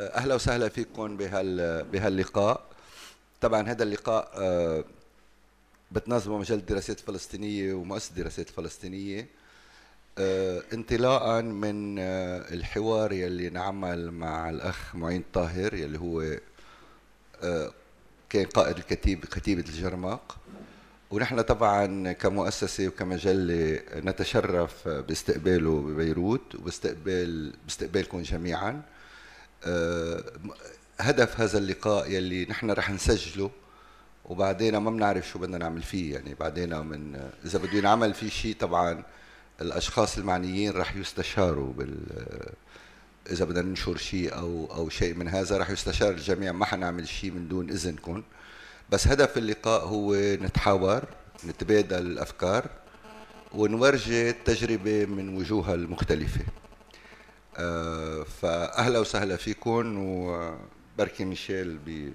أهلا وسهلا فيكم بهال بهاللقاء. طبعا هذا اللقاء آه، بتنظمه مجلة الدراسات الفلسطينيه ومؤسسة الدراسات الفلسطينيه آه، انطلاقا من آه، الحوار يلي نعمل مع الأخ معين طاهر يلي هو كان قائد الكتيب كتيبة الجرماق. ونحن طبعا كمؤسسة وكمجلة نتشرف باستقباله ببيروت وباستقبال باستقبالكم جميعا. هدف هذا اللقاء يلي نحن رح نسجله وبعدين ما بنعرف شو بدنا نعمل فيه. يعني بعدين من إذا بده ينعمل فيه شيء طبعا الأشخاص المعنيين رح يستشاروا بال إذا بدنا ننشر شيء أو أو شيء من هذا رح يستشار الجميع. ما حنعمل شيء من دون إذنكم. بس هدف اللقاء هو نتحاور نتبادل الأفكار ونورجي التجربة من وجوهها المختلفة. آه، فاهلا وسهلا فيكم وبركي ميشيل ب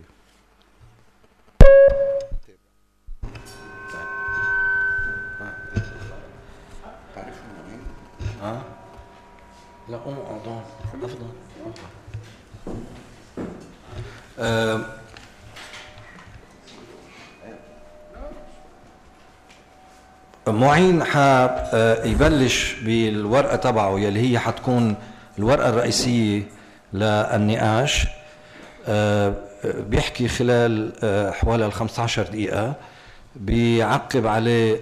ها؟ لا قوم افضل معين آه، بالورقه تبعه يلي هي حتكون الورقة الرئيسية للنقاش آه، بيحكي خلال آه، حوالي ال 15 دقيقة بيعقب عليه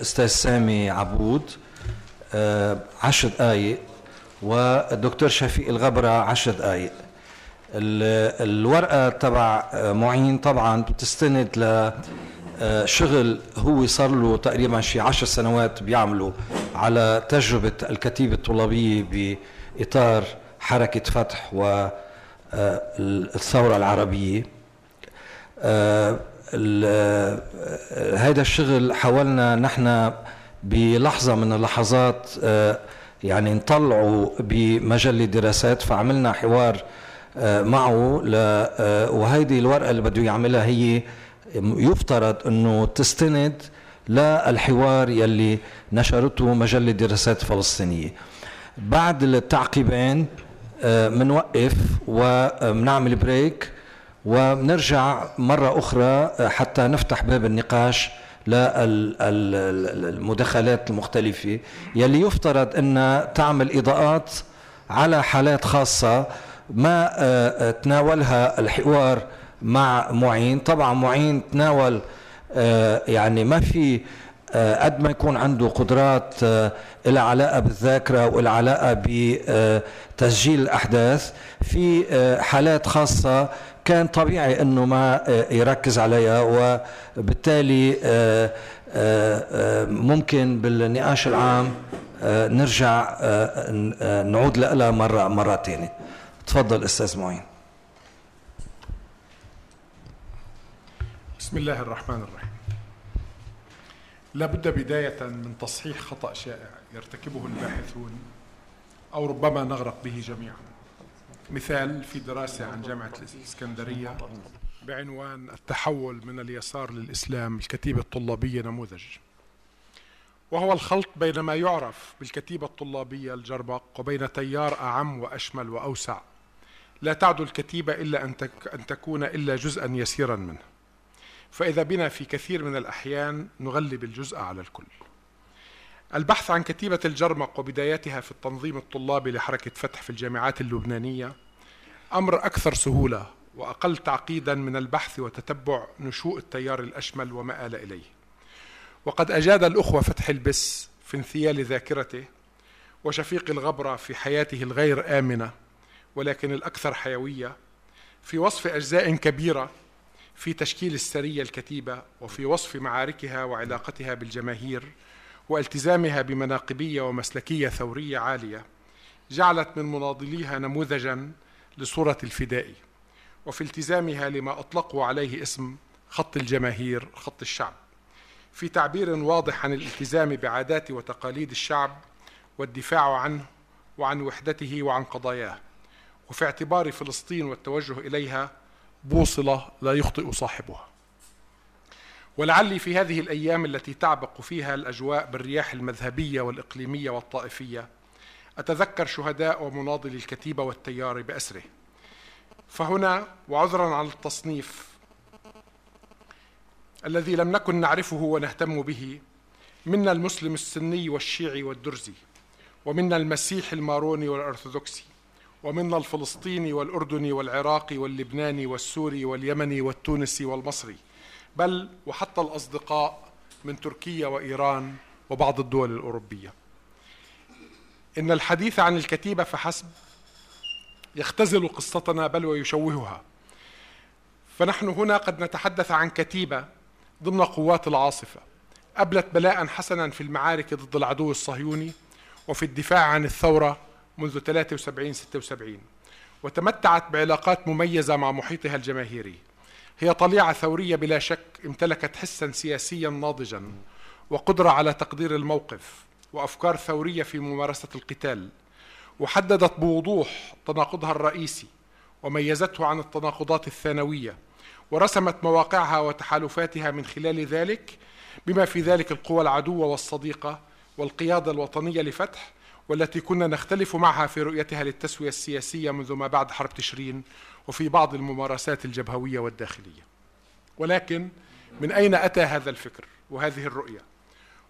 أستاذ سامي عبود عشر دقائق والدكتور شفيق الغبرة عشر دقائق الورقة تبع معين طبعا بتستند ل شغل هو صار له تقريبا شي عشر سنوات بيعمله على تجربة الكتيبة الطلابية بإطار حركة فتح والثورة العربية. هذا الشغل حاولنا نحن بلحظة من اللحظات يعني نطلعه بمجلة دراسات فعملنا حوار معه وهيدي الورقة اللي بده يعملها هي يفترض أنه تستند للحوار يلي نشرته مجلة دراسات فلسطينية. بعد التعقيبين بنوقف وبنعمل بريك وبنرجع مرة أخرى حتى نفتح باب النقاش للمداخلات المختلفة. يلي يفترض أن تعمل إضاءات على حالات خاصة ما تناولها الحوار مع معين. طبعا معين تناول يعني ما في قد ما يكون عنده قدرات لها علاقة بالذاكرة ولها علاقة بتسجيل الأحداث. في حالات خاصة كان طبيعي إنه ما يركز عليها وبالتالي ممكن بالنقاش العام نرجع نعود لها مرة مرة ثانية تفضل أستاذ معين. بسم الله الرحمن الرحيم. لابد بداية من تصحيح خطأ شائع يرتكبه الباحثون أو ربما نغرق به جميعا. مثال في دراسة عن جامعة الإسكندرية بعنوان التحول من اليسار للإسلام الكتيبة الطلابية نموذج. وهو الخلط بين ما يعرف بالكتيبة الطلابية الجربق وبين تيار أعم وأشمل وأوسع. لا تعد الكتيبة إلا أن تكون إلا جزءا يسيرا منه. فإذا بنا في كثير من الأحيان نغلب الجزء على الكل. البحث عن كتيبة الجرمق وبدايتها في التنظيم الطلابي لحركة فتح في الجامعات اللبنانية أمر أكثر سهولة وأقل تعقيدا من البحث وتتبع نشوء التيار الأشمل وما آل إليه. وقد أجاد الأخوة فتح البس في انثيال ذاكرته وشفيق الغبرة في حياته الغير آمنة ولكن الأكثر حيوية في وصف أجزاء كبيرة في تشكيل السرية الكتيبة وفي وصف معاركها وعلاقتها بالجماهير والتزامها بمناقبية ومسلكية ثورية عالية جعلت من مناضليها نموذجا لصورة الفدائي وفي التزامها لما أطلقوا عليه اسم خط الجماهير خط الشعب. في تعبير واضح عن الالتزام بعادات وتقاليد الشعب والدفاع عنه وعن وحدته وعن قضاياه. وفي اعتبار فلسطين والتوجه إليها بوصلة لا يخطئ صاحبها. ولعلي في هذه الأيام التي تعبق فيها الأجواء بالرياح المذهبية والإقليمية والطائفية أتذكر شهداء ومناضلي الكتيبة والتيار بأسره. فهنا وعذرا على التصنيف الذي لم نكن نعرفه ونهتم به منا المسلم السني والشيعي والدرزي ومنا المسيح الماروني والأرثوذكسي. ومنا الفلسطيني والأردني والعراقي واللبناني والسوري واليمني والتونسي والمصري بل وحتى الأصدقاء من تركيا وإيران وبعض الدول الأوروبية. إن الحديث عن الكتيبة فحسب يختزل قصتنا بل ويشوهها. فنحن هنا قد نتحدث عن كتيبة ضمن قوات العاصفة أبلت بلاء حسنا في المعارك ضد العدو الصهيوني وفي الدفاع عن الثورة منذ 73 76 وتمتعت بعلاقات مميزة مع محيطها الجماهيري. هي طليعة ثورية بلا شك امتلكت حسا سياسيا ناضجا وقدرة على تقدير الموقف وأفكار ثورية في ممارسة القتال وحددت بوضوح تناقضها الرئيسي وميزته عن التناقضات الثانوية ورسمت مواقعها وتحالفاتها من خلال ذلك بما في ذلك القوى العدوة والصديقة والقيادة الوطنية لفتح والتي كنا نختلف معها في رؤيتها للتسوية السياسية منذ ما بعد حرب تشرين وفي بعض الممارسات الجبهوية والداخلية. ولكن من أين أتى هذا الفكر وهذه الرؤية؟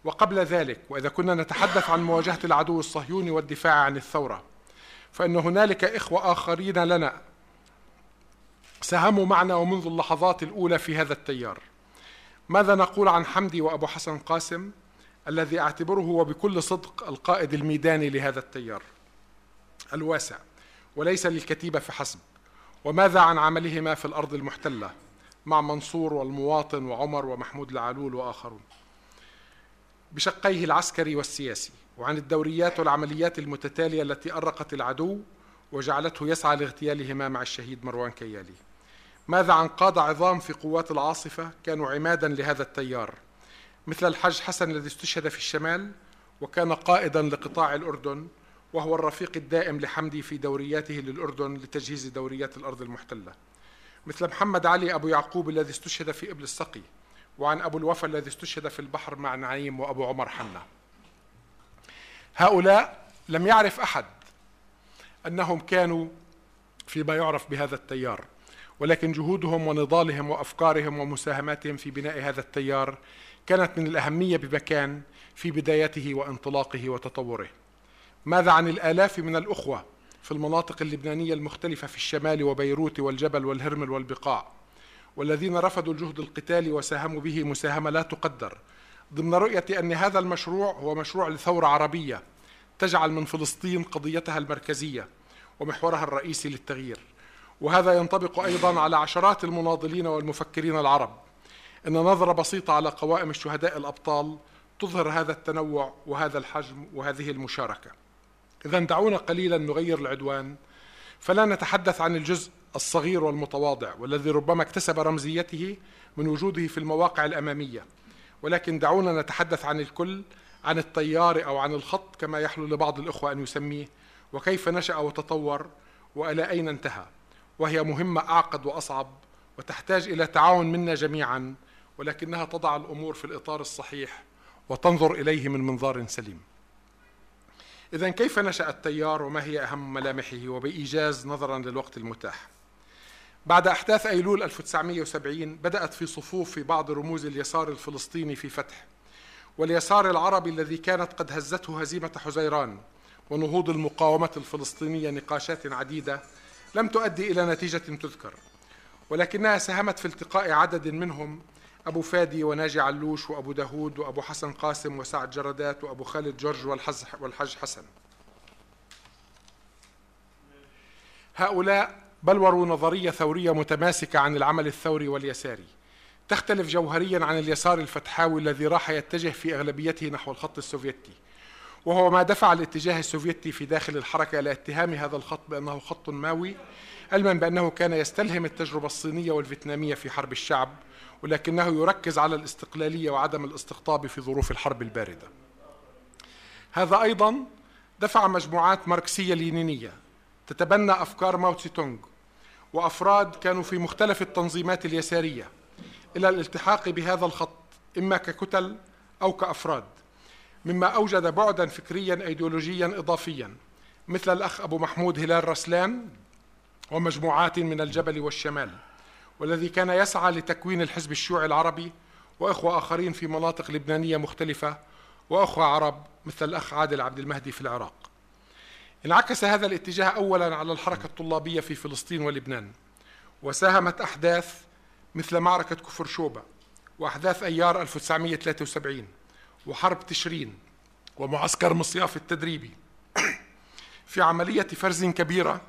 وقبل ذلك وإذا كنا نتحدث عن مواجهة العدو الصهيوني والدفاع عن الثورة فإن هنالك إخوة آخرين لنا ساهموا معنا ومنذ اللحظات الأولى في هذا التيار. ماذا نقول عن حمدي وأبو حسن قاسم؟ الذي أعتبره وبكل صدق القائد الميداني لهذا التيار الواسع وليس للكتيبة فحسب وماذا عن عملهما في الأرض المحتلة مع منصور والمواطن وعمر ومحمود العلول وآخرون؟ بشقيه العسكري والسياسي وعن الدوريات والعمليات المتتالية التي أرقت العدو وجعلته يسعى لاغتيالهما مع الشهيد مروان كيالي. ماذا عن قادة عظام في قوات العاصفة كانوا عمادا لهذا التيار؟ مثل الحج حسن الذي استشهد في الشمال وكان قائدا لقطاع الأردن وهو الرفيق الدائم لحمدي في دورياته للأردن لتجهيز دوريات الأرض المحتلة. مثل محمد علي أبو يعقوب الذي استشهد في إبل السقي وعن أبو الوفا الذي استشهد في البحر مع نعيم وأبو عمر حنا. هؤلاء لم يعرف أحد أنهم كانوا فيما يعرف بهذا التيار ولكن جهودهم ونضالهم وأفكارهم ومساهماتهم في بناء هذا التيار كانت من الأهمية بمكان في بدايته وانطلاقه وتطوره. ماذا عن الآلاف من الأخوة في المناطق اللبنانية المختلفة في الشمال وبيروت والجبل والهرمل والبقاع والذين رفضوا الجهد القتالي وساهموا به مساهمة لا تقدر ضمن رؤية أن هذا المشروع هو مشروع لثورة عربية تجعل من فلسطين قضيتها المركزية ومحورها الرئيسي للتغيير. وهذا ينطبق أيضا على عشرات المناضلين والمفكرين العرب إن نظرة بسيطة على قوائم الشهداء الأبطال تظهر هذا التنوع وهذا الحجم وهذه المشاركة. إذا دعونا قليلا نغير العدوان فلا نتحدث عن الجزء الصغير والمتواضع والذي ربما اكتسب رمزيته من وجوده في المواقع الأمامية. ولكن دعونا نتحدث عن الكل عن التيار أو عن الخط كما يحلو لبعض الإخوة أن يسميه وكيف نشأ وتطور وإلى أين انتهى. وهي مهمة أعقد وأصعب وتحتاج إلى تعاون منا جميعا ولكنها تضع الأمور في الإطار الصحيح وتنظر إليه من منظار سليم. إذا كيف نشأ التيار وما هي أهم ملامحه وبإيجاز نظرا للوقت المتاح؟ بعد أحداث أيلول 1970 بدأت في صفوف في بعض رموز اليسار الفلسطيني في فتح واليسار العربي الذي كانت قد هزته هزيمة حزيران ونهوض المقاومة الفلسطينية نقاشات عديدة لم تؤدي إلى نتيجة تذكر ولكنها ساهمت في التقاء عدد منهم أبو فادي وناجي علوش وأبو داود وأبو حسن قاسم وسعد جردات وأبو خالد جورج والحج حسن. هؤلاء بلوروا نظرية ثورية متماسكة عن العمل الثوري واليساري. تختلف جوهريا عن اليسار الفتحاوي الذي راح يتجه في أغلبيته نحو الخط السوفيتي. وهو ما دفع الاتجاه السوفيتي في داخل الحركة إلى اتهام هذا الخط بأنه خط ماوي علما بأنه كان يستلهم التجربة الصينية والفيتنامية في حرب الشعب ولكنه يركز على الاستقلالية وعدم الاستقطاب في ظروف الحرب الباردة. هذا أيضا دفع مجموعات ماركسية لينينية تتبنى أفكار ماو تسي تونغ وأفراد كانوا في مختلف التنظيمات اليسارية إلى الالتحاق بهذا الخط إما ككتل أو كأفراد مما أوجد بعدا فكريا أيديولوجيا إضافيا مثل الأخ أبو محمود هلال رسلان ومجموعات من الجبل والشمال. والذي كان يسعى لتكوين الحزب الشيوعي العربي وإخوة آخرين في مناطق لبنانية مختلفة وأخوة عرب مثل الأخ عادل عبد المهدي في العراق. انعكس هذا الاتجاه أولا على الحركة الطلابية في فلسطين ولبنان وساهمت أحداث مثل معركة كفر شوبة وأحداث أيار 1973 وحرب تشرين ومعسكر مصياف التدريبي. في عملية فرز كبيرة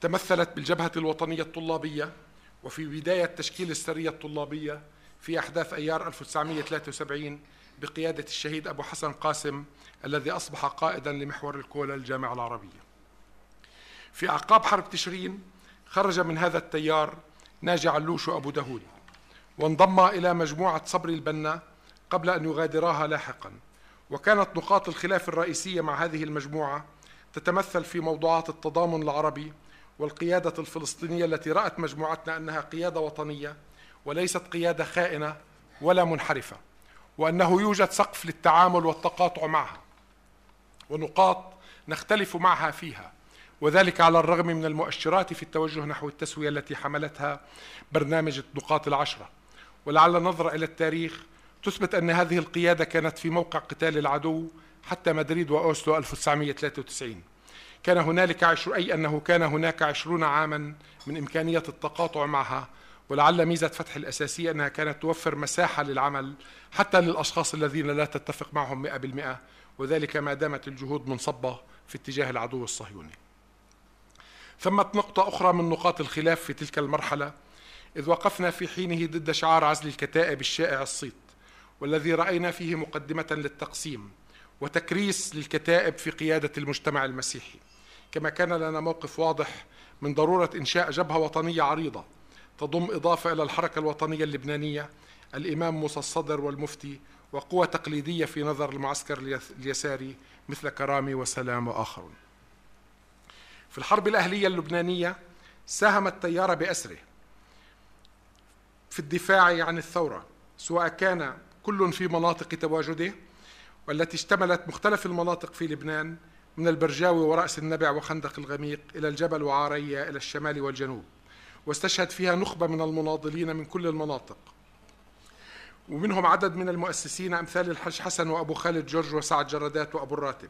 تمثلت بالجبهة الوطنية الطلابية وفي بداية تشكيل السرية الطلابية في أحداث أيار 1973 بقيادة الشهيد أبو حسن قاسم الذي أصبح قائدا لمحور الكولا الجامعة العربية. في أعقاب حرب تشرين خرج من هذا التيار ناجي علوش وأبو داود وانضم إلى مجموعة صبر البنا قبل أن يغادراها لاحقا. وكانت نقاط الخلاف الرئيسية مع هذه المجموعة تتمثل في موضوعات التضامن العربي والقيادة الفلسطينية التي رأت مجموعتنا أنها قيادة وطنية وليست قيادة خائنة ولا منحرفة وأنه يوجد سقف للتعامل والتقاطع معها ونقاط نختلف معها فيها وذلك على الرغم من المؤشرات في التوجه نحو التسوية التي حملتها برنامج النقاط العشرة. ولعل نظرة إلى التاريخ تثبت أن هذه القيادة كانت في موقع قتال العدو حتى مدريد وأوسلو 1993 كان هنالك عشر أي أنه كان هناك عشرون عاما من إمكانية التقاطع معها ولعل ميزة فتح الأساسية أنها كانت توفر مساحة للعمل حتى للأشخاص الذين لا تتفق معهم مئة بالمئة وذلك ما دامت الجهود منصبة في اتجاه العدو الصهيوني. ثمة نقطة أخرى من نقاط الخلاف في تلك المرحلة إذ وقفنا في حينه ضد شعار عزل الكتائب الشائع الصيت والذي رأينا فيه مقدمة للتقسيم وتكريس للكتائب في قيادة المجتمع المسيحي. كما كان لنا موقف واضح من ضرورة إنشاء جبهة وطنية عريضة تضم إضافة إلى الحركة الوطنية اللبنانية الإمام موسى الصدر والمفتي وقوة تقليدية في نظر المعسكر اليساري مثل كرامي وسلام وآخرون. في الحرب الأهلية اللبنانية ساهم التيار بأسره في الدفاع عن الثورة سواء كان كل في مناطق تواجده والتي اشتملت مختلف المناطق في لبنان من البرجاوي ورأس النبع وخندق الغميق إلى الجبل وعارية إلى الشمال والجنوب واستشهد فيها نخبة من المناضلين من كل المناطق. ومنهم عدد من المؤسسين أمثال الحج حسن وأبو خالد جورج وسعد جردات وأبو الراتب.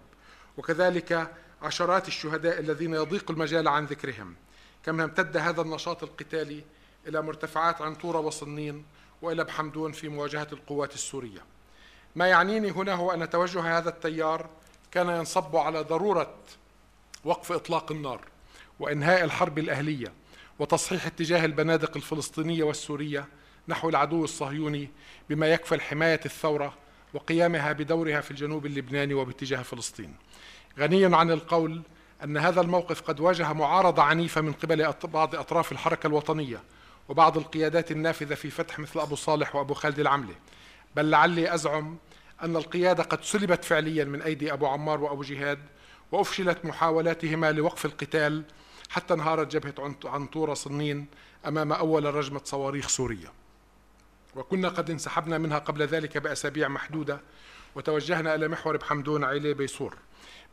وكذلك عشرات الشهداء الذين يضيق المجال عن ذكرهم كما امتد هذا النشاط القتالي إلى مرتفعات عنطورة وصنين وإلى بحمدون في مواجهة القوات السورية. ما يعنيني هنا هو أن توجه هذا التيار كان ينصب على ضرورة وقف إطلاق النار وإنهاء الحرب الأهلية وتصحيح اتجاه البنادق الفلسطينية والسورية نحو العدو الصهيوني بما يكفل حماية الثورة وقيامها بدورها في الجنوب اللبناني وباتجاه فلسطين. غني عن القول أن هذا الموقف قد واجه معارضة عنيفة من قبل بعض أطراف الحركة الوطنية وبعض القيادات النافذة في فتح مثل أبو صالح وأبو خالد العملة بل لعلي أزعم أن القيادة قد سلبت فعليا من أيدي أبو عمار وأبو جهاد وأفشلت محاولاتهما لوقف القتال حتى انهارت جبهة عنطورة صنين أمام أول رجمة صواريخ سورية. وكنا قد انسحبنا منها قبل ذلك بأسابيع محدودة وتوجهنا إلى محور بحمدون عيلي بيصور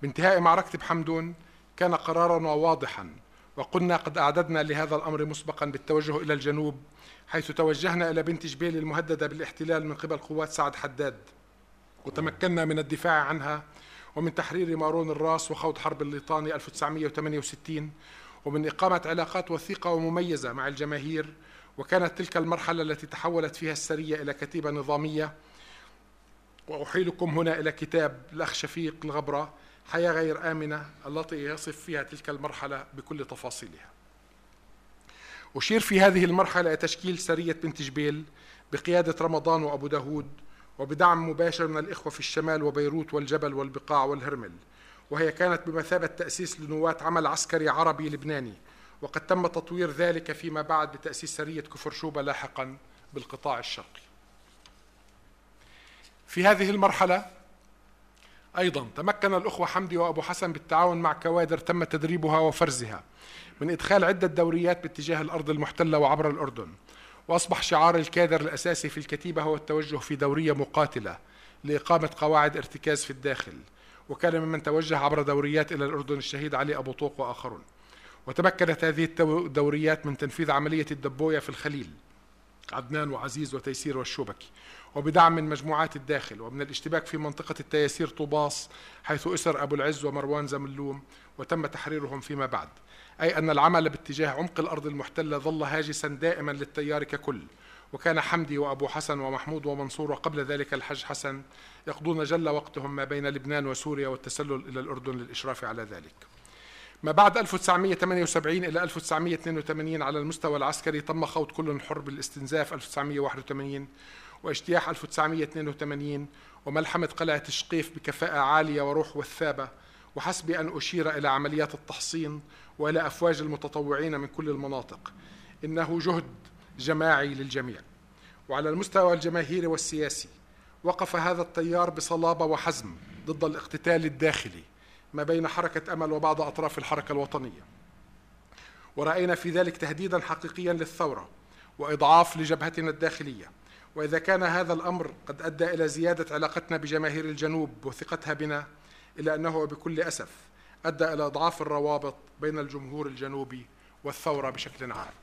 بانتهاء معركة بحمدون كان قرارنا واضحا وقلنا قد أعددنا لهذا الأمر مسبقا بالتوجه إلى الجنوب حيث توجهنا إلى بنت جبيل المهددة بالاحتلال من قبل قوات سعد حداد. وتمكنا من الدفاع عنها ومن تحرير مارون الراس وخوض حرب الليطاني 1968 ومن إقامة علاقات وثيقة ومميزة مع الجماهير وكانت تلك المرحلة التي تحولت فيها السرية إلى كتيبة نظامية. وأحيلكم هنا إلى كتاب الأخ شفيق الغبرة حياة غير آمنة التي يصف فيها تلك المرحلة بكل تفاصيلها. أشير في هذه المرحلة إلى تشكيل سرية بنت جبيل بقيادة رمضان وأبو داود وبدعم مباشر من الإخوة في الشمال وبيروت والجبل والبقاع والهرمل. وهي كانت بمثابة تأسيس لنواة عمل عسكري عربي لبناني وقد تم تطوير ذلك فيما بعد بتأسيس سرية كفر شوبة لاحقا بالقطاع الشرقي. في هذه المرحلة أيضا تمكن الأخوة حمدي وأبو حسن بالتعاون مع كوادر تم تدريبها وفرزها من إدخال عدة دوريات باتجاه الأرض المحتلة وعبر الأردن. وأصبح شعار الكادر الأساسي في الكتيبة هو التوجه في دورية مقاتلة لإقامة قواعد ارتكاز في الداخل وكان ممن توجه عبر دوريات إلى الأردن الشهيد علي أبو طوق وآخرون. وتمكنت هذه الدوريات من تنفيذ عملية الدبوية في الخليل عدنان وعزيز وتيسير والشوبكي وبدعم من مجموعات الداخل ومن الاشتباك في منطقة التياسير طوباس حيث أسر أبو العز ومروان زملوم وتم تحريرهم فيما بعد. أي أن العمل باتجاه عمق الأرض المحتلة ظل هاجسا دائما للتيار ككل. وكان حمدي وأبو حسن ومحمود ومنصور وقبل ذلك الحج حسن يقضون جل وقتهم ما بين لبنان وسوريا والتسلل إلى الأردن للإشراف على ذلك. ما بعد 1978 إلى 1982 على المستوى العسكري تم خوض كل حرب الاستنزاف 1981 واجتياح 1982 وملحمة قلعة الشقيف بكفاءة عالية وروح وثابة. وحسب أن أشير إلى عمليات التحصين وإلى أفواج المتطوعين من كل المناطق. إنه جهد جماعي للجميع. وعلى المستوى الجماهيري والسياسي وقف هذا التيار بصلابة وحزم ضد الاقتتال الداخلي ما بين حركة أمل وبعض أطراف الحركة الوطنية. ورأينا في ذلك تهديدا حقيقيا للثورة وإضعاف لجبهتنا الداخلية. وإذا كان هذا الأمر قد أدى إلى زيادة علاقتنا بجماهير الجنوب وثقتها بنا إلا أنه بكل أسف أدى إلى إضعاف الروابط بين الجمهور الجنوبي والثورة بشكل عام.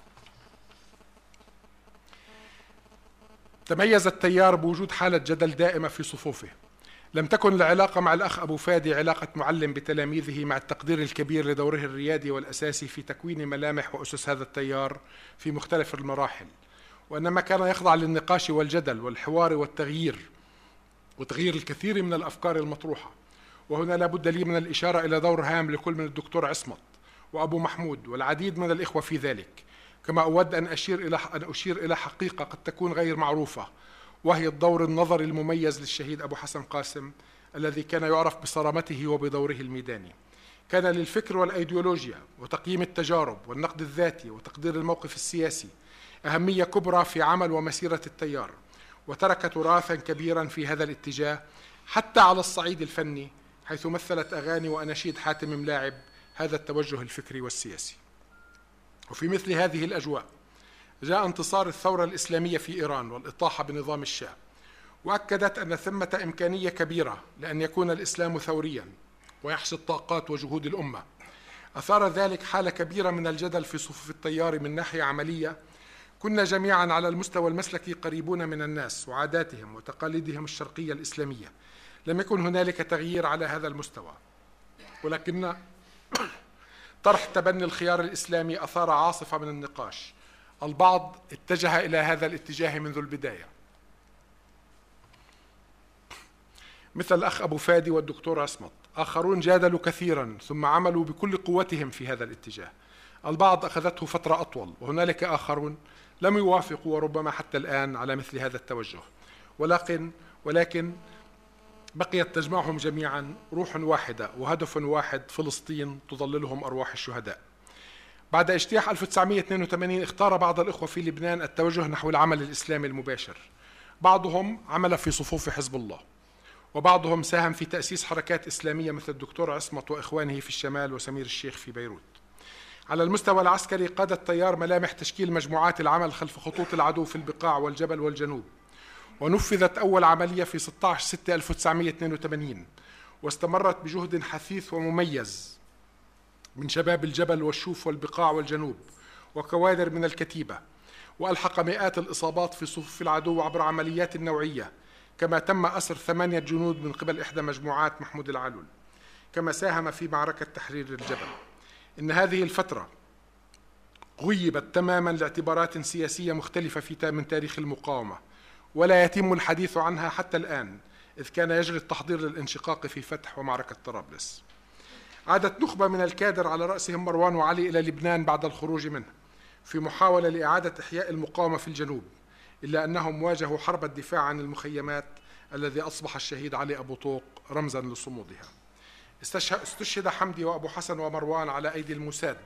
تميز التيار بوجود حالة جدل دائمة في صفوفه. لم تكن العلاقة مع الأخ أبو فادي علاقة معلم بتلاميذه مع التقدير الكبير لدوره الريادي والأساسي في تكوين ملامح وأسس هذا التيار في مختلف المراحل. وإنما كان يخضع للنقاش والجدل والحوار والتغيير وتغيير الكثير من الأفكار المطروحة. وهنا لابد لي من الإشارة إلى دور هام لكل من الدكتور عصمت وأبو محمود والعديد من الإخوة في ذلك. كما أود أن أشير إلى أن أشير إلى حقيقة قد تكون غير معروفة وهي الدور النظري المميز للشهيد أبو حسن قاسم الذي كان يعرف بصرامته وبدوره الميداني. كان للفكر والأيديولوجيا وتقييم التجارب والنقد الذاتي وتقدير الموقف السياسي أهمية كبرى في عمل ومسيرة التيار وترك تراثا كبيرا في هذا الاتجاه حتى على الصعيد الفني حيث مثلت أغاني وأناشيد حاتم ملاعب هذا التوجه الفكري والسياسي. وفي مثل هذه الأجواء جاء انتصار الثورة الإسلامية في إيران والإطاحة بنظام الشاه وأكدت أن ثمة إمكانية كبيرة لأن يكون الإسلام ثوريا ويحشد طاقات وجهود الأمة. أثار ذلك حالة كبيرة من الجدل في صفوف التيار من ناحية عملية كنا جميعا على المستوى المسلكي قريبون من الناس وعاداتهم وتقاليدهم الشرقية الإسلامية. لم يكن هنالك تغيير على هذا المستوى. ولكن طرح تبني الخيار الإسلامي أثار عاصفة من النقاش. البعض اتجه إلى هذا الاتجاه منذ البداية. مثل الأخ أبو فادي والدكتور عصمت. آخرون جادلوا كثيرا ثم عملوا بكل قوتهم في هذا الاتجاه. البعض أخذته فترة أطول وهنالك آخرون لم يوافقوا وربما حتى الآن على مثل هذا التوجه. ولكن ولكن بقيت تجمعهم جميعا روح واحدة وهدف واحد فلسطين تظللهم أرواح الشهداء. بعد اجتياح 1982 اختار بعض الإخوة في لبنان التوجه نحو العمل الإسلامي المباشر. بعضهم عمل في صفوف حزب الله وبعضهم ساهم في تأسيس حركات إسلامية مثل الدكتور عصمت وإخوانه في الشمال وسمير الشيخ في بيروت. على المستوى العسكري قاد التيار ملامح تشكيل مجموعات العمل خلف خطوط العدو في البقاع والجبل والجنوب. ونفذت أول عملية في 16 6 1982 واستمرت بجهد حثيث ومميز من شباب الجبل والشوف والبقاع والجنوب وكوادر من الكتيبة وألحق مئات الإصابات في صفوف العدو عبر عمليات نوعية كما تم أسر ثمانية جنود من قبل إحدى مجموعات محمود العلول كما ساهم في معركة تحرير الجبل. إن هذه الفترة غيبت تماما لاعتبارات سياسية مختلفة في من تاريخ المقاومة ولا يتم الحديث عنها حتى الآن إذ كان يجري التحضير للانشقاق في فتح ومعركة طرابلس. عادت نخبة من الكادر على رأسهم مروان وعلي إلى لبنان بعد الخروج منه في محاولة لإعادة إحياء المقاومة في الجنوب إلا أنهم واجهوا حرب الدفاع عن المخيمات الذي أصبح الشهيد علي أبو طوق رمزا لصمودها. استشهد حمدي وأبو حسن ومروان على أيدي الموساد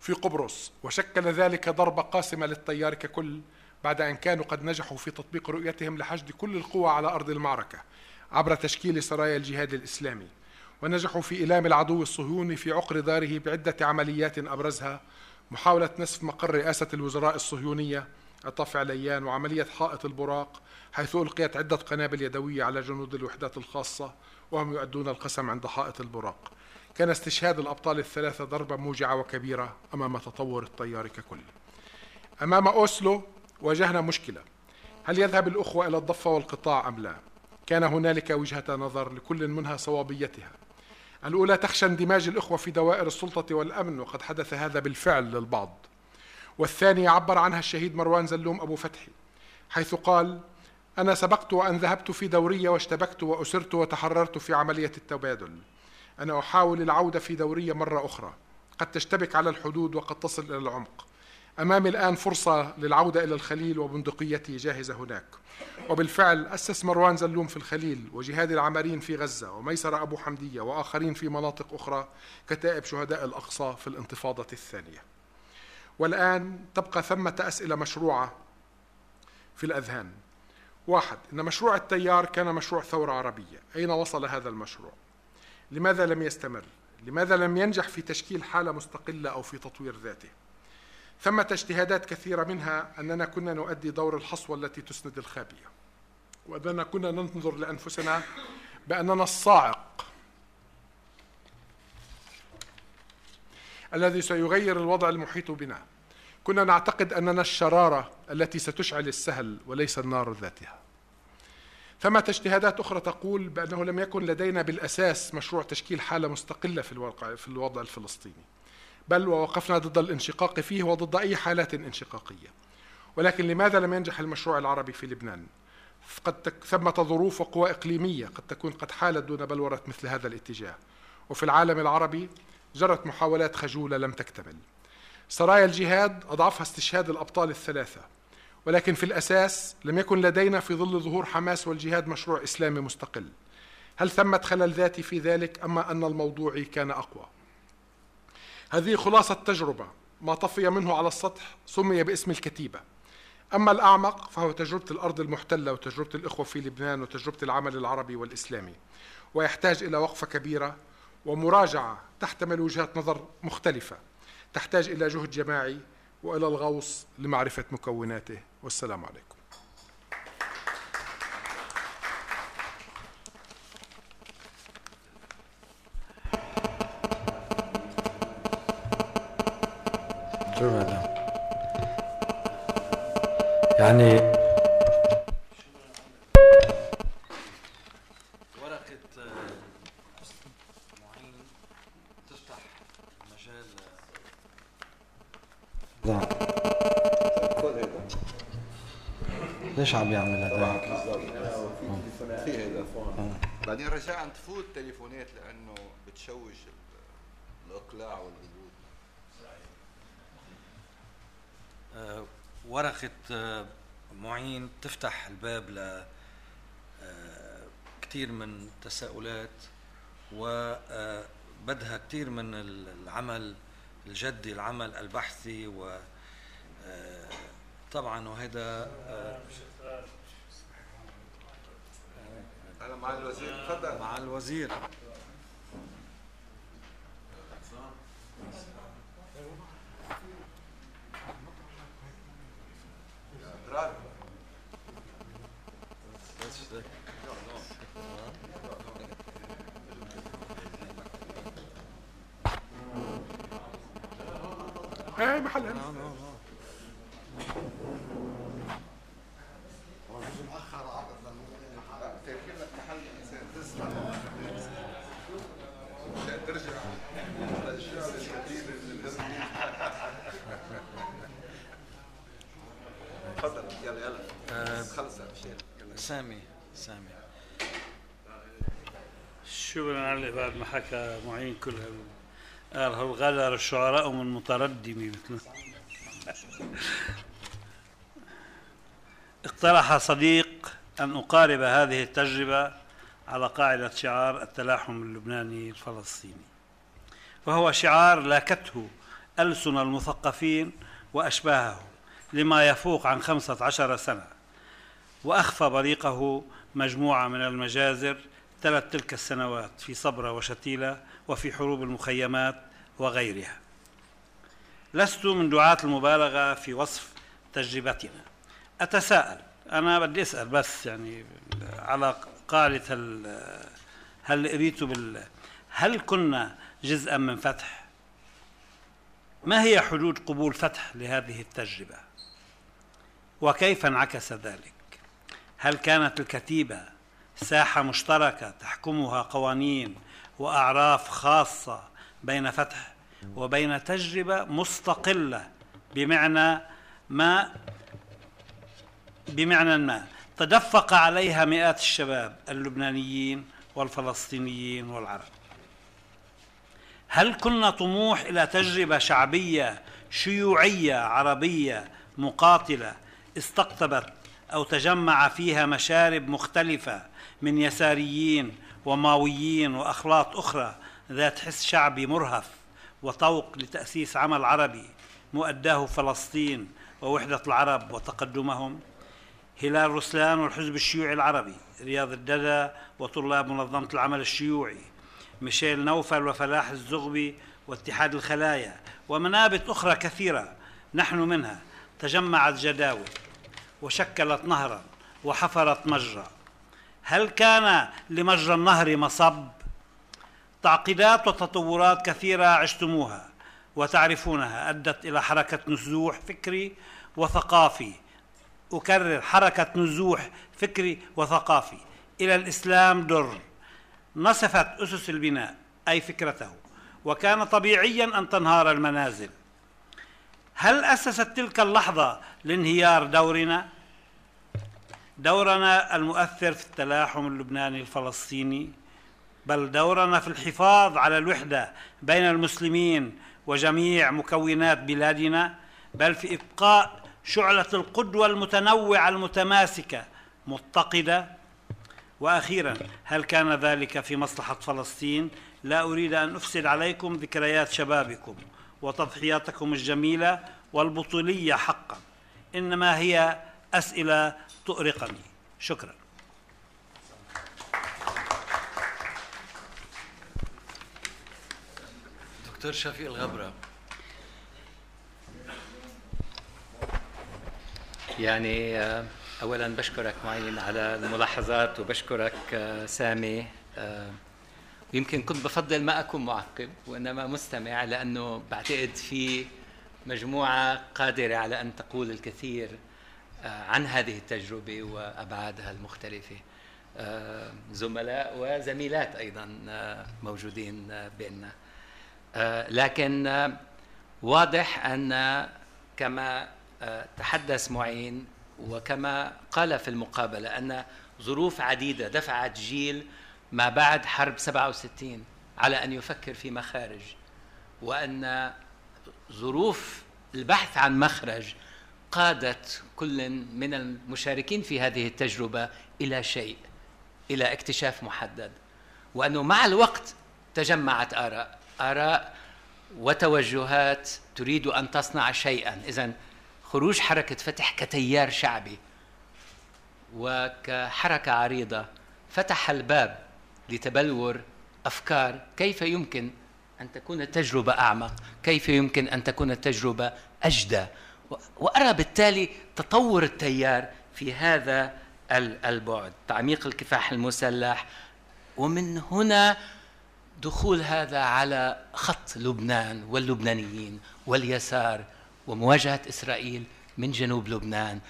في قبرص وشكل ذلك ضربة قاسمة للتيار ككل بعد أن كانوا قد نجحوا في تطبيق رؤيتهم لحشد كل القوى على أرض المعركة عبر تشكيل سرايا الجهاد الإسلامي. ونجحوا في إيلام العدو الصهيوني في عقر داره بعدة عمليات أبرزها محاولة نسف مقر رئاسة الوزراء الصهيونية طفع ليان وعملية حائط البراق حيث ألقيت عدة قنابل يدوية على جنود الوحدات الخاصة وهم يؤدون القسم عند حائط البراق. كان استشهاد الأبطال الثلاثة ضربة موجعة وكبيرة أمام تطور التيار ككل. أمام أوسلو واجهنا مشكلة. هل يذهب الأخوة إلى الضفة والقطاع أم لا؟ كان هنالك وجهة نظر لكل منها صوابيتها. الأولى تخشى اندماج الأخوة في دوائر السلطة والأمن وقد حدث هذا بالفعل للبعض. والثانية عبر عنها الشهيد مروان زلوم أبو فتحي حيث قال أنا سبقت وأن ذهبت في دورية واشتبكت وأسرت وتحررت في عملية التبادل. أنا أحاول العودة في دورية مرة أخرى. قد تشتبك على الحدود وقد تصل إلى العمق. أمامي الآن فرصة للعودة إلى الخليل وبندقيتي جاهزة هناك وبالفعل أسس مروان زلوم في الخليل وجهاد العمارين في غزة وميسر أبو حمدية وآخرين في مناطق أخرى كتائب شهداء الأقصى في الانتفاضة الثانية والآن تبقى ثمة أسئلة مشروعة في الأذهان واحد إن مشروع التيار كان مشروع ثورة عربية أين وصل هذا المشروع؟ لماذا لم يستمر؟ لماذا لم ينجح في تشكيل حالة مستقلة أو في تطوير ذاته؟ ثمة اجتهادات كثيرة منها أننا كنا نؤدي دور الحصوة التي تسند الخابية. وأننا كنا ننظر لأنفسنا بأننا الصاعق الذي سيغير الوضع المحيط بنا. كنا نعتقد أننا الشرارة التي ستشعل السهل وليس النار ذاتها. ثمة اجتهادات أخرى تقول بأنه لم يكن لدينا بالأساس مشروع تشكيل حالة مستقلة في الواقع في الوضع الفلسطيني. بل ووقفنا ضد الانشقاق فيه وضد أي حالات انشقاقية. ولكن لماذا لم ينجح المشروع العربي في لبنان؟ قد ثمة ظروف وقوى إقليمية قد تكون قد حالت دون بلورة مثل هذا الاتجاه. وفي العالم العربي جرت محاولات خجولة لم تكتمل. سرايا الجهاد أضعفها استشهاد الأبطال الثلاثة. ولكن في الأساس لم يكن لدينا في ظل ظهور حماس والجهاد مشروع إسلامي مستقل. هل ثمة خلل ذاتي في ذلك أما أن الموضوع كان أقوى؟ هذه خلاصة تجربة ما طفي منه على السطح سمي باسم الكتيبة. أما الأعمق فهو تجربة الأرض المحتلة وتجربة الإخوة في لبنان وتجربة العمل العربي والإسلامي. ويحتاج إلى وقفة كبيرة ومراجعة تحتمل وجهات نظر مختلفة. تحتاج إلى جهد جماعي وإلى الغوص لمعرفة مكوناته. والسلام عليكم شكرا يعني ورقة معين تفتح مجال لا ليش عم يعمل هذا؟ في هذا بعدين رجاء تفوت تليفونات لأنه بتشوش الإقلاع والغدود آه، ورقة آه، معين تفتح الباب ل آه، كثير من التساؤلات وبدها كثير من العمل الجدي العمل البحثي و طبعا وهذا مع الوزير تفضل. مع الوزير. إيه محلها تفضل يلا يلا خلص سامي. سامي شكرا على بعد ما حكى معين كل هال قال هو غدر الشعراء من متردمي مثل. اقترح صديق أن أقارب هذه التجربة على قاعدة شعار التلاحم اللبناني الفلسطيني. وهو شعار لاكته ألسن المثقفين وأشباههم لما يفوق عن خمسة عشر سنة وأخفى بريقه مجموعة من المجازر تلت تلك السنوات في صبرة وشتيلة وفي حروب المخيمات وغيرها لست من دعاة المبالغة في وصف تجربتنا أتساءل أنا بدي أسأل بس يعني على قاعدة هل قريتوا بال هل كنا جزءا من فتح؟ ما هي حدود قبول فتح لهذه التجربة؟ وكيف انعكس ذلك؟ هل كانت الكتيبة ساحة مشتركة تحكمها قوانين وأعراف خاصة بين فتح وبين تجربة مستقلة بمعنى ما بمعنى ما. تدفق عليها مئات الشباب اللبنانيين والفلسطينيين والعرب. هل كنا طموح إلى تجربة شعبية شيوعية عربية مقاتلة استقطبت أو تجمع فيها مشارب مختلفة من يساريين وماويين وأخلاط أخرى ذات حس شعبي مرهف وطوق لتأسيس عمل عربي مؤداه فلسطين ووحدة العرب وتقدمهم. هلال رسلان والحزب الشيوعي العربي رياض الددا وطلاب منظمة العمل الشيوعي ميشيل نوفل وفلاح الزغبي واتحاد الخلايا ومنابت أخرى كثيرة نحن منها تجمعت جداول وشكلت نهرا وحفرت مجرى. هل كان لمجرى النهر مصب؟ تعقيدات وتطورات كثيرة عشتموها وتعرفونها أدت إلى حركة نزوح فكري وثقافي. أكرر حركة نزوح فكري وثقافي. إلى الإسلام در. نصفت أسس البناء أي فكرته. وكان طبيعيا أن تنهار المنازل. هل أسست تلك اللحظة لانهيار دورنا؟ دورنا المؤثر في التلاحم اللبناني الفلسطيني. بل دورنا في الحفاظ على الوحدة بين المسلمين وجميع مكونات بلادنا بل في إبقاء شعلة القدوة المتنوعة المتماسكة. متقدة. وأخيرا هل كان ذلك في مصلحة فلسطين؟ لا أريد أن أفسد عليكم ذكريات شبابكم وتضحياتكم الجميلة والبطولية حقا. إنما هي أسئلة تؤرقني. شكرا. دكتور شفيق الغبرة. يعني آه، اولا بشكرك معين على الملاحظات وبشكرك آه، سامي. آه، يمكن كنت بفضل ما أكون معقب وإنما مستمع لأنه بعتقد في مجموعة قادرة على أن تقول الكثير عن هذه التجربة وأبعادها المختلفة. زملاء وزميلات أيضا موجودين بيننا. لكن واضح أن كما تحدث معين وكما قال في المقابلة أن ظروف عديدة دفعت جيل ما بعد حرب 67 على أن يفكر في مخارج وأن ظروف البحث عن مخرج قادت كل من المشاركين في هذه التجربة إلى شيء إلى اكتشاف محدد وأنه مع الوقت تجمعت آراء. آراء وتوجهات تريد أن تصنع شيئا. إذا خروج حركة فتح كتيار شعبي وكحركة عريضة فتح الباب لتبلور أفكار كيف يمكن أن تكون التجربة أعمق كيف يمكن أن تكون التجربة أجدى. وأرى بالتالي تطور التيار في هذا البعد تعميق الكفاح المسلح. ومن هنا دخول هذا على خط لبنان واللبنانيين واليسار ومواجهة إسرائيل من جنوب لبنان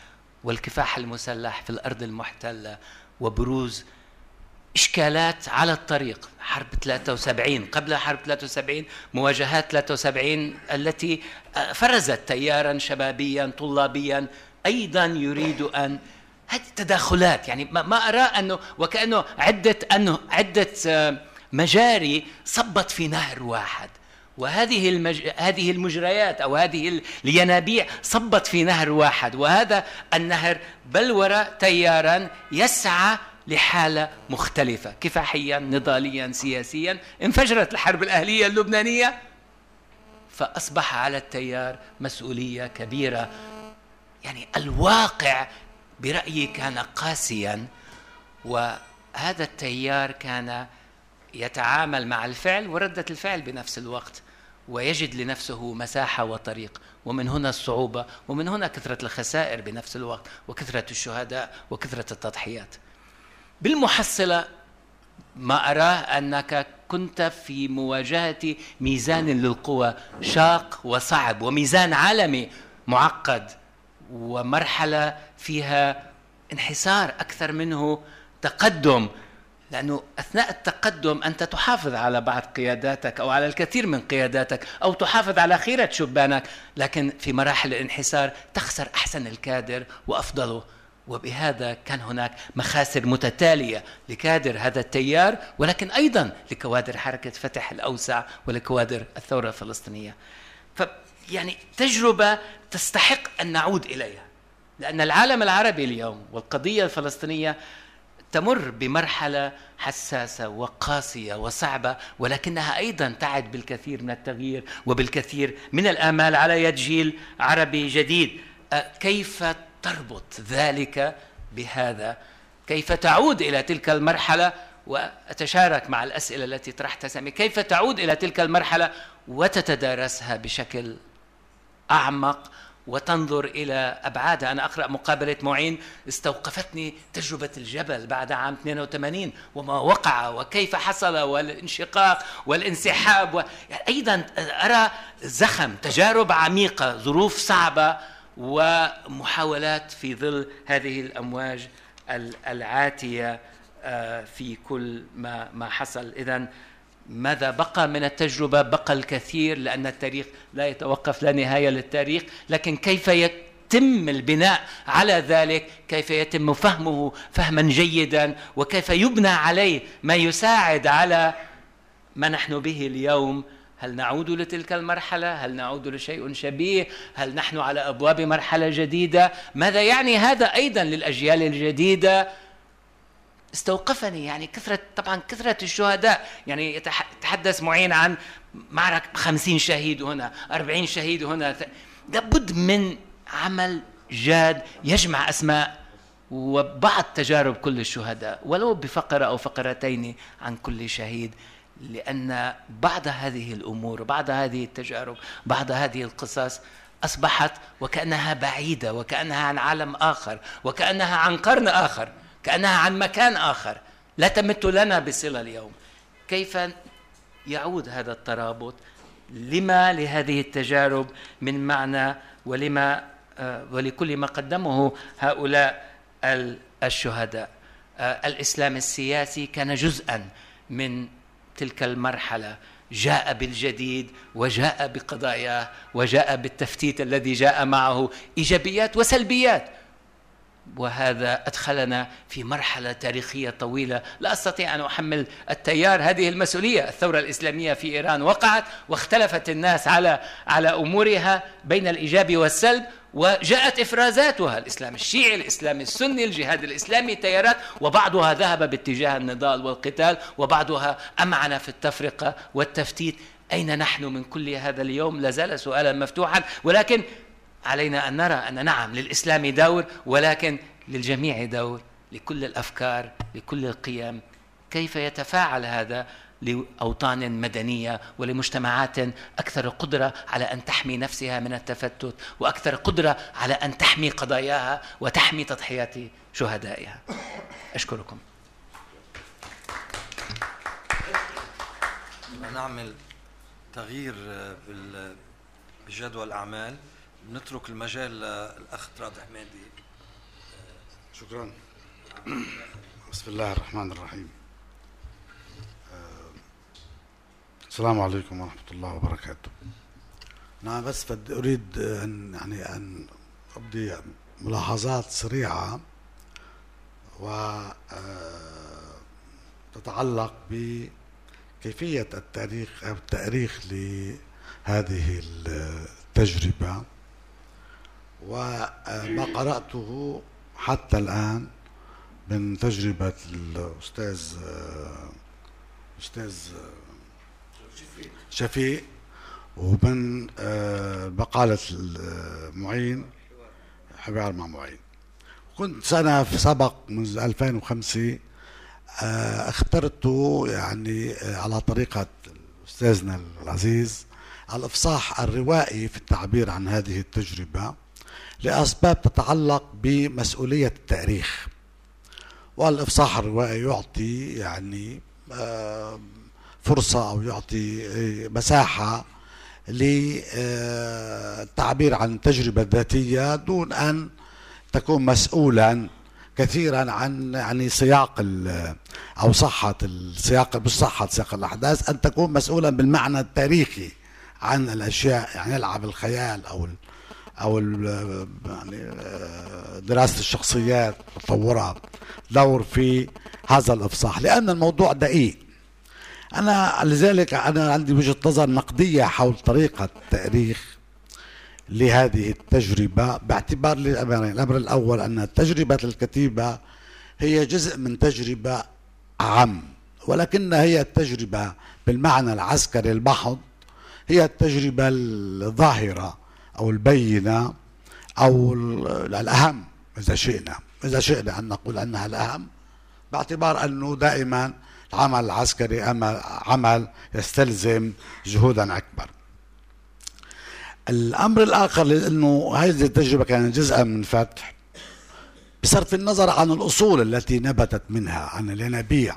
والكفاح المسلح في الأرض المحتلة وبروز إشكالات على الطريق. حرب 73 قبل حرب 73 مواجهات 73 التي فرزت تيارا شبابيا طلابيا. أيضا يريد أن هذه تداخلات. يعني ما أرى أنه وكأنه عدة أنه عدة آه، مجاري صبت في نهر واحد. وهذه المج... هذه المجريات أو هذه الينابيع صبت في نهر واحد. وهذا النهر بلور تيارا يسعى لحالة مختلفة. كفاحيا نضاليا سياسيا. انفجرت الحرب الأهلية اللبنانية. فأصبح على التيار مسؤولية كبيرة. يعني الواقع برأيي كان قاسيا. وهذا التيار كان يتعامل مع الفعل وردة الفعل بنفس الوقت ويجد لنفسه مساحة وطريق. ومن هنا الصعوبة ومن هنا كثرة الخسائر بنفس الوقت وكثرة الشهداء وكثرة التضحيات. بالمحصلة ما أراه أنك كنت في مواجهة ميزان للقوى شاق وصعب وميزان عالمي معقد ومرحلة فيها انحسار أكثر منه تقدم. لأنه أثناء التقدم أنت تحافظ على بعض قياداتك أو على الكثير من قياداتك أو تحافظ على خيرة شبانك لكن في مراحل الانحسار تخسر أحسن الكادر وأفضله. وبهذا كان هناك مخاسر متتالية لكادر هذا التيار ولكن أيضا لكوادر حركة فتح الأوسع ولكوادر الثورة الفلسطينية. ف يعني تجربة تستحق أن نعود إليها لأن العالم العربي اليوم والقضية الفلسطينية تمر بمرحلة حساسة وقاسية وصعبة ولكنها أيضا تعد بالكثير من التغيير وبالكثير من الآمال على يد جيل عربي جديد. كيف تربط ذلك بهذا؟ كيف تعود إلى تلك المرحلة؟ وأتشارك مع الأسئلة التي طرحتها سامي. كيف تعود إلى تلك المرحلة وتتدارسها بشكل أعمق وتنظر إلى أبعادها أنا أقرأ مقابلة معين استوقفتني تجربة الجبل بعد عام 82 وما وقع وكيف حصل والانشقاق والانسحاب و... يعني أيضا أرى زخم تجارب عميقة ظروف صعبة ومحاولات في ظل هذه الأمواج العاتية آه، في كل ما ما حصل. إذا ماذا بقى من التجربة بقى الكثير لأن التاريخ لا يتوقف لا نهاية للتاريخ لكن كيف يتم البناء على ذلك كيف يتم فهمه فهما جيدا وكيف يبنى عليه ما يساعد على ما نحن به اليوم هل نعود لتلك المرحلة؟ هل نعود لشيء شبيه؟ هل نحن على أبواب مرحلة جديدة؟ ماذا يعني هذا أيضا للأجيال الجديدة؟ استوقفني يعني كثرة طبعا كثرة الشهداء يعني يتحدث معين عن معركة خمسين شهيد هنا أربعين شهيد هنا لابد من عمل جاد يجمع أسماء وبعض تجارب كل الشهداء ولو بفقرة أو فقرتين عن كل شهيد لأن بعض هذه الأمور بعض هذه التجارب بعض هذه القصص أصبحت وكأنها بعيدة وكأنها عن عالم آخر وكأنها عن قرن آخر. كأنها عن مكان آخر. لا تمت لنا بصلة اليوم. كيف يعود هذا الترابط؟ لما لهذه التجارب من معنى ولما آه، ولكل ما قدمه هؤلاء الشهداء. آه، الإسلام السياسي كان جزءا من تلك المرحلة. جاء بالجديد وجاء بقضاياه وجاء بالتفتيت الذي جاء معه. إيجابيات وسلبيات. وهذا أدخلنا في مرحلة تاريخية طويلة. لا أستطيع أن أحمل التيار. هذه المسؤولية الثورة الإسلامية في إيران وقعت واختلفت الناس على على أمورها بين الإيجاب والسلب وجاءت إفرازاتها. الإسلام الشيعي الإسلام السني الجهاد الإسلامي تيارات وبعضها ذهب باتجاه النضال والقتال وبعضها أمعن في التفرقة والتفتيت. أين نحن من كل هذا اليوم؟ لازال سؤالا مفتوحا. ولكن علينا أن نرى أن نعم للإسلام دور ولكن للجميع دور لكل الأفكار لكل القيم. كيف يتفاعل هذا لأوطان مدنية ولمجتمعات أكثر قدرة على أن تحمي نفسها من التفتت وأكثر قدرة على أن تحمي قضاياها وتحمي تضحيات شهدائها؟ أشكركم. نعمل تغيير بجدول الأعمال. نترك المجال للأخ تراد حمادي شكرا. بسم الله الرحمن الرحيم. السلام عليكم ورحمة الله وبركاته. أنا بس بدي أريد أن يعني أن أبدي ملاحظات سريعة و آه، تتعلق بكيفية التاريخ أو التأريخ لهذه التجربة. وما قرأته حتى الآن من تجربة الأستاذ آه، أستاذ شفيق ومن بقالة آه، معين حوار مع معين. كنت سنة في سبق منذ 2005 آه، اخترت يعني على طريقة أستاذنا العزيز الإفصاح الروائي في التعبير عن هذه التجربة. لأسباب تتعلق بمسؤولية التاريخ. والإفصاح الروائي يعطي يعني فرصة أو يعطي آه، مساحة للتعبير عن التجربة الذاتية دون أن تكون مسؤولا كثيرا عن يعني سياق أو صحة السياق مش صحة سياق الأحداث أن تكون مسؤولا بالمعنى التاريخي عن الأشياء يعني يلعب الخيال أو أو يعني دراسة الشخصيات تطورها دور في هذا الإفصاح لأن الموضوع دقيق. أنا لذلك أنا عندي وجهة نظر نقدية حول طريقة تأريخ لهذه التجربة باعتبار الامرين الأمر الأول أن تجربة الكتيبة هي جزء من تجربة عام ولكنها هي التجربة بالمعنى العسكري المحض هي التجربة الظاهرة. أو البينة أو الأهم إذا شئنا. إذا شئنا أن نقول أنها الأهم باعتبار أنه دائما العمل العسكري عمل يستلزم جهودا أكبر. الأمر الآخر لأنه هذه التجربة كانت جزءا من فتح بصرف النظر عن الأصول التي نبتت منها عن الينابيع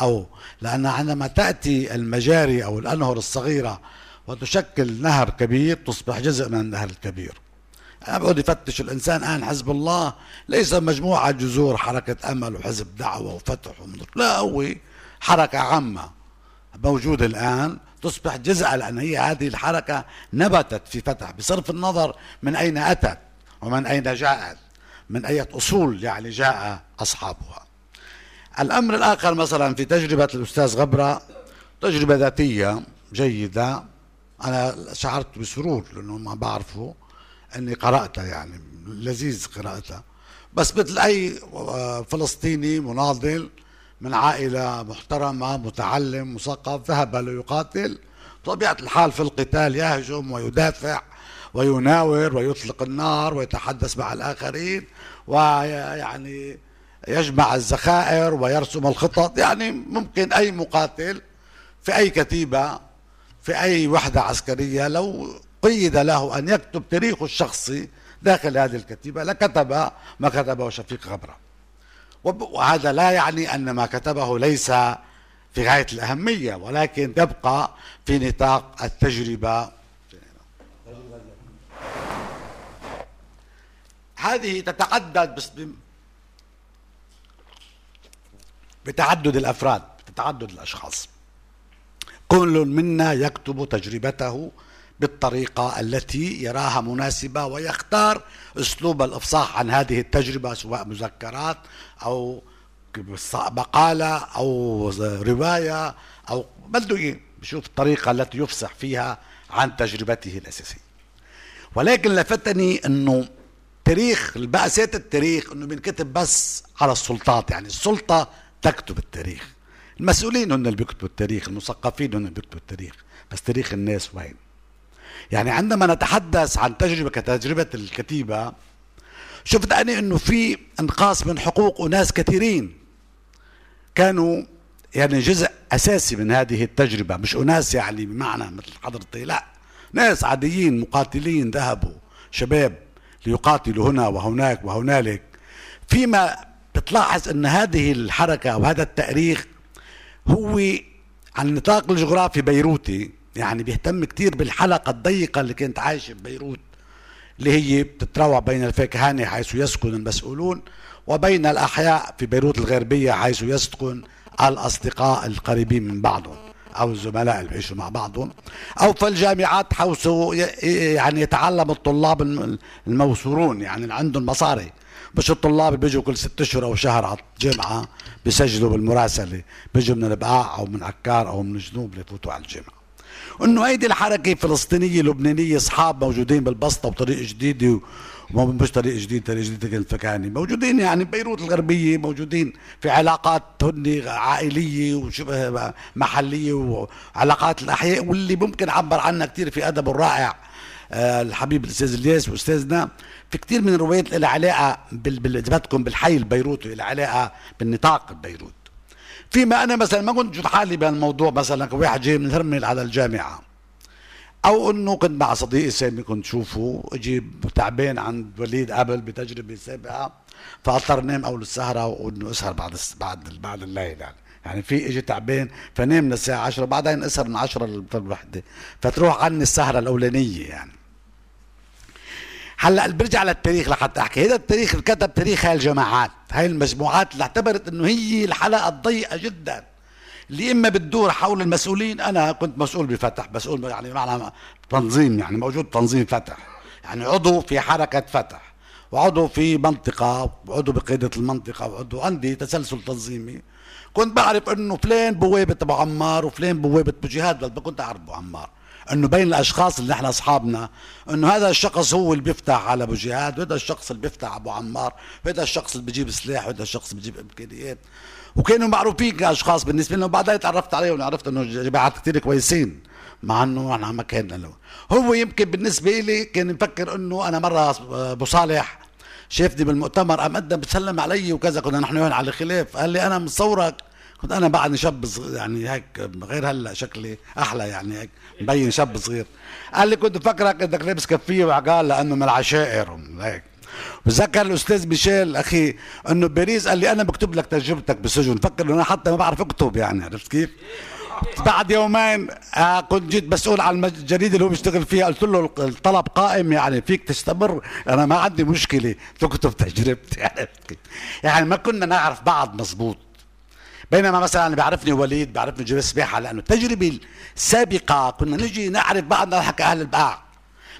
أو لأن عندما تأتي المجاري أو الأنهر الصغيرة وتشكل نهر كبير تصبح جزء من النهر الكبير. يقعد يفتش الإنسان الآن حزب الله ليس مجموعة جذور حركة أمل وحزب دعوة وفتح لا هو حركة عامة موجودة الآن. تصبح جزءا لأن هي هذه الحركة نبتت في فتح بصرف النظر من أين أتت ومن أين جاءت من أي أصول يعني جاء أصحابها. الأمر الآخر مثلا في تجربة الأستاذ غبرة تجربة ذاتية جيدة. أنا شعرت بسرور لأنه ما بعرفه إني قراتها يعني لذيذ قراءتها بس مثل أي فلسطيني مناضل من عائلة محترمة متعلم مثقف ذهب ليقاتل طبيعة الحال في القتال يهجم ويدافع ويناور ويطلق النار ويتحدث مع الآخرين ويعني يجمع الذخائر ويرسم الخطط. يعني ممكن أي مقاتل في أي كتيبة في أي وحدة عسكرية لو قيد له أن يكتب تاريخه الشخصي داخل هذه الكتيبة لكتب ما كتبه شفيق غبرة. وهذا لا يعني أن ما كتبه ليس في غاية الأهمية ولكن يبقى في نطاق التجربة. هذه تتعدد بتعدد الأفراد بتعدد الأشخاص. كل منا يكتب تجربته بالطريقة التي يراها مناسبة ويختار أسلوب الإفصاح عن هذه التجربة سواء مذكرات أو مقالة أو رواية أو بده بشوف الطريقة التي يفصح فيها عن تجربته الأساسية. ولكن لفتني أنه تاريخ البأسات التاريخ أنه بينكتب بس على السلطات يعني السلطة تكتب التاريخ. المسؤولين هن اللي بيكتبوا التاريخ المثقفين هن اللي بيكتبوا التاريخ. بس تاريخ الناس وين؟ يعني عندما نتحدث عن تجربة كتجربة الكتيبة شفت أنا أنه في أنقاص من حقوق أناس كثيرين كانوا يعني جزء أساسي من هذه التجربة. مش أناس يعني بمعنى مثل حضرتي لا. ناس عاديين مقاتلين ذهبوا شباب ليقاتلوا هنا وهناك وهنالك. فيما بتلاحظ أن هذه الحركة أو هذا التأريخ هو على النطاق الجغرافي بيروتي يعني بيهتم كتير بالحلقة الضيقة اللي كانت عايشة ببيروت اللي هي بتتراوح بين الفاكهانة حيث يسكن المسؤولون وبين الأحياء في بيروت الغربية حيث يسكن الأصدقاء القريبين من بعضهم أو الزملاء اللي بيعيشوا مع بعضهم أو في الجامعات حيث يعني يتعلم الطلاب الموسورون يعني اللي عندهم مصاري. مش الطلاب اللي بيجوا كل ست أشهر أو شهر على الجامعة بيسجلوا بالمراسلة. بيجوا من البقاع أو من عكار أو من الجنوب ليفوتوا على الجامعة إنه هيدي الحركة فلسطينية لبنانية أصحاب موجودين بالبسطة وطريق جديد مش طريق جديد طريق جديد الفكاني موجودين يعني بيروت الغربية موجودين في علاقات هن عائلية وشبه محلية وعلاقات الأحياء واللي ممكن عبر عنها كثير في أدب الرائع. الحبيب الأستاذ الياس وأستاذنا. في كثير من الروايات لها علاقة بال بالحي البيروتي لها علاقة بالنطاق البيروت فيما أنا مثلا ما كنت حالي بهالموضوع مثلا كواحد جاي من هرمل على الجامعة. أو إنه كنت مع صديقي سامي كنت شوفه أجي تعبان عند وليد قبل بتجربة سابقة فأضطر نام أول السهرة وإنه أسهر بعد بعد بعد الليل يعني. يعني في إجي تعبان فنام من الساعة 10 بعدين أسهر من 10 للوحده فتروح عني السهرة الأولانية يعني. هلأ برجع للتاريخ لحتى أحكي. هذا التاريخ كتب تاريخ هاي الجماعات. هاي المجموعات اللي اعتبرت إنه هي الحلقة الضيقة جدا. اللي إما بتدور حول المسؤولين أنا كنت مسؤول بفتح مسؤول يعني معنى تنظيم يعني موجود تنظيم فتح. يعني عضو في حركة فتح وعضو في منطقة وعضو بقيادة المنطقة وعضو عندي تسلسل تنظيمي. كنت بعرف إنه فلان بوابة أبو عمار وفلان بوابة أبو جهاد كنت أعرف أبو عمار. إنه بين الأشخاص اللي إحنا أصحابنا إنه هذا الشخص هو اللي بيفتح على أبو جهاد وهذا الشخص اللي بيفتح أبو عمار وهذا الشخص اللي بيجيب سلاح وهذا الشخص اللي بيجيب إمكانيات. وكانوا معروفين كأشخاص بالنسبة لنا وبعدين تعرفت عليهم وعرفت إنه جماعات كثير كويسين مع إنه إحنا ما كان له هو يمكن بالنسبة لي كان مفكر إنه أنا مرة أبو صالح شافني بالمؤتمر قام قدم بسلم علي وكذا كنا نحن وين على خلاف. قال لي أنا مصورك كنت أنا بعدني شاب صغير يعني هيك غير هلأ شكلي أحلى يعني هيك مبين شاب صغير. قال لي كنت فكرك إنك لابس كفية وعقال لأنه من العشائر هيك. بذكر الأستاذ ميشيل أخي إنه باريس قال لي أنا بكتب لك تجربتك بالسجن فكر إنه أنا حتى ما بعرف أكتب يعني عرفت كيف؟ بعد يومين آه كنت جيت مسؤول عن الجريده اللي هو بيشتغل فيها قلت له الطلب قائم يعني فيك تستمر؟ أنا ما عندي مشكلة تكتب تجربتي عرفت يعني ما كنا نعرف بعض مزبوط بينما مثلا بيعرفني وليد بيعرفني جبال سباحه لأنه التجربه السابقه كنا نجي نعرف بعضنا نحكي أهل البقاع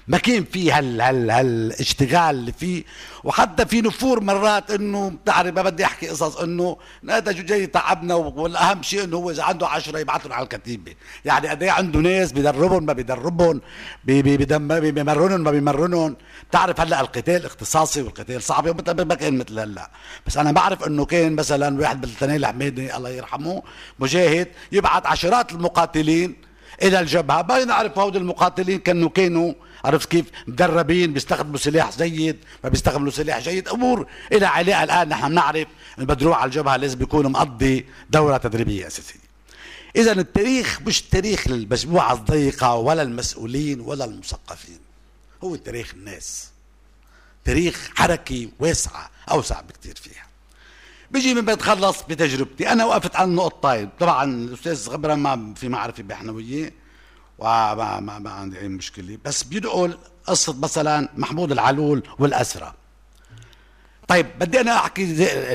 ما كان في هال هال هالاشتغال اللي فيه. وحتى في نفور مرات إنه بتعرف ما بدي أحكي قصص إنه هذا جاي تعبنا والأهم شيء إنه هو إذا عنده عشرة يبعثهم على الكتيبة. يعني قد إيه عنده ناس بيدربهم ما بيدربهم بيمرنهم ما بيمرنهم. بتعرف هلأ القتال اختصاصي والقتال صعب ما كان مثل هلأ. بس أنا بعرف إنه كان مثلا واحد بالتنين الحميدي الله يرحمه مجاهد يبعث عشرات المقاتلين إلى الجبهة. ما نعرف هؤلاء المقاتلين كانوا كانوا عرفت كيف؟ مدربين بيستخدموا سلاح جيد ما بيستخدموا سلاح جيد. أمور إلى علاقه الآن نحن بنعرف بدروع على الجبهة لازم يكون مقضي دورة تدريبية اساسيه إذا التاريخ مش تاريخ للمجموعة الضيقة ولا المسؤولين ولا المثقفين هو تاريخ الناس. تاريخ حركة واسعة أوسع بكثير فيها. بيجي من بتخلص بتجربتي. أنا وقفت على النقطتين. طبعا الأستاذ غبره ما في معرفة بيحنا وياه. وما ما, ما عندي أي مشكلة. بس بينقل قصه مثلا محمود العلول والاسرى طيب بدي أنا أحكي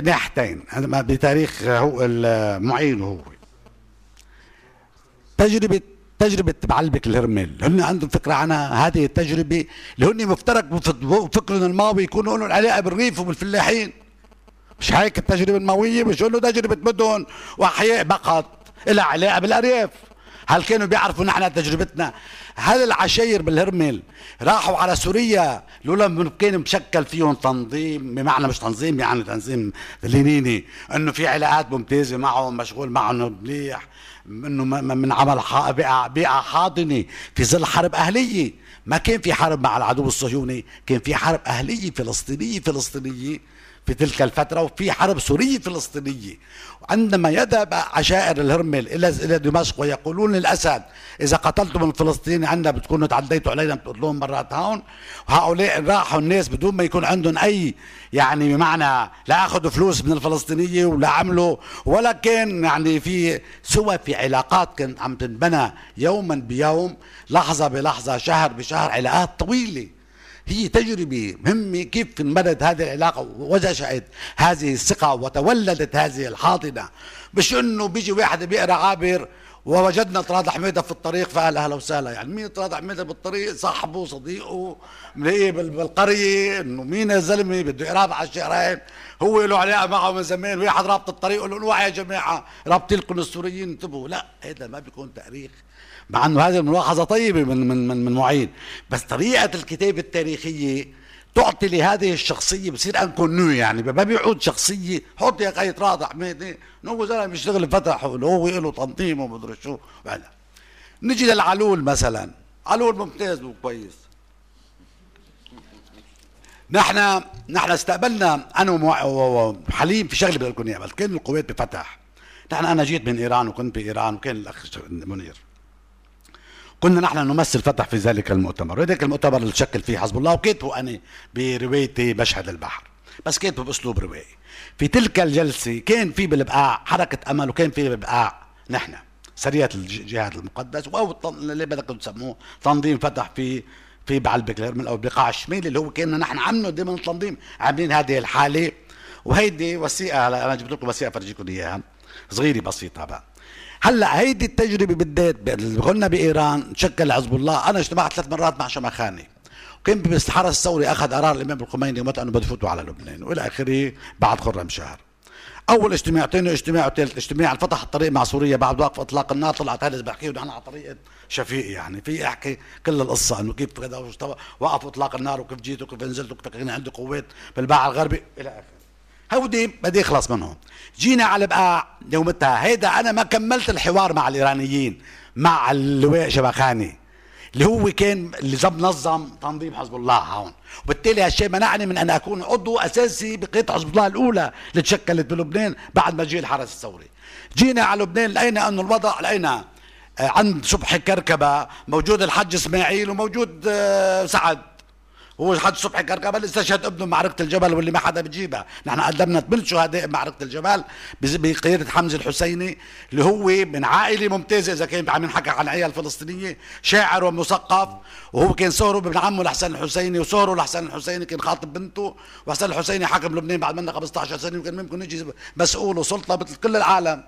ناحيتين. بتاريخ هو المعين هو. تجربه تجربة بعلبك الهرمل هن عندهم فكرة عنها. هذه التجربة اللي هن مفترق بفكرهم الماضي يكونوا لهم علاقة بالريف وبالفلاحين مش هيك التجربة الماوية مش انه تجربة مدن وأحياء فقط لها علاقة بالأرياف. هل كانوا بيعرفوا نحن تجربتنا؟ هل العشاير بالهرمل راحوا على سوريا لولا كان مشكل فيهم تنظيم؟ بمعنى مش تنظيم يعني تنظيم لينيني. إنه في علاقات ممتازة معهم مشغول معهم مليح. إنه من عمل بيئة حاضنة في ظل حرب أهلية. ما كان في حرب مع العدو الصهيوني كان في حرب أهلية فلسطينية فلسطينية. في تلك الفترة وفي حرب سورية فلسطينية. عندما يذهب عشائر الهرمل إلى إلى دمشق ويقولون للأسد إذا قتلتم الفلسطيني عندنا بتكونوا تعديتوا علينا بتقتلوهم مرات هون. هؤلاء راحوا الناس بدون ما يكون عندهم أي يعني بمعنى لا أخذوا فلوس من الفلسطينية ولا عملوا ولا كان يعني في سوى في علاقات كانت عم تنبنى يوما بيوم لحظة بلحظة شهر بشهر علاقات طويلة. هي تجربة مهمة كيف انبنت هذه العلاقة ونشأت هذه الثقة وتولدت هذه الحاضنة. مش إنه بيجي واحد بيقرأ عابر ووجدنا طراد حميده في الطريق فقال أهلا وسهلا. يعني مين طراد حميده بالطريق؟ صاحبه صديقه ملاقيه بالقرية إنه مين يا زلمة؟ بده يقرا على الشهرين هو له علاقة معه من زمان. واحد رابط الطريق له يا جماعة رابط لكم السوريين انتبهوا. لا هذا ما بيكون تاريخ. مع إنه هذه الملاحظه طيبة من من من, من معين. بس طريقة الكتابة التاريخية تعطي لهذه الشخصية بصير انكم نو يعني ما بيعود شخصية حط يا أخي راضي حميدي هو زلمه بيشتغل فتح هو له تنظيم ومدري شو. ولا نجي للعلول مثلا. علول ممتاز وكويس. نحن نحن استقبلنا أنا وحليم في شغلة بدي لكم اياها كان القوات بفتح. نحن أنا جيت من إيران وكنت بايران وكان الأخ منير. كنا نحن نمثل فتح في ذلك المؤتمر وذلك المؤتمر اللي شكل فيه حزب الله وكتبه أنا بروايتي مشهد البحر. بس كتبه بأسلوب روائي. في تلك الجلسة كان في بالبقاع حركة أمل وكان في بالبقاع نحن سرية الجهاد المقدس أو اللي بدك تسموه تنظيم فتح في في بعلبك من أو بقاع الشمالي اللي هو كنا نحن عاملينه ضمن التنظيم عاملين هذه الحالة. وهيدي وثيقه هلا أنا جبت لكم وثيقه فرجيكم إياها صغيرة بسيطة بقى. هلأ هيدي التجربة بالذات قلنا بإيران شكل حزب الله. أنا اجتمعت ثلاث مرات مع شمخاني وكان بالحرس الثوري أخذ قرار الإمام الخميني ومتى أنه بده على لبنان. وإلى آخره بعد خرم شهر. أول اجتماع ثاني اجتماع وثالث اجتماع فتح الطريق مع سوريا بعد وقف إطلاق النار طلعت هذا بحكي له على طريقة شفيق يعني. في أحكي كل القصة إنه كيف وقف إطلاق النار وكيف جيت وكيف نزلت وكيف عندي قوات بالباع الغربي. إلى آخره. هودي بدي اخلص منهم جينا على بقاع يومتها. هيدا أنا ما كملت الحوار مع الإيرانيين مع اللواء شبخاني اللي هو كان اللي نظم تنظيم حزب الله هون. وبالتالي هالشيء منعني من أن أكون عضو أساسي بقيادة حزب الله الأولى اللي تشكلت بلبنان بعد ما جه الحرس الثوري. جينا على لبنان لقينا أنه الوضع لقينا آه، عند صبحي كركبة موجود الحج إسماعيل وموجود آه، سعد. هو حد صبحي كركبة استشهد ابنه بمعركة الجبل واللي ما حدا بجيبها، نحن قدمنا ثمان شهداء بمعركة الجبل بقيادة حمزة الحسيني اللي هو من عائلة ممتازة إذا كان عم ينحكى عن عيال فلسطينيه، شاعر ومثقف. وهو كان صهره ابن عمه لحسن الحسيني وصهره لحسن الحسيني كان خاطب بنته. وحسن الحسيني حاكم لبنان بعد منا 15 سنة وكان ممكن يجي مسؤول وسلطة مثل كل العالم.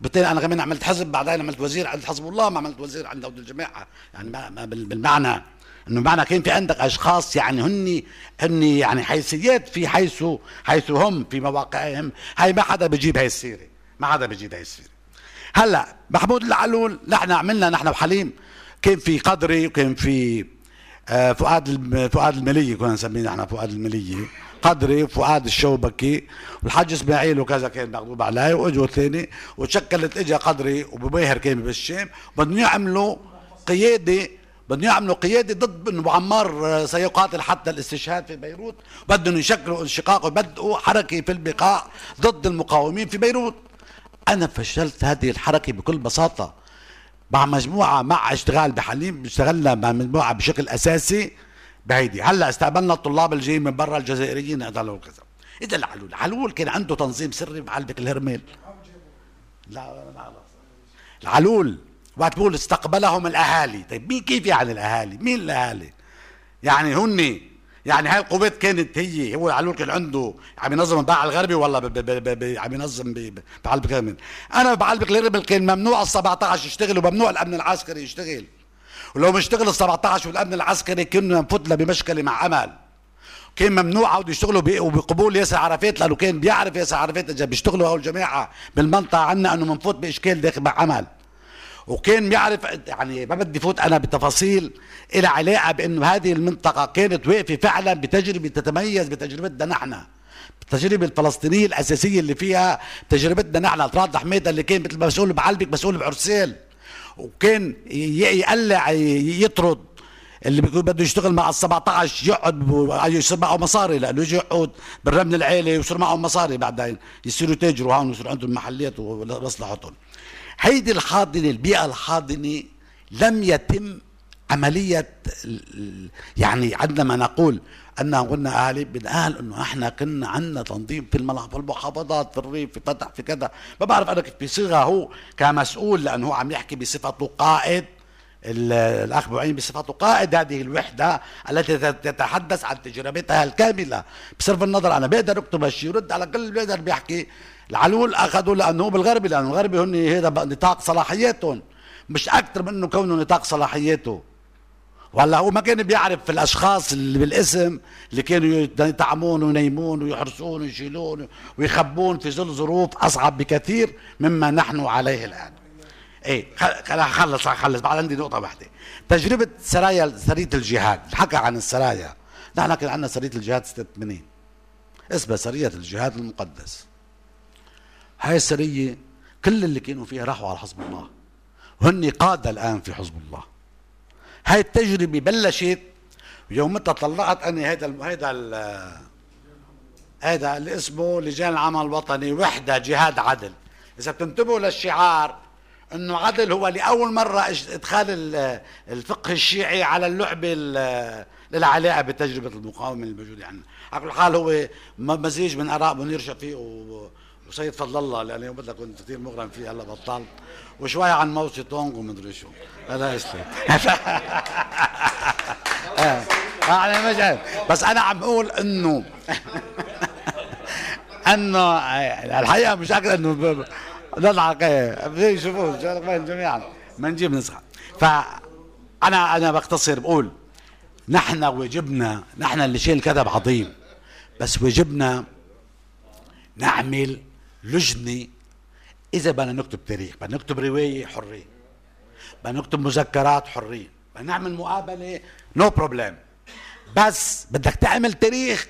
بالتالي أنا كمان عملت حزب بعدين عملت وزير عند حزب الله ما عملت وزير عند الجماعة. يعني ما بالمعنى. إنه معنى كان في عندك أشخاص يعني هن هن يعني حيثيات في حيث حيث هم في مواقعهم. هاي ما حدا بجيب هاي السيرة. ما حدا بجيب هاي السيرة. هلأ محمود العلول نحن عملنا نحن وحليم. كان في قدري وكان في آه، فؤاد فؤاد الملية كنا نسميه نحن فؤاد الملية. قدري وفؤاد الشوبكي والحاج إسماعيل وكذا كان مغضوب علي وإجوا ثاني. وتشكلت اجى قدري وبماهر كان بالشام بدهم يعملوا قيادة بدهم يعملوا قيادة ضد عمار آه، سيقاتل حتى الاستشهاد في بيروت. بدهم يشكلوا انشقاق وبدأوا حركة في البقاع ضد المقاومين في بيروت. أنا فشلت هذه الحركة بكل بساطة مع مجموعة مع اشتغال بحليم اشتغلنا مع مجموعة بشكل أساسي بهيدي هلأ استقبلنا الطلاب الجايين من برا الجزائريين هذول وكذا إذا العلول العلول كان عنده تنظيم سري بعلبك الهرميل. لا لا. العلول وقت بقول استقبلهم الأهالي. طيب مين كيف يعني الأهالي؟ مين الأهالي؟ يعني هن يعني هاي القوات كانت هي هو العلول كان عنده عم ينظم الباع الغربي ولا عم ينظم بعلبك الهرمل أنا بعلبك الهرمل كان ممنوع ال 17 يشتغل وممنوع الأمن العسكري يشتغل. ولو مشتغل ال 17 والأمن العسكري كنا نفوت بمشكلة مع أمل. كان ممنوع عودوا يشتغلوا بقبول ياسر عرفات لأنه كان بيعرف ياسر عرفات إذا بيشتغلوا هول الجماعة بالمنطقة عنا إنه بنفوت بإشكال داخل مع عمل وكان بيعرف يعني ما بدي فوت أنا بتفاصيل إلى علاقة بانه هذه المنطقة كانت واقفة فعلا بتجربة تتميز بتجربتنا نحن. التجربة الفلسطينية الأساسية اللي فيها تجربتنا نحن. راد حميدة اللي كان مثل مسؤول بعلبك مسؤول بعرسال وكان يقلع يطرد. اللي بيكون بده يشتغل مع ال 17 يقعد يصير معه مصاري. لأنه يجي يقعد بالرمل العالي ويصير معه مصاري بعدين. يصيروا تاجروا هون ويصير عندهم محلات ومصلحتهم. هيدي الحاضنة البيئة الحاضنة لم يتم عملية يعني عندما نقول أن قلنا أهلي بنقال أنه إحنا كنا عندنا تنظيم في المحافظات في الريف في فتح في كذا. ما بعرف أنا كيف بصيغة هو كمسؤول لأنه هو عم يحكي بصفته قائد. الأخ بعين بصفته قائد. هذه الوحدة التي تتحدث عن تجربتها الكاملة. بصرف النظر أنا بقدر أكتب هالشيء يرد على كل بيقدر بيحكي. العلول اخذوا لأنه بالغربي لأنه الغربي هن هذا نطاق صلاحياتهم. مش أكثر من انه كونه نطاق صلاحياته. ولا هو ما كان بيعرف في الأشخاص اللي بالاسم اللي كانوا يطعمون وينيمون ويحرسون ويشيلون ويخبون في ظل ظروف أصعب بكثير مما نحن عليه الآن. إيه خلص خلص بعد عندي نقطة واحدة. تجربة سرايا سرية الجهاد حكى عن السرايا. نحن كان عندنا سرية الجهاد 86 اسمها سرية الجهاد المقدس. هاي السرية كل اللي كانوا فيها راحوا على حزب الله. وهن قادة الآن في حزب الله. هاي التجربة بلشت يوم متى طلعت أنا هيدا هيدا هيدا اللي اسمه لجان العمل الوطني وحدة جهاد عدل. إذا بتنتبهوا للشعار إنه عدل هو لأول مرة إدخال ال- الفقه الشيعي على اللعبة ال- للعلاقة بتجربة المقاومة الموجودة عندنا. على كل حال هو مزيج من آراء منير شفيق وسيد فضل الله لاني يوم بدك كنت كثير مغرم فيه هلأ بطلت. وشوي عن ماو سي تونغ ومدري شو. هذا يسلم. آه، يعني مش. بس أنا عم أقول إنه إنه الحقيقة مش أكثر إنه نضحك بدي يشوفوا وين جميعا؟ ما نجيب نسخة. فانا أنا بختصر بقول نحن واجبنا نحن اللي شيء الكذب عظيم. بس واجبنا نعمل لجنه إذا بدنا نكتب تاريخ بدنا نكتب رواية حرية بدنا نكتب مذكرات حرية بدنا نعمل مقابلة no no problem بس بدك تعمل تاريخ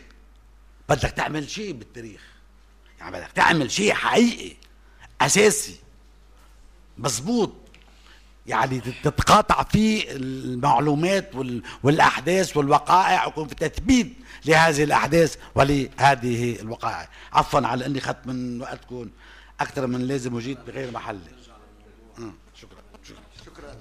بدك تعمل شيء بالتاريخ. يعني بدك تعمل شيء حقيقي أساسي مزبوط. يعني تتقاطع فيه المعلومات وال- والأحداث والوقائع ويكون في تثبيت لهذه الأحداث ولهذه الوقائع. عفوا على إني اخذت من وقتكم أكثر من اللازم وجيت بغير محلي أم، شكرا شكرا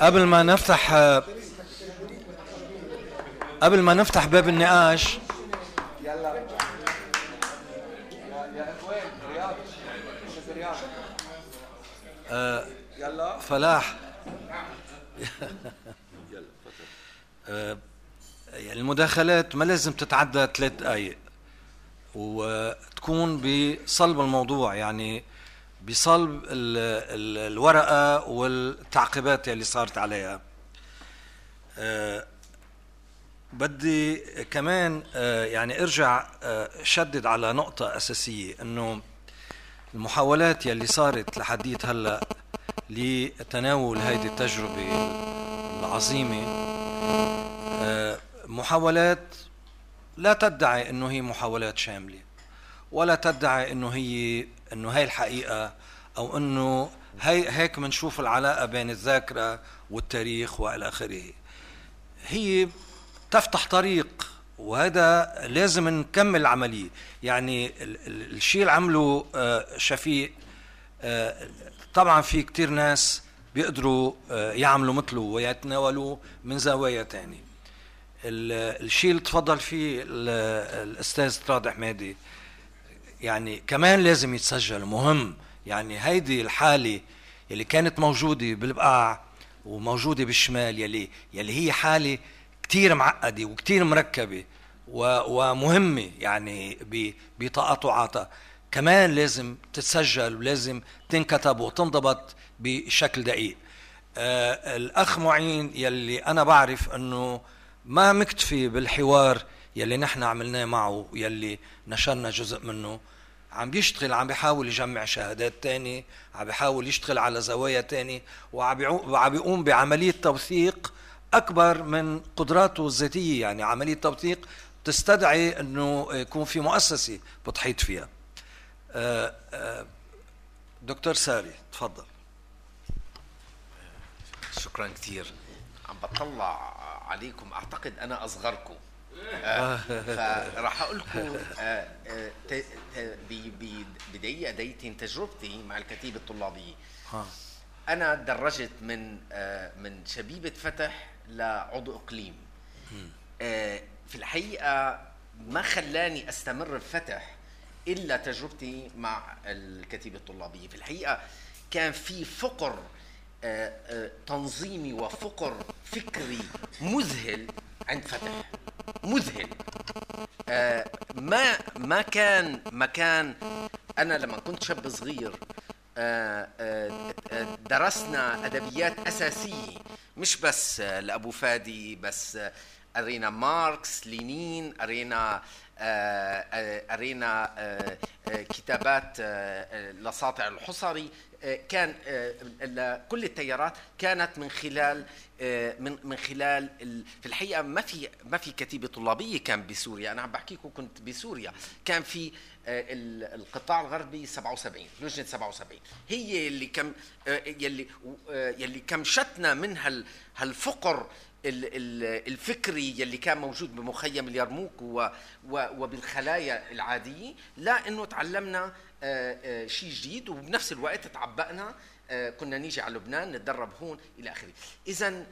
قبل ما نفتح قبل ما نفتح باب النقاش آه، فلاح. آه، المداخلات ما لازم تتعدى ثلاث دقائق وتكون بصلب الموضوع يعني بصلب ال ال الورقة والتعقيبات اللي صارت عليها. أه بدي كمان أه يعني ارجع أه شدد على نقطة أساسية إنه المحاولات يلي صارت لحديت هلأ لتناول هيدي التجربة العظيمة محاولات لا تدعي إنه هي محاولات شاملة ولا تدعي إنه هي إنه هي الحقيقة أو إنه هي هيك بنشوف العلاقة بين الذاكرة والتاريخ وإلى آخره. هي تفتح طريق وهذا لازم نكمل العملية يعني ال- ال- الشيء اللي عمله آه، شفيق آه، طبعا في كتير ناس بيقدروا آه، يعملوا مثله ويتناولوه من زوايا تانية. ال- الشيء اللي تفضل فيه ال- الأستاذ طراد حمادي يعني كمان لازم يتسجل مهم. يعني هيدي الحالة يلي كانت موجودة بالبقاع وموجودة بالشمال يلي يلي هي حالة كتير معقدة وكتير مركبة ومهمة يعني ب- بتقاطعاتها. كمان لازم تتسجل ولازم تنكتب وتنضبط بشكل دقيق. آه الأخ معين يلي أنا بعرف أنه ما مكتفي بالحوار يلي نحن عملناه معه يلي نشرنا جزء منه عم بيشتغل عم بيحاول يجمع شهادات تاني عم بيحاول يشتغل على زوايا تاني وعم بيقوم بعملية توثيق أكبر من قدراته الذاتية. يعني عملية توثيق تستدعي أنه يكون في مؤسسة بتحيط فيها. آه، آه، دكتور ساري تفضل. شكرا كثير. عم بطلع عليكم أعتقد أنا أصغركم. آه، فراح أقول لكم آه، آه، ت- ت- ب- ب- بدقيقه دقيقتين تجربتي مع الكتيبه الطلابيه أنا درجت من آه، من شبيبة فتح لعضو إقليم. آه، في الحقيقة ما خلاني أستمر بفتح إلا تجربتي مع الكتيبه الطلابيه في الحقيقة كان في فقر آه، آه، تنظيمي وفقر فكري مذهل عند فتح. مذهل. آه، ما ما كان مكان أنا لما كنت شاب صغير آه، آه، درسنا أدبيات أساسية مش بس لأبو فادي بس قرينا ماركس لينين قرينا قرينا آه، آه، كتابات آه، آه، لساطع الحصري. كان كل التيارات كانت من خلال من من خلال ال- في الحقيقة ما في ما في كتيبة طلابية كان بسوريا. أنا عم بحكيكم كنت بسوريا. كان في ال- القطاع الغربي 77 لجنة 77 هي اللي كم يلي يلي كمشتنا من هال هالفقر ال- ال- الفكري يلي كان موجود بمخيم اليرموك وبالخلايا العادية لا إنه تعلمنا شيء جديد وبنفس الوقت تعبأنا آه، كنا نيجي على لبنان نتدرب هون إلى آخره. اذا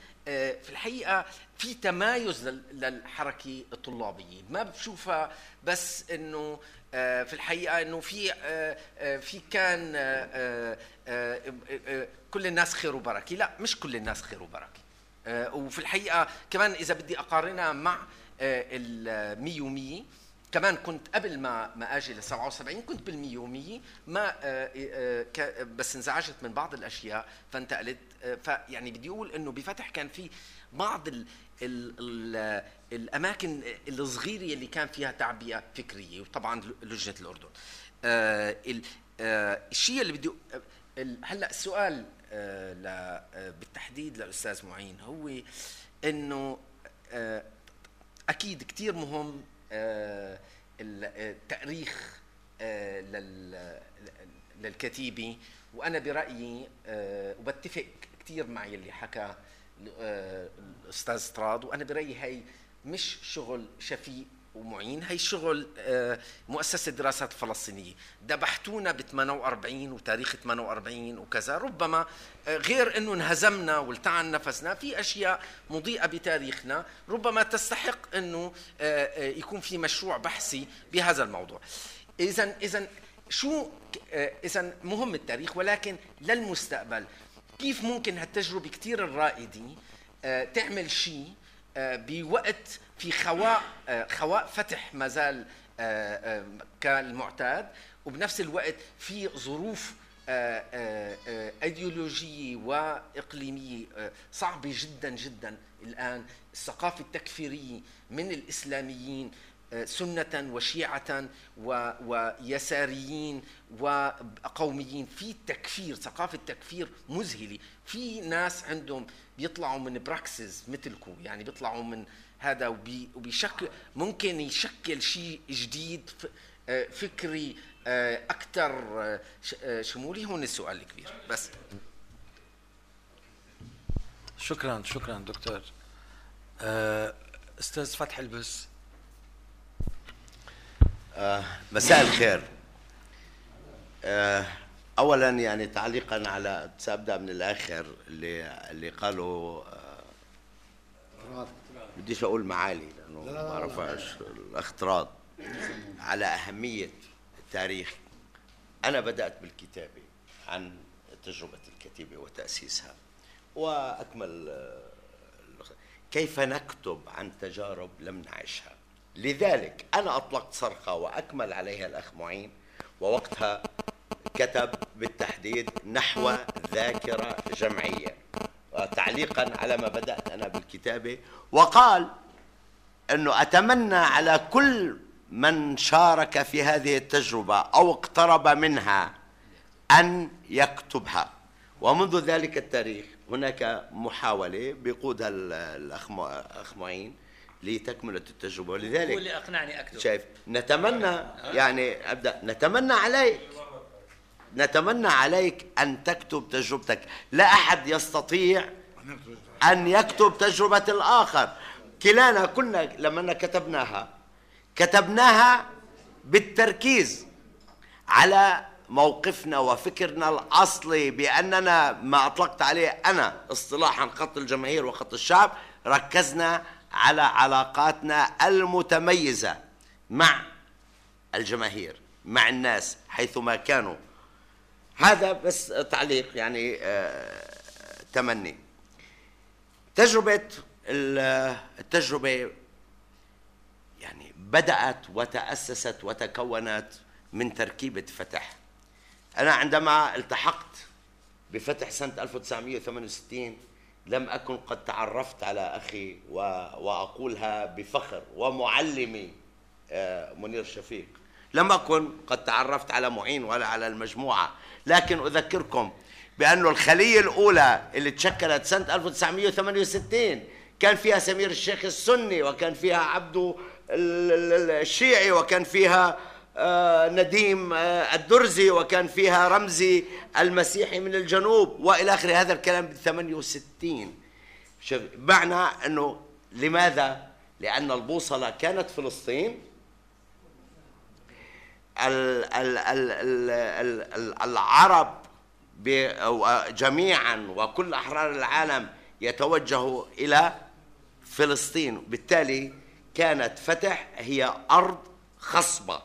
في الحقيقة في تمايز لل- للحركة الطلابية. ما بشوفها بس إنه آه، في الحقيقة إنه في آه، آه، في كان آه، آه، آه، آه، كل الناس خير وبركة. لا مش كل الناس خير وبركة. آه، وفي الحقيقة كمان إذا بدي أقارنها مع ال 100 و100 كمان كنت قبل ما ما آجي ل 77 كنت بال 100 و100 ما آه، آه، بس انزعجت من بعض الأشياء فانتقلت آه، فيعني بدي أقول إنه بفتح كان في بعض ال ال ال الأماكن الصغيرة اللي كان فيها تعبئة فكرية وطبعا لجنة الأردن. آه، ال- آه، الشيء اللي بدي آه، هلأ السؤال آه، آه، بالتحديد للأستاذ معين. هو إنه آه، أكيد كثير مهم آه، ال- آه، التاريخ آه، لل- للكتيبه وأنا برأيي آه، وبتفق كثير مع يلي حكى آه، الأستاذ طراد. وأنا برأيي هي مش شغل شفيق. ومعين. هي شغل آه، مؤسسة الدراسات الفلسطينية دبحتونا ب 48 وتاريخ 48 وكذا. ربما آه، غير إنه انهزمنا والتعن نفسنا في أشياء مضيئة بتاريخنا. ربما تستحق إنه آه، يكون في مشروع بحثي بهذا الموضوع. اذا اذا شو اذا مهم التاريخ ولكن للمستقبل. كيف ممكن هالتجربة كتير الرائدة تعمل شيء بوقت في خواء آه، خواء فتح ما زال آه، آه، كالمعتاد وبنفس الوقت في ظروف ايديولوجية وإقليمية صعبة جدا جدا. الآن الثقافة التكفيرية من الإسلاميين سنة وشيعة ويساريين وقوميين. في تكفير ثقافة تكفير مذهلة. في ناس عندهم بيطلعوا من براكسز مثلكم يعني بيطلعوا من هذا وبي وبيشكل ممكن يشكل شيء جديد ف- آه، فكري آه، أكثر آه، شمولي. هون السؤال الكبير. بس. شكرا شكرا دكتور. أستاذ فتحي البس. آه، مساء الخير. آه، اولا يعني تعليقا على سأبدأ من الآخر اللي اللي قالوا آه، بديش أقول معالي لأنه ما بعرفهاش الاخ طراد على أهمية التاريخ أنا بدأت بالكتابة عن تجربة الكتيبة وتأسيسها. وأكمل آه، كيف نكتب عن تجارب لم نعيشها. لذلك أنا أطلقت صرخة وأكمل عليها الأخ معين ووقتها كتب بالتحديد نحو ذاكرة جمعية. تعليقا على ما بدأت أنا بالكتابة. وقال أنه أتمنى على كل من شارك في هذه التجربة أو اقترب منها أن يكتبها. ومنذ ذلك التاريخ هناك محاولة بيقودها ال- الأخ معين لتكملة التجربة. هو ولذلك اللي أقنعني أكتب. شايف نتمنى يعني أبدأ نتمنى عليك نتمنى عليك أن تكتب تجربتك. لا أحد يستطيع أن يكتب تجربة الآخر. كلانا كنا لما كتبناها كتبناها بالتركيز على موقفنا وفكرنا الأصلي بأننا ما أطلقت عليه أنا اصطلاحا خط الجماهير وخط الشعب ركزنا على علاقاتنا المتميزة مع الجماهير مع الناس حيثما كانوا. هذا بس تعليق يعني آه، تمني. تجربة ال- التجربة يعني بدأت وتأسست وتكونت من تركيبة فتح. أنا عندما التحقت بفتح سنة 1968 لم أكن قد تعرفت على أخي و... وأقولها بفخر ومعلمي آه، منير شفيق. لم أكن قد تعرفت على معين ولا على المجموعة. لكن أذكركم بأن الخلية الأولى اللي تشكلت سنة 1968 كان فيها سمير الشيخ السني وكان فيها ال- الشيعي وكان فيها آه، نديم آه، الدرزي وكان فيها رمزي المسيحي من الجنوب وإلى آخره هذا الكلام ب 68 شوف معنى أنه لماذا؟ لأن البوصلة كانت فلسطين ال ال ال ال ال ال العرب جميعا وكل احرار العالم يتوجهوا إلى فلسطين بالتالي كانت فتح هي ارض خصبه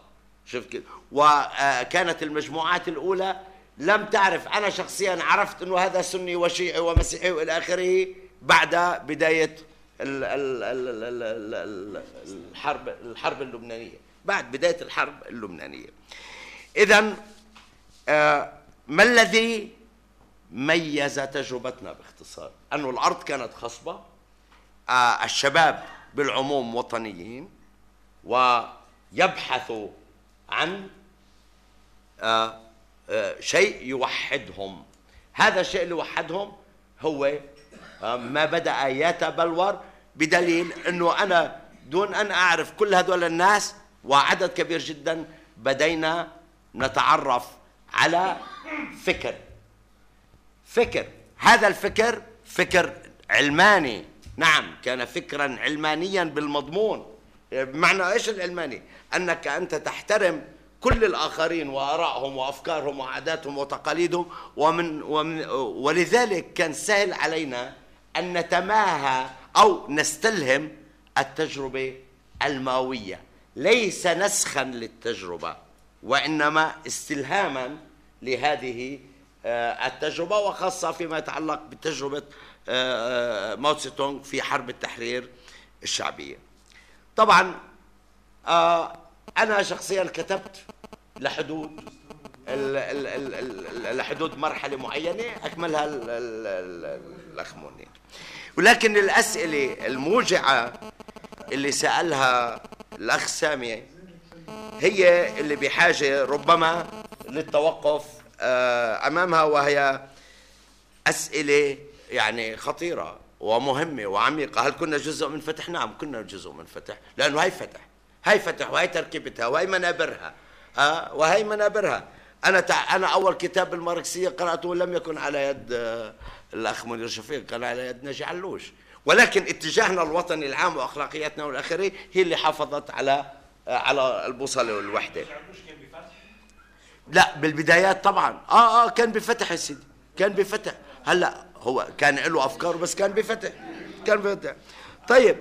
شوف كده وكانت المجموعات الاولى لم تعرف أنا شخصيا عرفت انه هذا سني وشيعي ومسيحي والى اخره بعد ال- الحرب الحرب اللبنانيه بعد بداية الحرب اللبنانية. اذا آه، ما الذي ميز تجربتنا باختصار؟ أنه الأرض كانت خصبة آه، الشباب بالعموم وطنيين ويبحثوا عن آه، شيء يوحدهم. هذا الشيء اللي وحدهم هو ما بدأ يتبلور بدليل أنه أنا دون أن أعرف كل هذول الناس وعدد كبير جدا بدينا نتعرف على فكر. فكر. هذا الفكر فكر علماني. نعم كان فكرا علمانيا بالمضمون. بمعنى إيش العلماني؟ أنك أنت تحترم كل الآخرين وآرائهم وأفكارهم وعاداتهم وتقاليدهم ومن, ومن ولذلك كان سهل علينا أن نتماهى أو نستلهم التجربة الماوية. ليس نسخا للتجربة وإنما استلهاما لهذه آه، التجربة وخاصة فيما يتعلق بتجربة آه، آه، ماو تسي تونغ في حرب التحرير الشعبية. طبعا أنا شخصيا كتبت لحدود لحدود مرحلة معينة أكملها ال- ال- ال- الأخ. ولكن الأسئلة الموجعة اللي سألها الأخ سامي. هي اللي بحاجة ربما للتوقف آه، أمامها وهي أسئلة يعني خطيرة ومهمة وعميقة. هل كنا جزء من فتح؟ نعم كنا جزء من فتح لأنه هي فتح. هي فتح وهي تركيبتها وهي منابرها آه وهي منابرها. أنا تع... أنا أول كتاب بالماركسيه قرأته لم يكن على يد آه، الأخ منير شفيق كان على يد ناجي علوش. ولكن اتجاهنا الوطني العام وأخلاقياتنا والاخره هي اللي حافظت على آه، على البوصلة والوحده لا بالبدايات طبعا. آه آه كان بفتح يا سيدي. كان بفتح. هلأ هو كان له أفكار بس كان بفتح. كان بفتح. طيب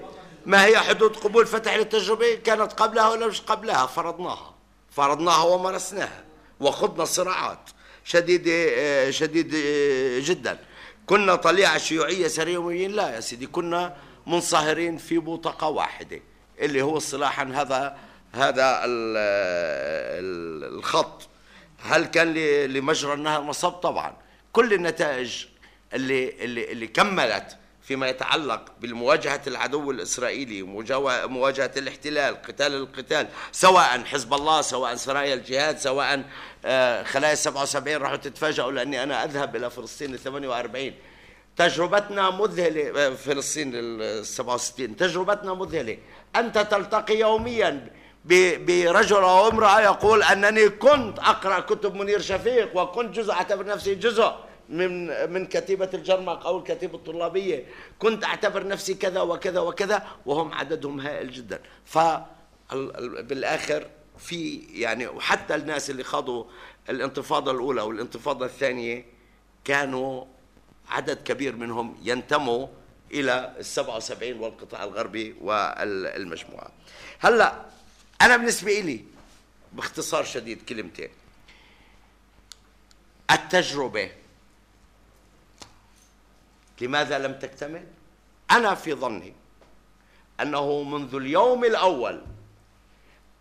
ما هي حدود قبول فتح للتجربة؟ كانت قبلها ولا مش قبلها؟ فرضناها. فرضناها ومارسناها. وخضنا صراعات شديدة آه، شديدة آه، جدا. كنا طليعه شيوعيه سريويين. لا يا سيدي كنا منصهرين في بوتقة واحدة اللي هو اصطلاحا هذا هذا ال- ال- الخط. هل كان لمجرى النهر مصب طبعا. كل النتائج اللي اللي اللي كملت فيما يتعلق بالمواجهة العدو الإسرائيلي مواجهة الاحتلال قتال القتال سواء حزب الله سواء سرايا الجهاد سواء آه، خلايا 77 راحوا تتفاجئوا لأني أنا أذهب إلى فلسطين ال 48 تجربتنا مذهلة آه، فلسطين ال 67 تجربتنا مذهلة. أنت تلتقي يوميا برجل أو امرأة يقول أنني كنت أقرأ كتب منير شفيق وكنت جزء أعتبر نفسي جزء من من كتيبة الجرمق أو الكتيبة الطلابية كنت أعتبر نفسي كذا وكذا وكذا وهم عددهم هائل جدا. ف ال- ال- بالآخر في يعني وحتى الناس اللي خاضوا الانتفاضة الأولى والانتفاضة الثانية كانوا عدد كبير منهم ينتموا إلى السبعة وسبعين والقطاع الغربي والمجموعة. هلأ أنا بالنسبة إلي باختصار شديد كلمتين. التجربة لماذا لم تكتمل؟ أنا في ظني أنه منذ اليوم الأول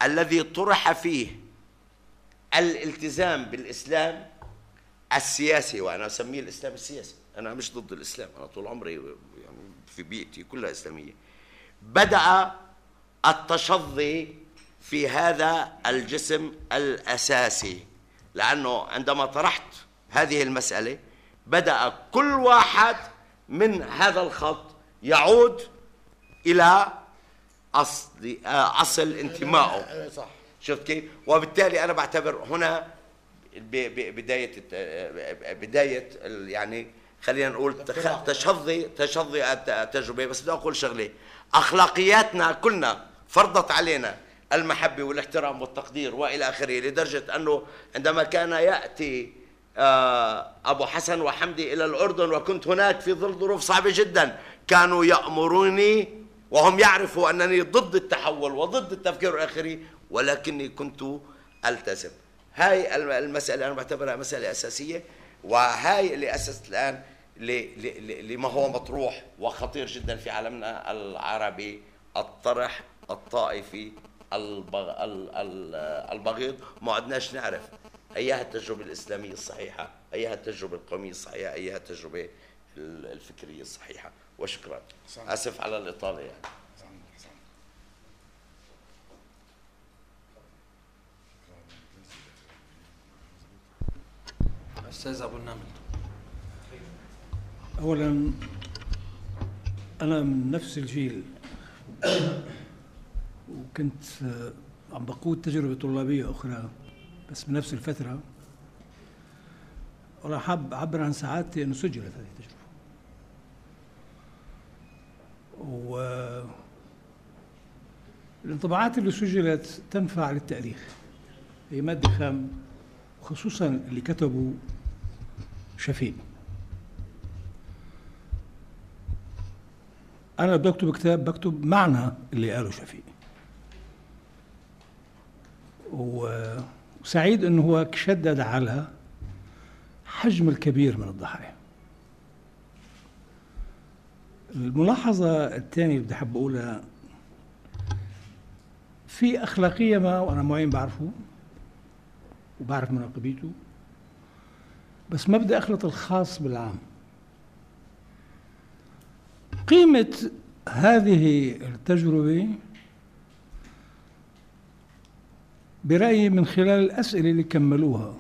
الذي طرح فيه الالتزام بالإسلام السياسي وأنا أسميه الإسلام السياسي أنا مش ضد الإسلام أنا طول عمري يعني في بيئتي كلها إسلامية بدأ التشظي في هذا الجسم الأساسي لأنه عندما طرحت هذه المسألة بدأ كل واحد من هذا الخط يعود إلى أصل أصل انتمائه. صح. شفت كيف؟ وبالتالي أنا بعتبر هنا ب- ب- بداية الت- بداية ال- يعني خلينا نقول تشظي تشظي الت- التجربة. بس بدي أقول شغلة. أخلاقياتنا كلنا فرضت علينا المحبة والاحترام والتقدير وإلى آخره لدرجة أنه عندما كان يأتي آه، أبو حسن وحمدي إلى الأردن وكنت هناك في ظل ظروف صعبة جدا. كانوا يأمروني وهم يعرفوا أنني ضد التحول وضد التفكير الآخري ولكني كنت ألتزم. هاي الم- المسألة أنا بعتبرها مسألة أساسية وهاي اللي ل- ل- لما هو مطروح وخطير جدا في عالمنا العربي الطرح الطائفي البغ... ال- ال- البغيض. ما عدناش نعرف. أيها التجربة الإسلامية الصحيحة أيها التجربة القومية الصحيحة أيها التجربة ال- الفكرية الصحيحة. وشكرا. آسف على الإطالة يعني. أستاذ أبو النمل. اولا أنا من نفس الجيل. وكنت آه، عم بقود تجربة طلابية أخرى. بس بنفس الفترة وراح حاب اعبر عن سعادتي إنه سجلت هذه التجربة. و الانطباعات اللي سجلت تنفع للتاريخ هي مادة خام خصوصا اللي كتبوا شفيق. أنا بدي أكتب كتاب بكتب معنى اللي قاله شفيق. و- وسعيد إنه هو شدد على حجم الكبير من الضحايا. الملاحظة الثانية اللي بدي أحب أقولها في أخلاقية ما وأنا معين بعرفه وبعرف مناقبيته بس ما بدي أخلط الخاص بالعام. قيمة هذه التجربة برأيي من خلال الأسئلة اللي كملوها.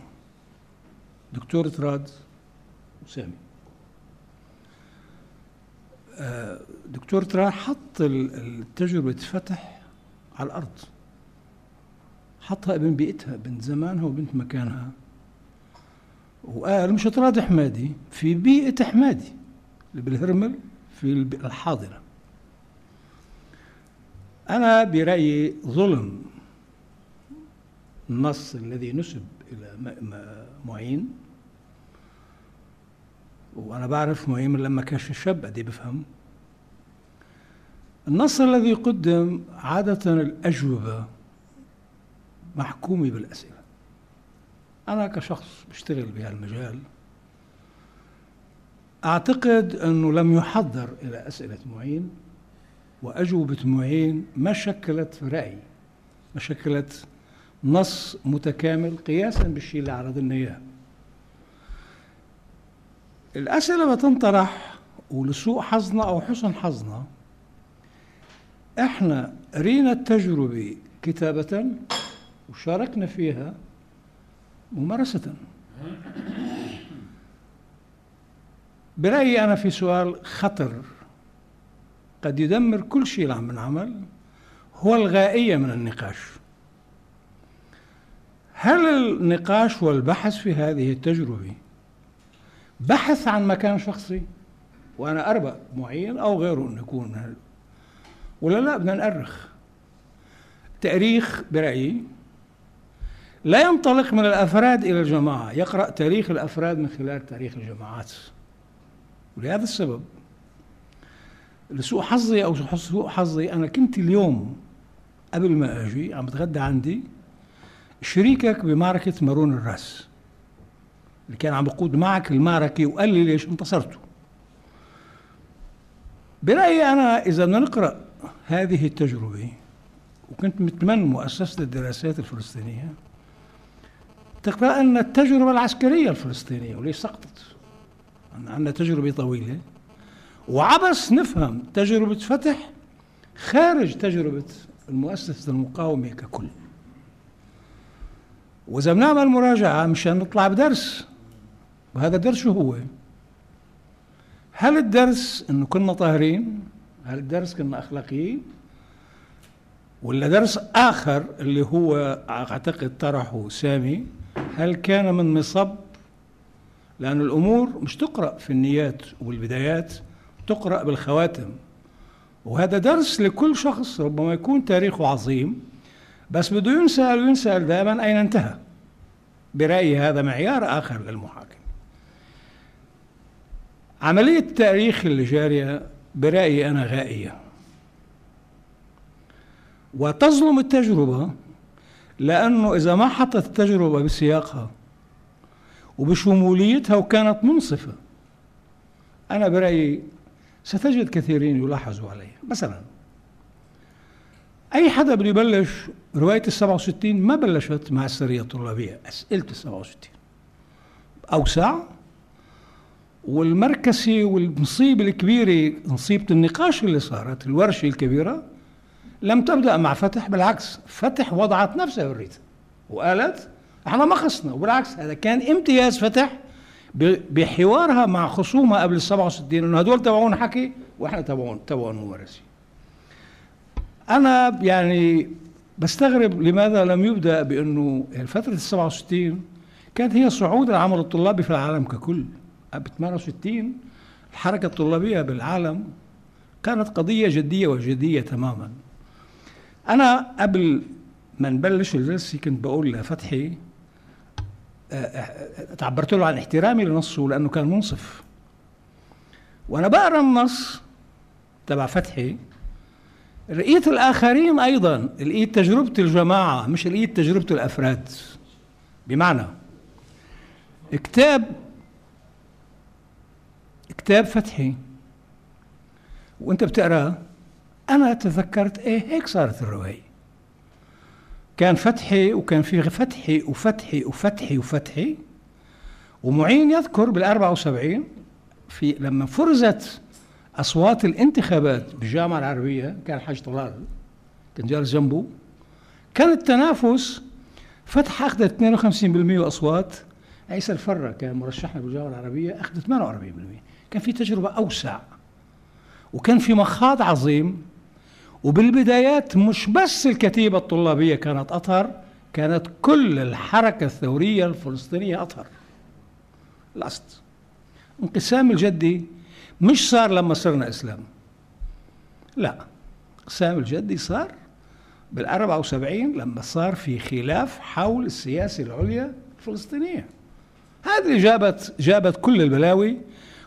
دكتور تراد وسامي. آه، دكتور تراد حط التجربة فتح على الأرض. حطها ابن بيئتها بنت زمانها وبنت مكانها. وقال مش تراد حمادي في بيئة حمادي اللي بالهرمل في الحاضرة. أنا برأيي ظلم النص الذي نسب إلى معين. وأنا بعرف معين لما كان شاب قد بفهم. النص الذي قدم عادة الأجوبة محكومة بالأسئلة. أنا كشخص بشتغل بهالمجال أعتقد أنه لم يحضر إلى أسئلة معين وأجوبة معين ما شكلت في رأيي ما شكلت نص متكامل قياسا بالشيء اللي عرض لنا إياه. الأسئلة بتنطرح ولسوء حظنا أو حسن حظنا إحنا رينا التجربة كتابة وشاركنا فيها ممارسة. برأيي أنا في سؤال خطر قد يدمر كل شيء عم نعمل هو الغائية من النقاش. هل النقاش والبحث في هذه التجربة بحث عن مكان شخصي؟ وأنا أربأ معين أو غيره أن يكون. ولا لا بدنا نأرخ. تاريخ برأيي لا ينطلق من الأفراد إلى الجماعة. يقرأ تاريخ الأفراد من خلال تاريخ الجماعات. ولهذا السبب لسوء حظي أو سوء حظي أنا كنت اليوم قبل ما أجي عم بتغدى عندي شريكك بمعركة مارون الرأس اللي كان عم بقود معك المعركة وقال لي ليش انتصرتوا. برأيي أنا إذا بدنا نقرأ هذه التجربة وكنت متمنى مؤسسة الدراسات الفلسطينية تقرأ أن التجربة العسكرية الفلسطينية وليش سقطت؟ عندنا تجربة طويلة. وعبس نفهم تجربة فتح خارج تجربة المؤسسة المقاومة ككل. وإذا بنعمل مراجعة مشان نطلع بدرس وهذا الدرس شو هو؟ هل الدرس انه كنا طاهرين؟ هل الدرس كنا أخلاقيين؟ ولا درس آخر اللي هو أعتقد طرحه سامي هل كان من مصب؟ لأن الأمور مش تقرأ في النيات والبدايات تقرأ بالخواتم وهذا درس لكل شخص ربما يكون تاريخه عظيم بس بده ينسأل وينسأل دائما أين انتهى؟ برأيي هذا معيار آخر للمحاكمة عملية التاريخ اللي جارية برأيي أنا غائية. وتظلم التجربة لأنه إذا ما حطت التجربة بسياقها وبشموليتها وكانت منصفة أنا برأيي ستجد كثيرين يلاحظوا عليها. مثلا أي حدا بده يبلش رواية ال 67 ما بلشت مع السرية الطلابية أسئلة ال 67 أوسع. والمركزي والمصيبة الكبيرة مصيبة النقاش اللي صارت الورشة الكبيرة لم تبدأ مع فتح بالعكس فتح وضعت نفسها بالريتم وقالت إحنا ما خصنا. وبالعكس هذا كان امتياز فتح بحوارها مع خصومها قبل ال 67 إنه هدول تبعون حكي وإحنا تبعون تبعون ممارسين أنا يعني بستغرب لماذا لم يبدأ بأنه فتره ال 67 كانت هي صعود العمل الطلابي في العالم ككل. ب 68 الحركة الطلابية بالعالم كانت قضية جدية وجدية تماما. أنا قبل ما نبلش الجلسة كنت بقول لفتحي آه، آه، تعبرت له عن احترامي لنصه لأنه كان منصف. وأنا بقرأ النص تبع فتحي لقيت الآخرين أيضا لقيت تجربة الجماعة مش لقيت تجربة الأفراد. بمعنى كتاب كتاب فتحي. وأنت بتقراه أنا تذكرت إيه هيك صارت الرواية. كان فتحي وكان في فتحي وفتحي وفتحي وفتحي. ومعين يذكر بال 74 في لما فرزت أصوات الانتخابات بالجامعة العربية كان حاج طلال كان جالس جنبه كان التنافس فتح أخذت 52% أصوات. عيسى الفرة كان مرشحنا بالجامعة العربية اخذ 48% كان في تجربة أوسع وكان في مخاض عظيم وبالبدايات مش بس الكتيبة الطلابية كانت أطهر كانت كل الحركة الثورية الفلسطينية أطهر. الأصل انقسام الجدي مش صار لما صرنا إسلام. لا انقسام الجدي صار بال 74 لما صار في خلاف حول السياسة العليا الفلسطينية. هذه اللي جابت جابت كل البلاوي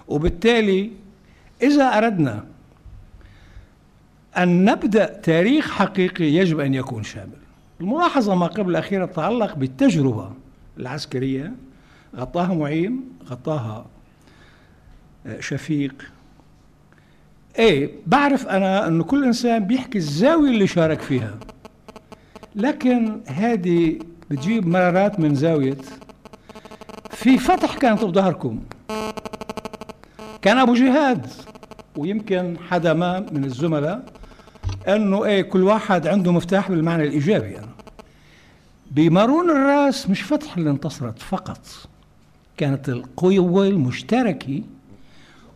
وبالتالي إذا أردنا أن نبدأ تاريخ حقيقي يجب أن يكون شامل. الملاحظة ما قبل الأخيرة تتعلق بالتجربة العسكرية غطاها معين غطاها شفيق إيه بعرف أنا انه كل إنسان بيحكي الزاوية اللي شارك فيها لكن هذه بتجيب مرارات من زاوية في فتح كانت بظهركم كان أبو جهاد ويمكن حدا ما من الزملاء أنه إيه كل واحد عنده مفتاح بالمعنى الإيجابي يعني. بمارون الراس مش فتح اللي انتصرت فقط كانت القوة المشتركة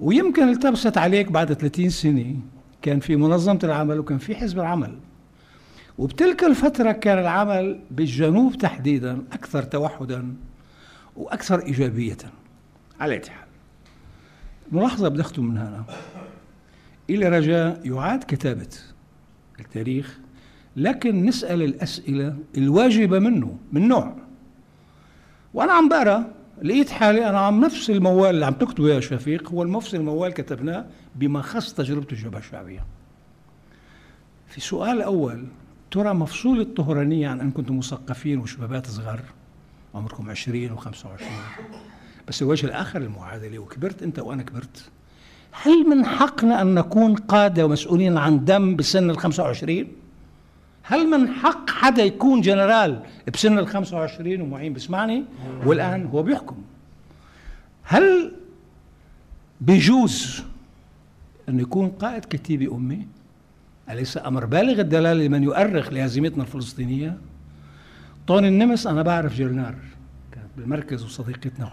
ويمكن التبست عليك بعد 30 سنة. كان في منظمة العمل وكان في حزب العمل. وبتلك الفترة كان العمل بالجنوب تحديدا أكثر توحدا وأكثر إيجابية. على أي حال. ملاحظة بدي أختم من هنا. إلى رجاء يعاد كتابة التاريخ لكن نسأل الأسئلة الواجبة منه من نوع. وأنا عم بقرأ لقيت حالي أنا عم نفس الموال اللي عم تكتبه يا شفيق هو نفس الموال كتبناه بما خص تجربة الجبهة الشعبية. في سؤال أول ترى مفصول الطهرانية عن أن كنتم مثقفين وشبابات صغار عمركم 20 و25 بس الوجه الآخر المعادلة وكبرت أنت وأنا كبرت. هل من حقنا أن نكون قادة ومسؤولين عن دم بسن ال 25 هل من حق حدا يكون جنرال بسن ال 25 ومعين؟ بيسمعني والآن هو بيحكم. هل بيجوز أن يكون قائد كتيبة أمي أليس أمر بالغ الدلالة لمن يؤرخ لهزيمتنا الفلسطينية؟ طوني النمس أنا بعرف جرنار كانت بالمركز وصديقتنا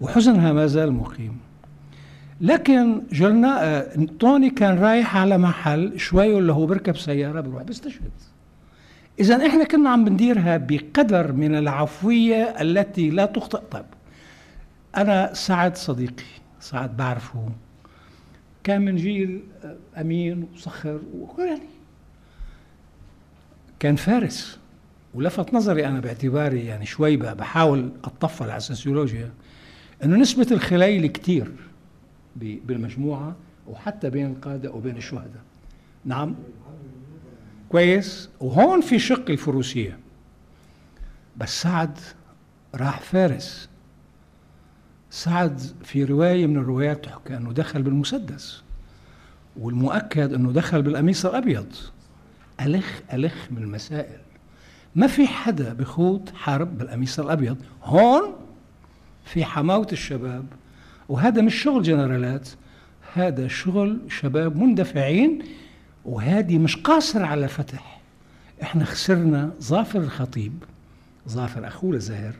وحزنها ما زال مقيم. لكن جلنا آه، طوني كان رايح على محل شوي ولا هو بركب سيارة بروح بيستشهد. إذا إحنا كنا عم بنديرها بقدر من العفوية التي لا تخطئ. طيب أنا سعد صديقي سعد بعرفه كان من جيل أمين وصخر ويعني كان فارس ولفت نظري أنا باعتباري يعني شوي بحاول أتطفل على السوسيولوجيا أنه نسبة الخليل كتير بالمجموعة وحتى بين القادة وبين الشهداء. نعم. كويس وهون في شق الفروسية. بس سعد راح فارس. سعد في رواية من الروايات تحكى أنه دخل بالمسدس والمؤكد أنه دخل بالقميص الأبيض. ألخ ألخ من المسائل. ما في حدا بخوض حرب بالقميص الأبيض. هون في حماوة الشباب وهذا مش شغل جنرالات هذا شغل شباب مندفعين وهذه مش قاصر على فتح. إحنا خسرنا ظافر الخطيب ظافر أخوه زاهر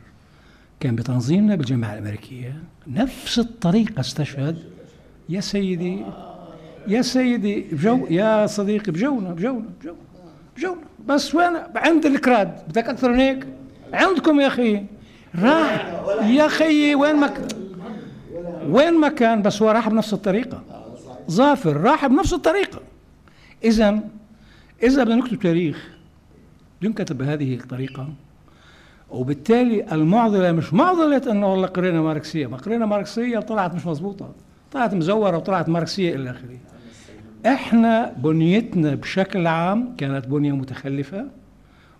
كان بتنظيمنا بالجامعة الأمريكية. نفس الطريقة استشهد. يا سيدي يا سيدي بجو يا صديقي بجونا بجونا بجونا بجونا. بس وين عند الكراد بدك أكثر من هيك؟ عندكم يا أخي. راح يا خيي وين ما وين ما كان بس هو راح بنفس الطريقة. ظافر راح بنفس الطريقة. اذا اذا بدنا نكتب تاريخ. ينكتب بهذه الطريقة. وبالتالي المعضلة مش معضلة إنه والله قرينا ماركسية. ما قرينا ماركسية طلعت مش مضبوطه طلعت مزورة وطلعت ماركسية إلى آخره. إحنا بنيتنا بشكل عام كانت بنية متخلفة.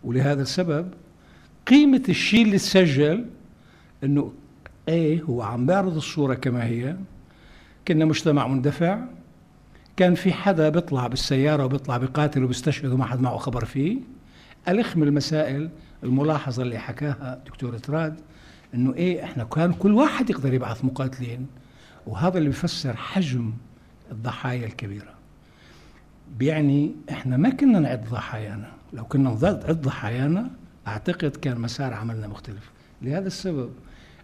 ولهذا السبب قيمة الشيء اللي تسجل إنه إيه هو عم بيعرض الصورة كما هي. كنا مجتمع مندفع. كان في حدا بيطلع بالسيارة وبيطلع بقاتل وبيستشهد وما حد معه خبر فيه الخ من المسائل الملاحظة اللي حكاها دكتور تراد إنه إيه إحنا كان كل واحد يقدر يبعث مقاتلين وهذا اللي بيفسر حجم الضحايا الكبيرة. بيعني إحنا ما كنا نعد ضحايانا لو كنا نعد ضحايانا أعتقد كان مسار عملنا مختلف. لهذا السبب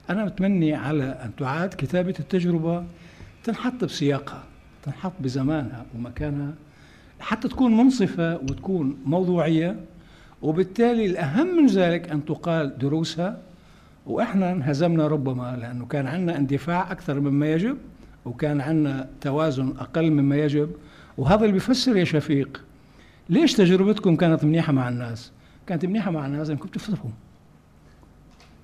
أنا متمني على أن تعاد كتابة التجربة تنحط بسياقها. تنحط بزمانها ومكانها حتى تكون منصفة وتكون موضوعية وبالتالي الأهم من ذلك أن تقال دروسها. وإحنا انهزمنا ربما لأنه كان عندنا اندفاع أكثر مما يجب وكان عندنا توازن أقل مما يجب. وهذا اللي بيفسر يا شفيق ليش تجربتكم كانت منيحة مع الناس؟ كانت منيحة مع الناس لأنكم تفهموا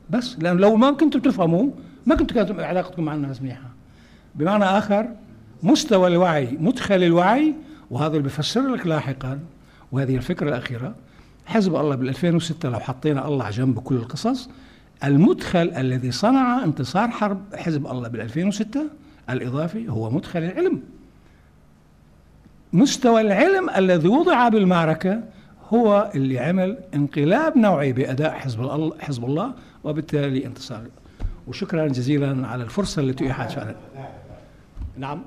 بس لأن لو ما كنتوا تفهموا ما كنتوا كانت علاقتكم مع الناس منيحة. بمعنى آخر مستوى الوعي مدخل الوعي وهذا اللي بفسر لك لاحقا وهذه الفكرة الأخيرة. حزب الله بال 2006 لو حطينا الله جنب كل القصص المدخل الذي صنع انتصار حرب حزب الله بال 2006 الإضافي هو مدخل العلم. مستوى العلم الذي وضع بالمعركة هو اللي عمل انقلاب نوعي بأداء حزب الله حزب الله وبالتالي انتصار. وشكرا جزيلا على الفرصة التي فعلا نعم.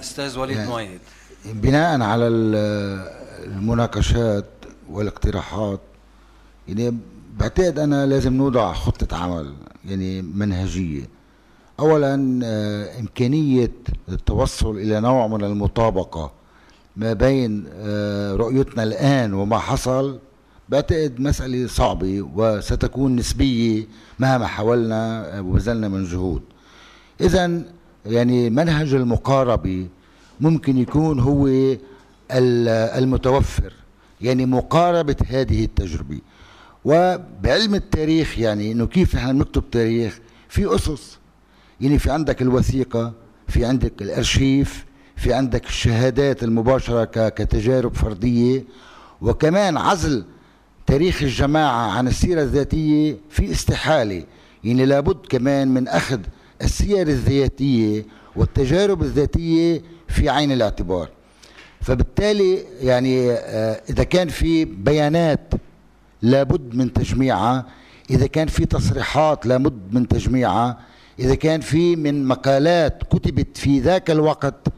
أستاذ وليد يعني مؤيد بناء على ال- المناقشات والاقتراحات يعني بعتقد أنا لازم نوضع خطة عمل يعني منهجية. اولا آه، إمكانية التوصل إلى نوع من المطابقة ما بين آه، رؤيتنا الآن وما حصل بعتقد مسألة صعبة وستكون نسبية مهما حاولنا وبذلنا من جهود. اذا يعني منهج المقاربة ممكن يكون هو ال- المتوفر يعني مقاربة هذه التجربة. وبعلم التاريخ يعني إنه كيف نحن بنكتب تاريخ في أسس يعني في عندك الوثيقة في عندك الأرشيف في عندك الشهادات المباشرة ك- كتجارب فردية. وكمان عزل تاريخ الجماعة عن السيرة الذاتية في استحالة. يعني لابد كمان من أخذ السير الذاتية والتجارب الذاتية في عين الاعتبار. فبالتالي يعني آه، إذا كان في بيانات لابد من تجميعها إذا كان في تصريحات لابد من تجميعها إذا كان في من مقالات كتبت في ذاك الوقت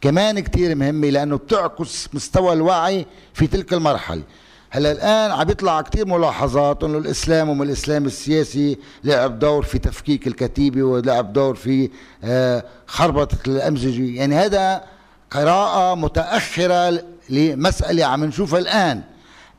كمان كتير مهمة لأنه بتعكس مستوى الوعي في تلك المرحلة. هلأ الآن عم يطلع كتير ملاحظات أنه الإسلام وما الإسلام السياسي لعب دور في تفكيك الكتيبة ولعب دور في آه، خربطة الأمزجة. يعني هذا قراءة متأخرة لمسألة عم نشوفها الآن.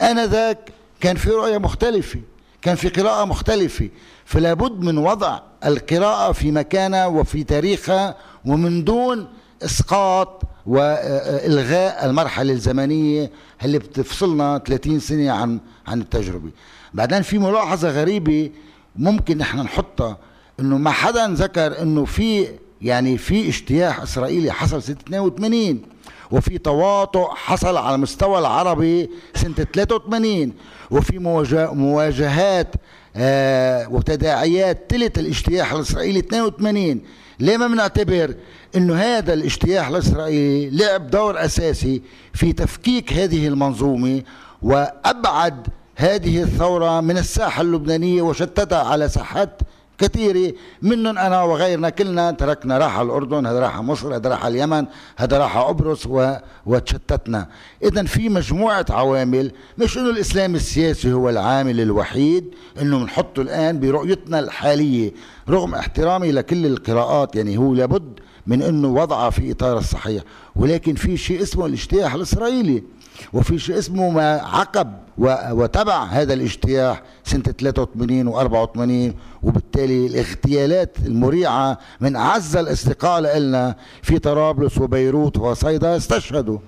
آنذاك كان في رؤية مختلفة كان في قراءة مختلفة. فلا بد من وضع القراءة في مكانها وفي تاريخها ومن دون إسقاط وإلغاء المرحلة الزمنية اللي بتفصلنا 30 سنة عن عن التجربة. بعدين في ملاحظة غريبة ممكن نحن نحطها إنه ما حدا ذكر إنه في يعني في اجتياح إسرائيلي حصل سنة 82 وفي تواطؤ حصل على المستوى العربي سنة 83 وفي مواجه- مواجهات آه وتداعيات تلت الاجتياح الإسرائيلي 82 ليه ما بنعتبر إنه هذا الاجتياح الإسرائيلي لعب دور أساسي في تفكيك هذه المنظومة وأبعد هذه الثورة من الساحة اللبنانية وشتتها على ساحات كثيرة منهم أنا وغيرنا كلنا تركنا راح على الأردن هذا راح على مصر هذا راح على اليمن هذا راح على و... وتشتتنا. إذا في مجموعة عوامل مش إنه الإسلام السياسي هو العامل الوحيد إنه بنحطه الآن برؤيتنا الحالية رغم احترامي لكل القراءات يعني هو لابد من إنه وضعها في إطار الصحيح. ولكن في شيء اسمه الاجتياح الإسرائيلي. وفي شيء اسمه ما عقب وتبع هذا الاجتياح سنة 83 و84 وبالتالي الاغتيالات المريعة من أعز الأصدقاء لنا في طرابلس وبيروت وصيدا استشهدوا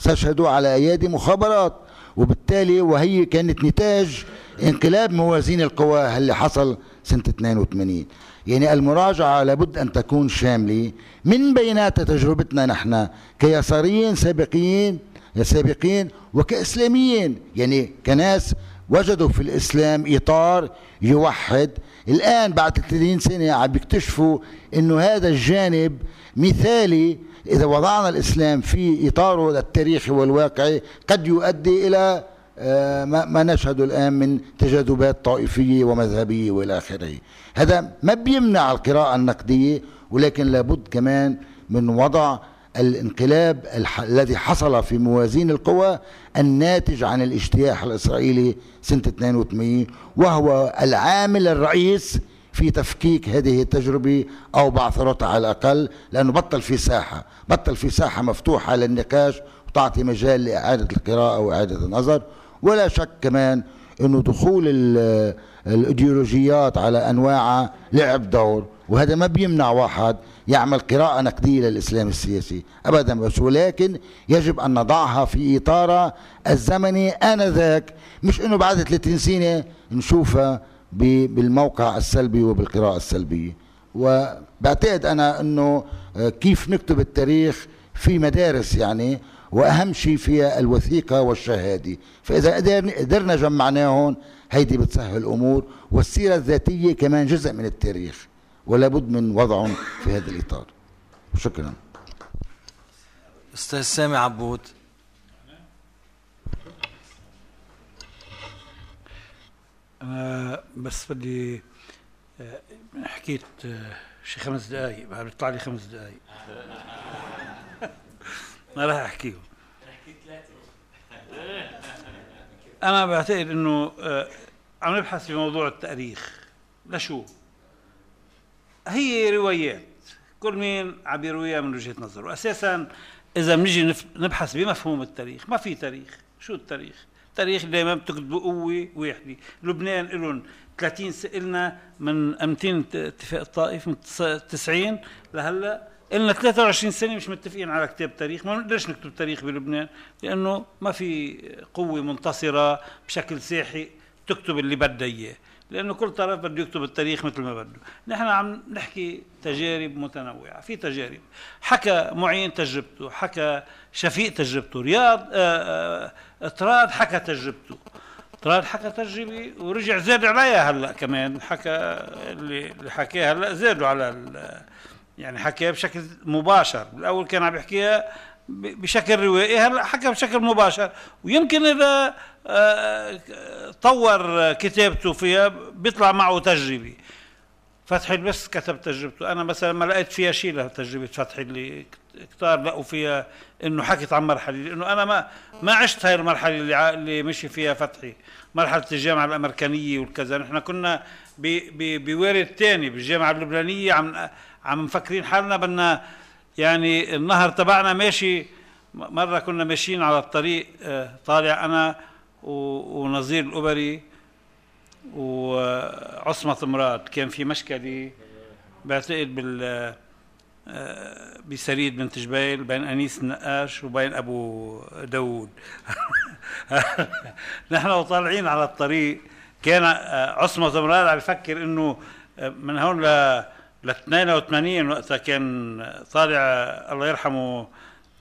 استشهدوا على أيادي مخابرات. وبالتالي وهي كانت نتاج انقلاب موازين القوى اللي حصل سنة 82 يعني المراجعة لابد أن تكون شاملة من بينات تجربتنا نحن كيساريين سابقين سابقين وكإسلاميين. يعني كناس وجدوا في الإسلام إطار يوحد. الآن بعد 30 سنة عم بيكتشفوا أنه هذا الجانب مثالي. إذا وضعنا الإسلام في إطاره التاريخي والواقعي قد يؤدي إلى آه، ما نشهده الآن من تجاذبات طائفية ومذهبية وإلى آخره. هذا ما بيمنع القراءة النقدية ولكن لابد كمان من وضع الانقلاب. الذي حصل في موازين القوى الناتج عن الاجتياح الإسرائيلي سنة 82 وهو العامل الرئيس في تفكيك هذه التجربة أو بعثرتها على الأقل لأنه بطل في ساحة بطل في ساحة مفتوحة للنقاش وتعطي مجال لإعادة القراءة وإعادة النظر ولا شك كمان أنه دخول ال- الإيديولوجيات على أنواعها لعب دور وهذا ما بيمنع واحد يعمل قراءة نقدية للإسلام السياسي. أبدا بس. ولكن يجب أن نضعها في إطارها الزمني آنذاك. مش أنه بعد 30 سنة نشوفها بالموقع السلبي وبالقراءة السلبية. وبعتقد أنا أنه آه، كيف نكتب التاريخ في مدارس يعني وأهم شيء فيها الوثيقة والشهادة. فإذا قدرنا جمعناهم هيدي بتسهل الأمور. والسيرة الذاتية كمان جزء من التاريخ. ولا بد من وضعهم في هذا الإطار. شكرا. أستاذ سامي عبود. أنا بس بدي آه، حكيت آه، شي خمس دقايق بعد بيطلع لي خمس دقايق. ما راح أحكيهم. أنا بعتقد إنه آه، عم نبحث في موضوع التاريخ. لشو؟ هي روايات. كل مين عم يرويها من وجهة نظره. واساسا إذا بنيجي نبحث بمفهوم التاريخ. ما في تاريخ. شو التاريخ؟ التاريخ دائما بتكتب بقوة وحده لبنان لهم 30 لنا من 200 اتفاق الطائف من 90 لهلأ لنا 23 سنة مش متفقين على كتاب تاريخ. ما بنقدرش نكتب تاريخ بلبنان؟ لأنه ما في قوة منتصرة بشكل ساحق تكتب اللي بدها إياه. لأنه كل طرف بده يكتب التاريخ مثل ما بده. نحن عم نحكي تجارب متنوعة. في تجارب. حكى معين تجربته حكى شفيق تجربته رياض آه، آه، طراد حكى تجربته. طراد حكى تجربة ورجع زاد عليها هلأ كمان. حكى اللي حكاها هلأ زادوا على يعني حكاها بشكل مباشر. بالاول كان عم يحكيها بشكل روائي هلا حكى بشكل مباشر؟ ويمكن إذا آه، طور كتابته فيها بيطلع معه تجربة. فتحي بس كتب تجربته. أنا مثلا ما لقيت فيها شيء لتجربه فتحي اللي كتار لقوا فيها إنه حكت عن مرحلة لأنه أنا ما ما عشت هاي المرحلة اللي اللي مشي فيها فتحي. مرحلة الجامعة الأمريكانية والكذا. نحن كنا بوارد ثاني بالجامعة اللبنانية عم عم مفكرين حالنا بدنا يعني النهر تبعنا ماشي. مرة كنا ماشيين على الطريق آه، طالع أنا ونظير الأبري وعصمة مراد. كان في مشكلة بعتقد بال آه، بسريد بنت جبيل بين أنيس النقاش وبين أبو داود نحن وطالعين على الطريق كان آه، عصمة مراد عم يفكر إنه من هون ل ل 82 وقتها كان طالع الله يرحمه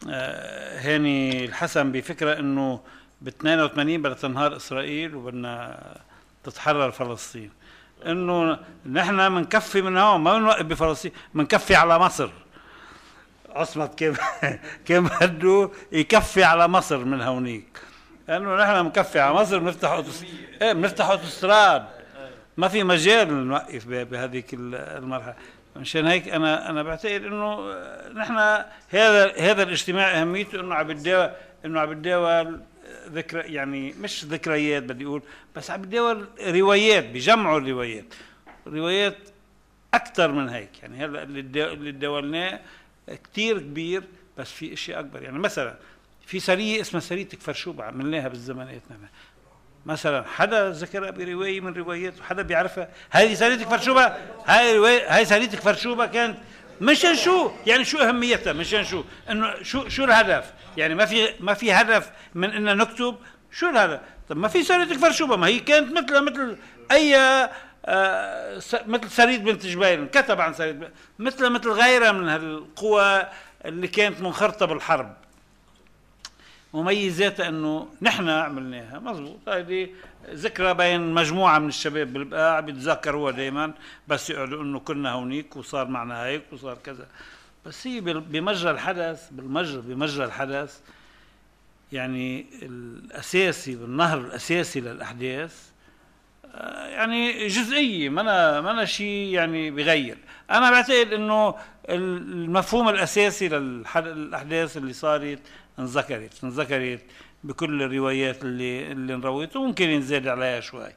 آه، هاني الحسن بفكرة إنه ب 82 بدها تنهار إسرائيل وبدنا تتحرر فلسطين. إنه نحن بنكفي من هون ما بنوقف بفلسطين بنكفي على مصر. عصمت كيف كيف بده يكفي على مصر من هونيك. لأنه نحن بنكفي على مصر بنفتح. إيه بنفتح اوتوستراد ما في مجال نوقف بهذيك المرحلة. مشان هيك أنا أنا بعتقد إنه نحن هذا هذا الاجتماع أهميته إنه عم بتداول إنه عم بتداول ذكرى يعني مش ذكريات بدي أقول بس عم بتداول روايات بجمعوا الروايات. روايات أكثر من هيك. يعني هلا اللي تداولناه كثير كبير بس في إشياء أكبر. يعني مثلا في سرية اسمها سرية كفرشوبه عملناها بالزمانات مثلا حدا ذكرها بروايه من رواياته حدا بيعرفها. هذه سريتك فرشوبة؟ هاي رواية هاي سريتك فرشوبة كانت؟ مشان شو؟ يعني شو أهميتها؟ مشان شو؟ إنه شو شو الهدف؟ يعني ما في ما في هدف من إن نكتب؟ شو الهدف؟ طب ما في سريتك فرشوبة ما هي كانت مثل مثل أي آه مثل سريد بنت جبيل كتب عن سريد مثل مثل غيرها من هالقوى اللي كانت منخرطة بالحرب. مميزاتها أنه نحن عملناها. مزبوط هذه ذكرى بين مجموعة من الشباب بالبقاع بيتذكروها دائما بس يقعدوا إنه كنا هونيك وصار معنا هيك وصار كذا. بس هي بمجرى الحدث بالمجرى بمجرى الحدث يعني الأساسي بالنهر الأساسي للأحداث آه، يعني جزئية ما أنا ما أنا شيء يعني بغير. أنا بعتقد إنه المفهوم الأساسي للاحداث اللي صارت انذكرت انذكرت بكل الروايات اللي اللي انرويت وممكن ينزاد عليها شوي.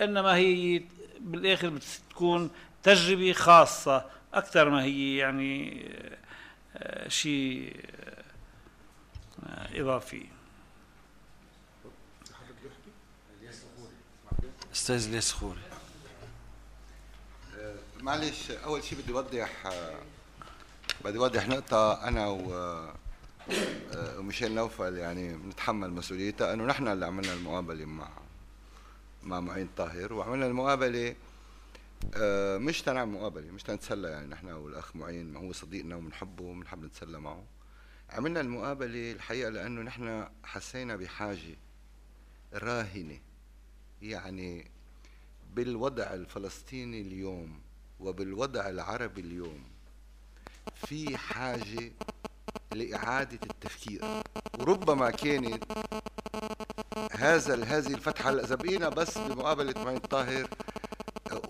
إنما هي بالآخر بتكون تجربة خاصة أكثر ما هي يعني آه، شيء آه، إضافي. أستاذ الياس خوري. معلش أول شيء بدي اوضح بدي اوضح نقطة أنا و آه، ميشيل نوفل يعني بنتحمل مسؤوليتها إنه نحن اللي عملنا المقابلة مع مع معين طاهر وعملنا المقابلة آه، مش تنعمل مقابلة مش تنتسلى يعني نحن والأخ معين ما هو صديقنا وبنحبه وبنحب نتسلى معه. عملنا المقابلة الحقيقة لأنه نحن حسينا بحاجة راهنة يعني بالوضع الفلسطيني اليوم. وبالوضع العربي اليوم في حاجة لإعادة التفكير. وربما كانت هذا هذه الفتحة إذا بقينا بس بمقابلة معين طاهر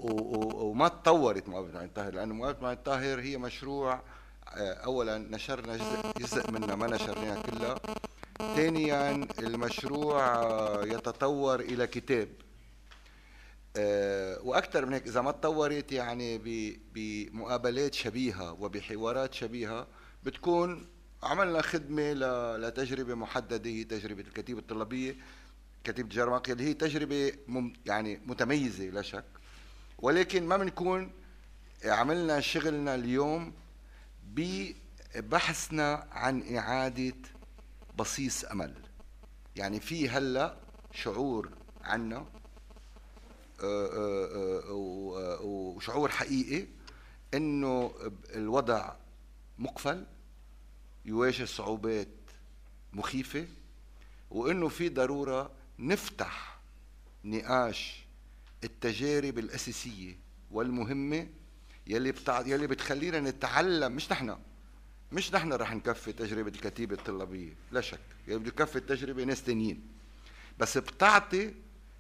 وما تطورت مقابلة معين طاهر لأنه مقابلة معين طاهر هي مشروع آه، أولا نشرنا جزء, جزء منها ما نشرناها كلها ثانيا المشروع آه، يتطور إلى كتاب. وأكثر من هيك إذا ما تطورت يعني بمقابلات شبيهة وبحوارات شبيهة بتكون عملنا خدمة لتجربة محددة هي تجربة الكتيبة الطلابية كتيبة جرماقيا اللي هي تجربة يعني متميزة لا شك. ولكن ما بنكون عملنا شغلنا اليوم ببحثنا عن إعادة بصيص أمل. يعني في هلأ شعور عنا آه، آه، آه، وشعور حقيقي إنه الوضع مقفل يواجه صعوبات مخيفة وإنه في ضرورة نفتح نقاش التجارب الأساسية والمهمة يلي بتع... يلي بتخلينا نتعلم. مش نحن مش نحن رح نكفي تجربة الكتيبة الطلابية لا شك. يلي بده يكفي التجربة ناس تانيين. بس بتعطي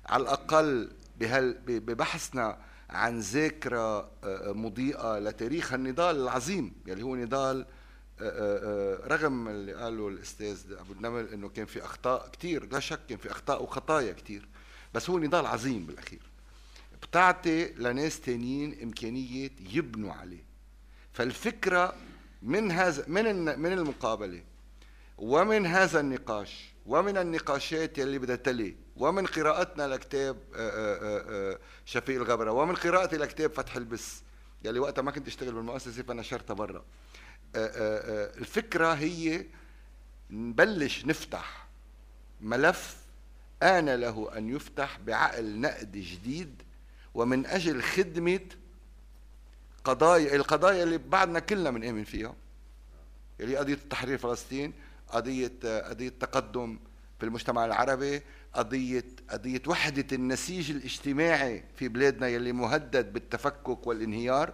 على الأقل بهال ببحثنا عن ذاكرة آه، آه، مضيئة لتاريخ النضال العظيم يلي هو نضال آه، رغم اللي قاله الأستاذ أبو النمل إنه كان في أخطاء كثير لا شك كان في أخطاء وخطايا كثير بس هو نضال عظيم بالأخير. بتعطي لناس تانيين إمكانية يبنوا عليه. فالفكرة من هذا من من المقابلة ومن هذا النقاش ومن النقاشات يلي بدها تلي ومن قراءتنا لكتاب آه، آه، آه، شفيق الغبرة ومن قراءتي لكتاب فتح البس. يلي وقتها ما كنت اشتغل بالمؤسسة فنشرتها برا. الفكرة هي نبلش نفتح ملف آن له أن يفتح بعقل نقد جديد ومن أجل خدمة قضايا القضايا اللي بعدنا كلنا بنآمن فيها. اللي قضية تحرير فلسطين قضية قضية تقدم في المجتمع العربي قضية قضية وحدة النسيج الاجتماعي في بلادنا يلي مهدد بالتفكك والانهيار.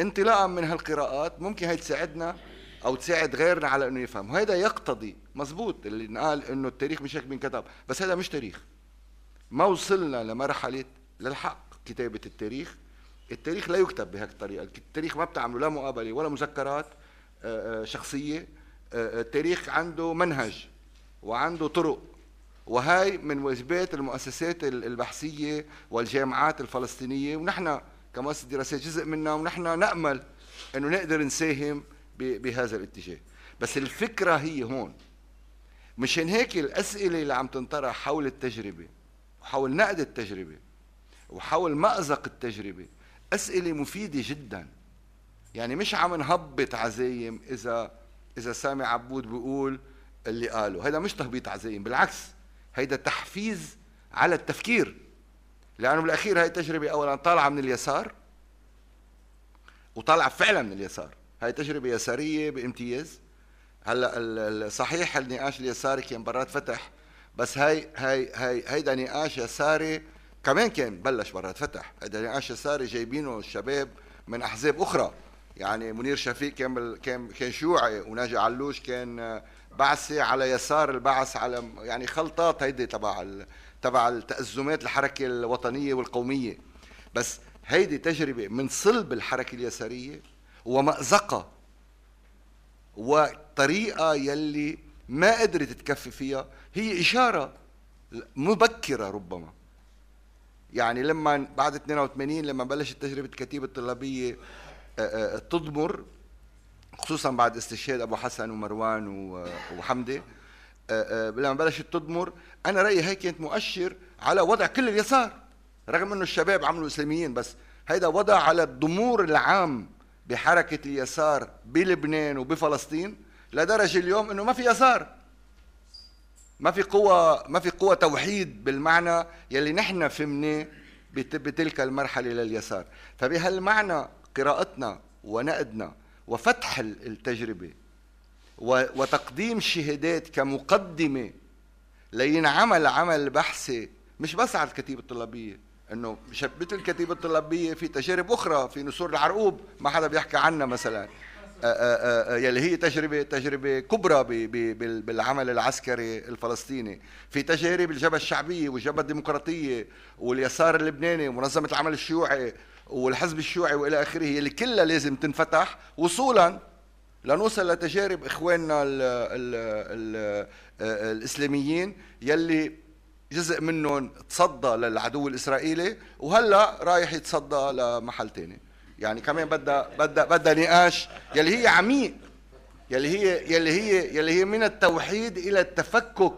انطلاقا من هالقراءات ممكن هي تساعدنا أو تساعد غيرنا على إنه يفهم. وهذا يقتضي مزبوط اللي نقال إنه التاريخ مش هيك بينكتب بس هذا مش تاريخ. ما وصلنا لمرحلة للحق كتابة التاريخ. التاريخ لا يكتب بهيك الطريقة التاريخ ما بتعمله لا مقابلة ولا مذكرات آه، آه، شخصية. آه، التاريخ عنده منهج وعنده طرق. وهي من واجبات المؤسسات البحثية والجامعات الفلسطينية ونحن كمؤسسة دراسات جزء منها ونحن نأمل أنه نقدر نساهم بهذا الاتجاه. بس الفكرة هي هون مشان هيك الأسئلة اللي عم تنطرح حول التجربة وحول نقد التجربة وحول مأزق التجربة أسئلة مفيدة جدا. يعني مش عم نهبط عزايم إذا إذا سامي عبود بيقول اللي قاله. هذا مش تهبيط عزايم بالعكس. هيدا تحفيز على التفكير. لأنه بالأخير هاي التجربه اولا طالعة من اليسار وطالعة فعلا من اليسار. هاي تجربة يسارية بامتياز. هلأ صحيح النقاش اليساري كان برات فتح بس هاي هاي هاي هيدا نقاش يساري كمان كان بلش برات فتح. هيدا نقاش يساري جايبينه الشباب من أحزاب أخرى. يعني منير شفيق كان كان كان شيوعي وناجي علوش كان بعثه على يسار البعث على يعني خلطات هيدي تبع تبع التأزمات الحركة الوطنية والقومية. بس هيدي تجربة من صلب الحركة اليسارية ومأزقة وطريقة يلي ما قدرت تكفي فيها. هي إشارة مبكرة ربما. يعني لما بعد 82 لما بلشت تجربة الكتيبة الطلابية تضمر خصوصا بعد استشهاد أبو حسن ومروان وحمدي آه، آه، لما بلشت تضمر أنا رأيي هي كانت مؤشر على وضع كل اليسار رغم إنه الشباب عملوا إسلاميين بس هيدا وضع على الضمور العام بحركة اليسار بلبنان وبفلسطين لدرجة اليوم إنه ما في يسار. ما في قوة ما في قوة توحيد بالمعنى يلي نحن فهمناه بتلك المرحلة لليسار. فبهالمعنى قراءتنا ونقدنا وفتح التجربة. وتقديم شهادات كمقدمة لينعمل عمل بحثي مش بس على الكتيبة الطلابية إنه مثل الكتيبة الطلابية في تجارب أخرى في نسور العرقوب ما حدا بيحكي عنها مثلا. يلي هي تجربه تجربة كبرى بالعمل العسكري الفلسطيني. في تجارب الجبهة الشعبية والجبهة الديمقراطية واليسار اللبناني ومنظمه العمل الشيوعي والحزب الشيوعي والى اخره يلي كلها لازم تنفتح وصولا لنوصل لتجارب إخواننا ال ال ال الإسلاميين يلي جزء منهم تصدى للعدو الإسرائيلي وهلأ رايح يتصدى لمحل تاني. يعني كمان بدها بدها بدها نقاش يلي هي عميق يلي هي يلي هي يلي هي من التوحيد إلى التفكك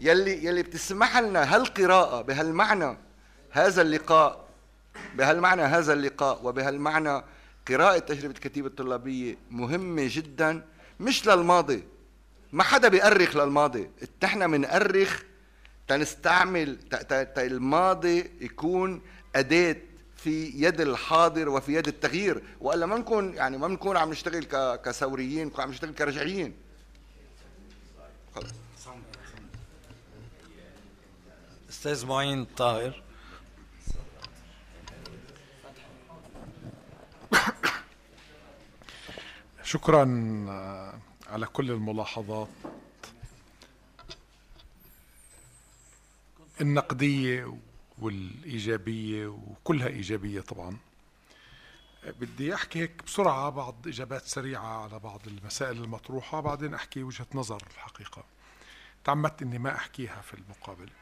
يلي يلي بتسمح لنا هالقراءة بهالمعنى. هذا اللقاء بهالمعنى هذا اللقاء وبهالمعنى قراءة تجربة الكتيبة الطلابية مهمة جدا مش للماضي. ما حدا بيأرخ للماضي. نحن بنأرخ تنستعمل الماضي يكون أداة في يد الحاضر وفي يد التغيير. وإلا ما نكون يعني ما بنكون عم نشتغل كثوريين عم نشتغل كرجعيين. أستاذ معين طاهر. شكرا آه، على كل الملاحظات. النقدية والإيجابية وكلها إيجابية طبعا. بدي أحكي هيك بسرعة بعض إجابات سريعة على بعض المسائل المطروحة بعدين أحكي وجهة نظر الحقيقة. تعمدت إني ما أحكيها في المقابلة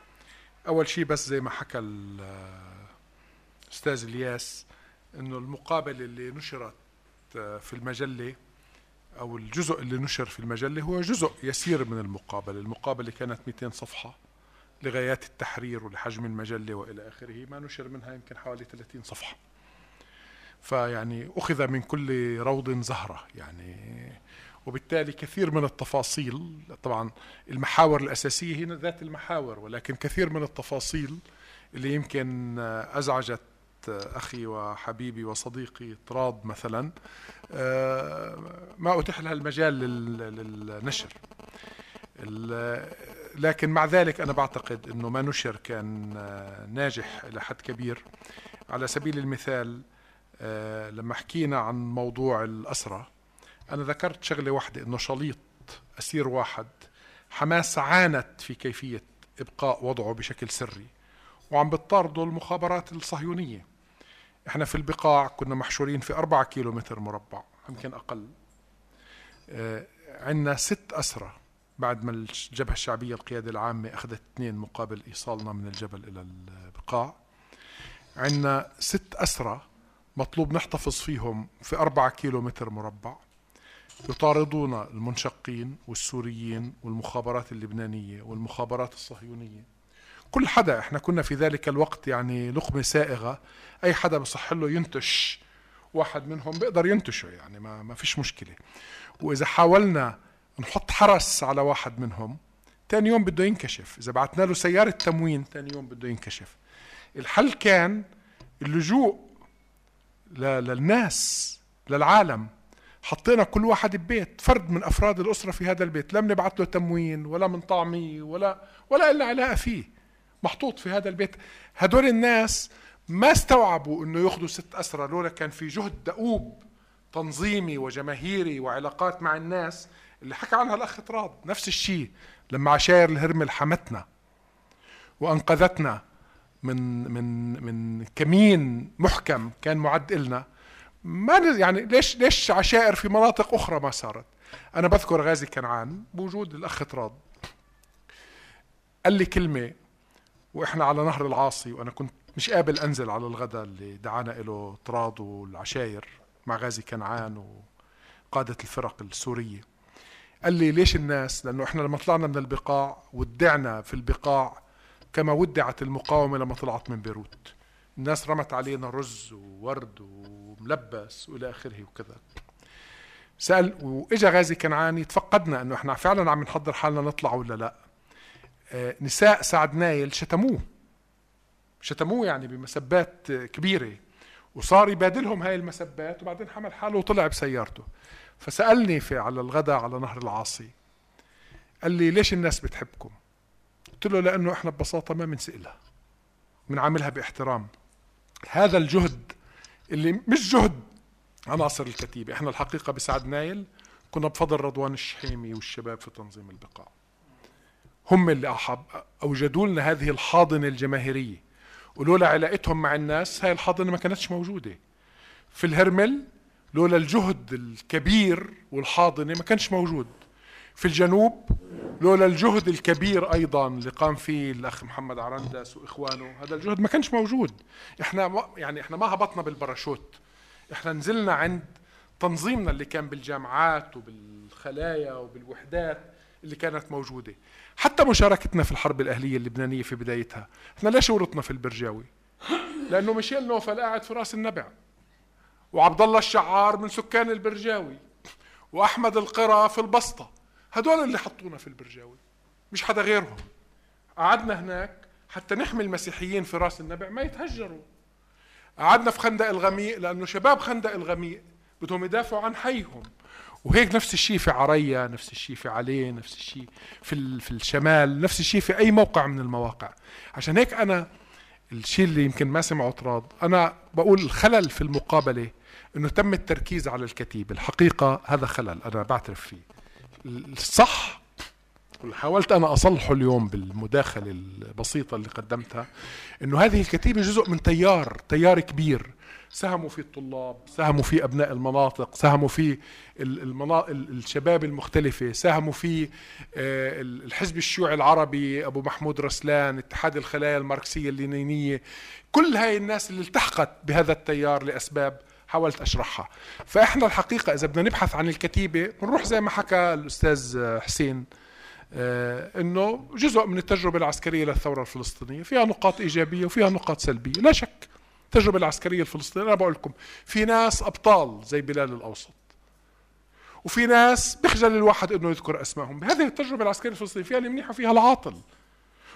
أول شيء بس زي ما حكى ال- الأستاذ الياس إنه المقابلة اللي نشرت آه، في المجلة أو الجزء اللي نشر في المجلة هو جزء يسير من المقابلة. المقابلة كانت 200 صفحة لغايات التحرير ولحجم المجلة وإلى آخره. ما نشر منها يمكن حوالي 30 صفحة. فيعني أخذ من كل روض زهرة يعني. وبالتالي كثير من التفاصيل طبعا المحاور الأساسية هي ذات المحاور ولكن كثير من التفاصيل اللي يمكن أزعجت أخي وحبيبي وصديقي طراد مثلا آه، ما أتيح لها المجال لل- للنشر. لكن مع ذلك أنا بعتقد أنه ما نشر كان آه، ناجح إلى حد كبير. على سبيل المثال آه، لما حكينا عن موضوع الأسرة أنا ذكرت شغلة واحدة أنه شليط أسير واحد حماس عانت في كيفية إبقاء وضعه بشكل سري وعم بتطارده المخابرات الصهيونية. إحنا في البقاع كنا محشورين في أربعة كيلو متر مربع يمكن أقل. آه، عندنا ست أسرى بعد ما الجبهة الشعبية القيادة العامة أخذت اثنين مقابل إيصالنا من الجبل إلى البقاع. عندنا ست أسرى مطلوب نحتفظ فيهم في أربعة كيلو متر مربع. يطاردون المنشقين والسوريين والمخابرات اللبنانية والمخابرات الصهيونية. كل حدا إحنا كنا في ذلك الوقت يعني لقمة سائغة. أي حدا بصح له ينتش واحد منهم بيقدر ينتشه يعني ما, ما فيش مشكلة. وإذا حاولنا نحط حرس على واحد منهم تاني يوم بده ينكشف. إذا بعتنا له سيارة تموين تاني يوم بده ينكشف. الحل كان اللجوء للناس للعالم. حطينا كل واحد ببيت. فرد من أفراد الأسرة في هذا البيت. لم نبعث له تموين ولا من طعميه ولا ولا إلا علاقة فيه. محطوط في هذا البيت. هدول الناس ما استوعبوا إنه يأخذوا ست أسرى لولا كان في جهد دؤوب تنظيمي وجماهيري وعلاقات مع الناس اللي حكى عنها الأخ طراد نفس الشيء لما عشاير الهرمل حمتنا وأنقذتنا من من من كمين محكم كان معد لنا ما يعني ليش ليش عشائر في مناطق أخرى ما صارت؟ أنا بذكر غازي كنعان بوجود الأخ طراد قال لي كلمة وإحنا على نهر العاصي وأنا كنت مش قابل أنزل على الغداء اللي دعانا له طراد والعشاير مع غازي كنعان وقادة الفرق السورية. قال لي ليش الناس؟ لأنه إحنا لما طلعنا من البقاع ودعنا في البقاع كما ودعت المقاومة لما طلعت من بيروت. الناس رمت علينا رز وورد وملبس وإلى آخره وكذا. سأل وإجا غازي كنعاني تفقدنا إنه إحنا فعلا عم نحضر حالنا نطلع ولا لأ؟ نساء سعد نايل شتموه. شتموه يعني بمسبات آه، كبيرة. وصار يبادلهم هاي المسبات وبعدين حمل حاله وطلع بسيارته. فسألني في على الغداء على نهر العاصي. قال لي ليش الناس بتحبكم؟ قلت له لأنه إحنا ببساطة ما بنسألها. بنعاملها بإحترام. هذا الجهد اللي مش جهد عناصر الكتيبة. إحنا الحقيقة بسعد نايل كنا بفضل رضوان الشحيمي والشباب في تنظيم البقاع هم اللي أوجدوا لنا هذه الحاضنة الجماهيرية. ولولا علاقتهم مع الناس هاي الحاضنة ما كانتش موجودة. في الهرمل لولا الجهد الكبير والحاضنة ما كانش موجود. في الجنوب لولا الجهد الكبير أيضا اللي قام فيه الاخ محمد عرندس واخوانه هذا الجهد ما كانش موجود. إحنا يعني إحنا ما هبطنا بالباراشوت. إحنا نزلنا عند تنظيمنا اللي كان بالجامعات وبالخلايا وبالوحدات اللي كانت موجودة. حتى مشاركتنا في الحرب الأهلية اللبنانية في بدايتها. إحنا ليش ورطنا في البرجاوي؟ لأنه ميشيل نوفل قاعد في رأس النبع. وعبد الله الشعار من سكان البرجاوي. وأحمد القرى في البسطة. هدول اللي حطونا في البرجاوي. مش حدا غيرهم. قعدنا هناك حتى نحمي المسيحيين في رأس النبع. ما يتهجروا. قعدنا في خندق الغميق لأنه شباب خندق الغميق بدهم يدافعوا عن حيهم. وهيك نفس الشيء في عريا نفس الشيء في علي نفس الشيء في في الشمال نفس الشيء في أي موقع من المواقع. عشان هيك أنا الشيء اللي يمكن ما سمعه طراد أنا بقول الخلل في المقابلة إنه تم التركيز على الكتيب الحقيقة هذا خلل أنا بعترف فيه. الصح حاولت أنا أصلحه اليوم بالمداخلة البسيطة اللي قدمتها إنه هذه الكتيبة جزء من تيار تيار كبير. ساهموا فيه الطلاب ساهموا فيه أبناء المناطق ساهموا المنا... الشباب المختلفة ساهموا فيه آه، الحزب الشيوعي العربي أبو محمود رسلان اتحاد الخلايا الماركسية اللينينية. كل هاي الناس اللي التحقت بهذا التيار لأسباب حاولت أشرحها. فإحنا الحقيقة إذا بدنا نبحث عن الكتيبة بنروح زي ما حكى الأستاذ حسين آه، إنه جزء من التجربة العسكرية للثورة الفلسطينية. فيها نقاط إيجابية وفيها نقاط سلبية. لا شك التجربه العسكرية الفلسطينية. أنا بقول لكم في ناس أبطال زي بلال الأوسط وفي ناس بخجل الواحد إنه يذكر أسمائهم. هذه التجربة العسكرية الفلسطينية فيها المنيح وفيها العاطل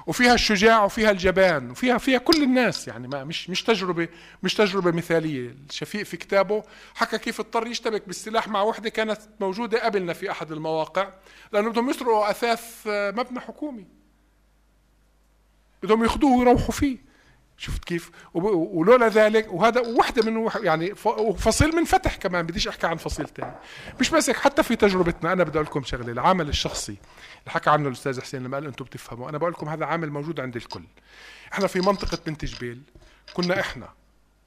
وفيها الشجاع وفيها الجبان وفيها فيها كل الناس. يعني ما مش مش تجربة مش تجربة مثالية. الشفيق في كتابه حكى كيف اضطر يشتبك بالسلاح مع وحدة كانت موجودة قبلنا في أحد المواقع لأنه بدهم يسرقوا أثاث مبنى حكومي. بدهم ياخذوه ويروحوا فيه. شفت كيف؟ ولولا ذلك وهذا وحده من يعني فصيل من فتح كمان بديش أحكي عن فصيل ثاني مش بس حتى في تجربتنا أنا بدي أقول لكم شغلة العمل الشخصي اللي حكى عنه الأستاذ حسين لما قال إنتم بتفهموا أنا بقول لكم هذا عامل موجود عند الكل. إحنا في منطقة بنت جبيل كنا إحنا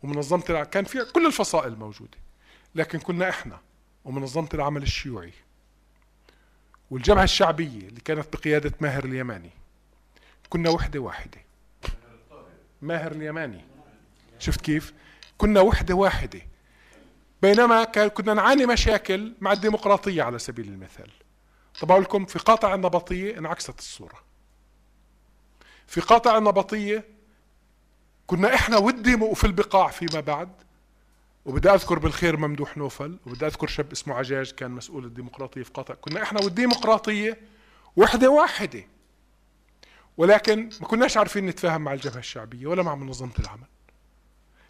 ومنظمة كان في كل الفصائل موجودة لكن كنا إحنا ومنظمة العمل الشيوعي والجبهة الشعبية اللي كانت بقيادة ماهر اليماني كنا وحدة واحدة. ماهر اليماني. شفت كيف؟ كنا وحدة واحدة. بينما كنا نعاني مشاكل مع الديمقراطية على سبيل المثال. طب أقول لكم في قاطع النبطية انعكست الصورة. في قاطع النبطية كنا إحنا ودي في البقاع فيما بعد. وبدي أذكر بالخير ممدوح نوفل وبدي أذكر شاب اسمه عجاج كان مسؤول الديمقراطية في قاطع. كنا إحنا والديمقراطية وحدة واحدة. ولكن ما كناش عارفين نتفاهم مع الجبهة الشعبية ولا مع منظمة العمل.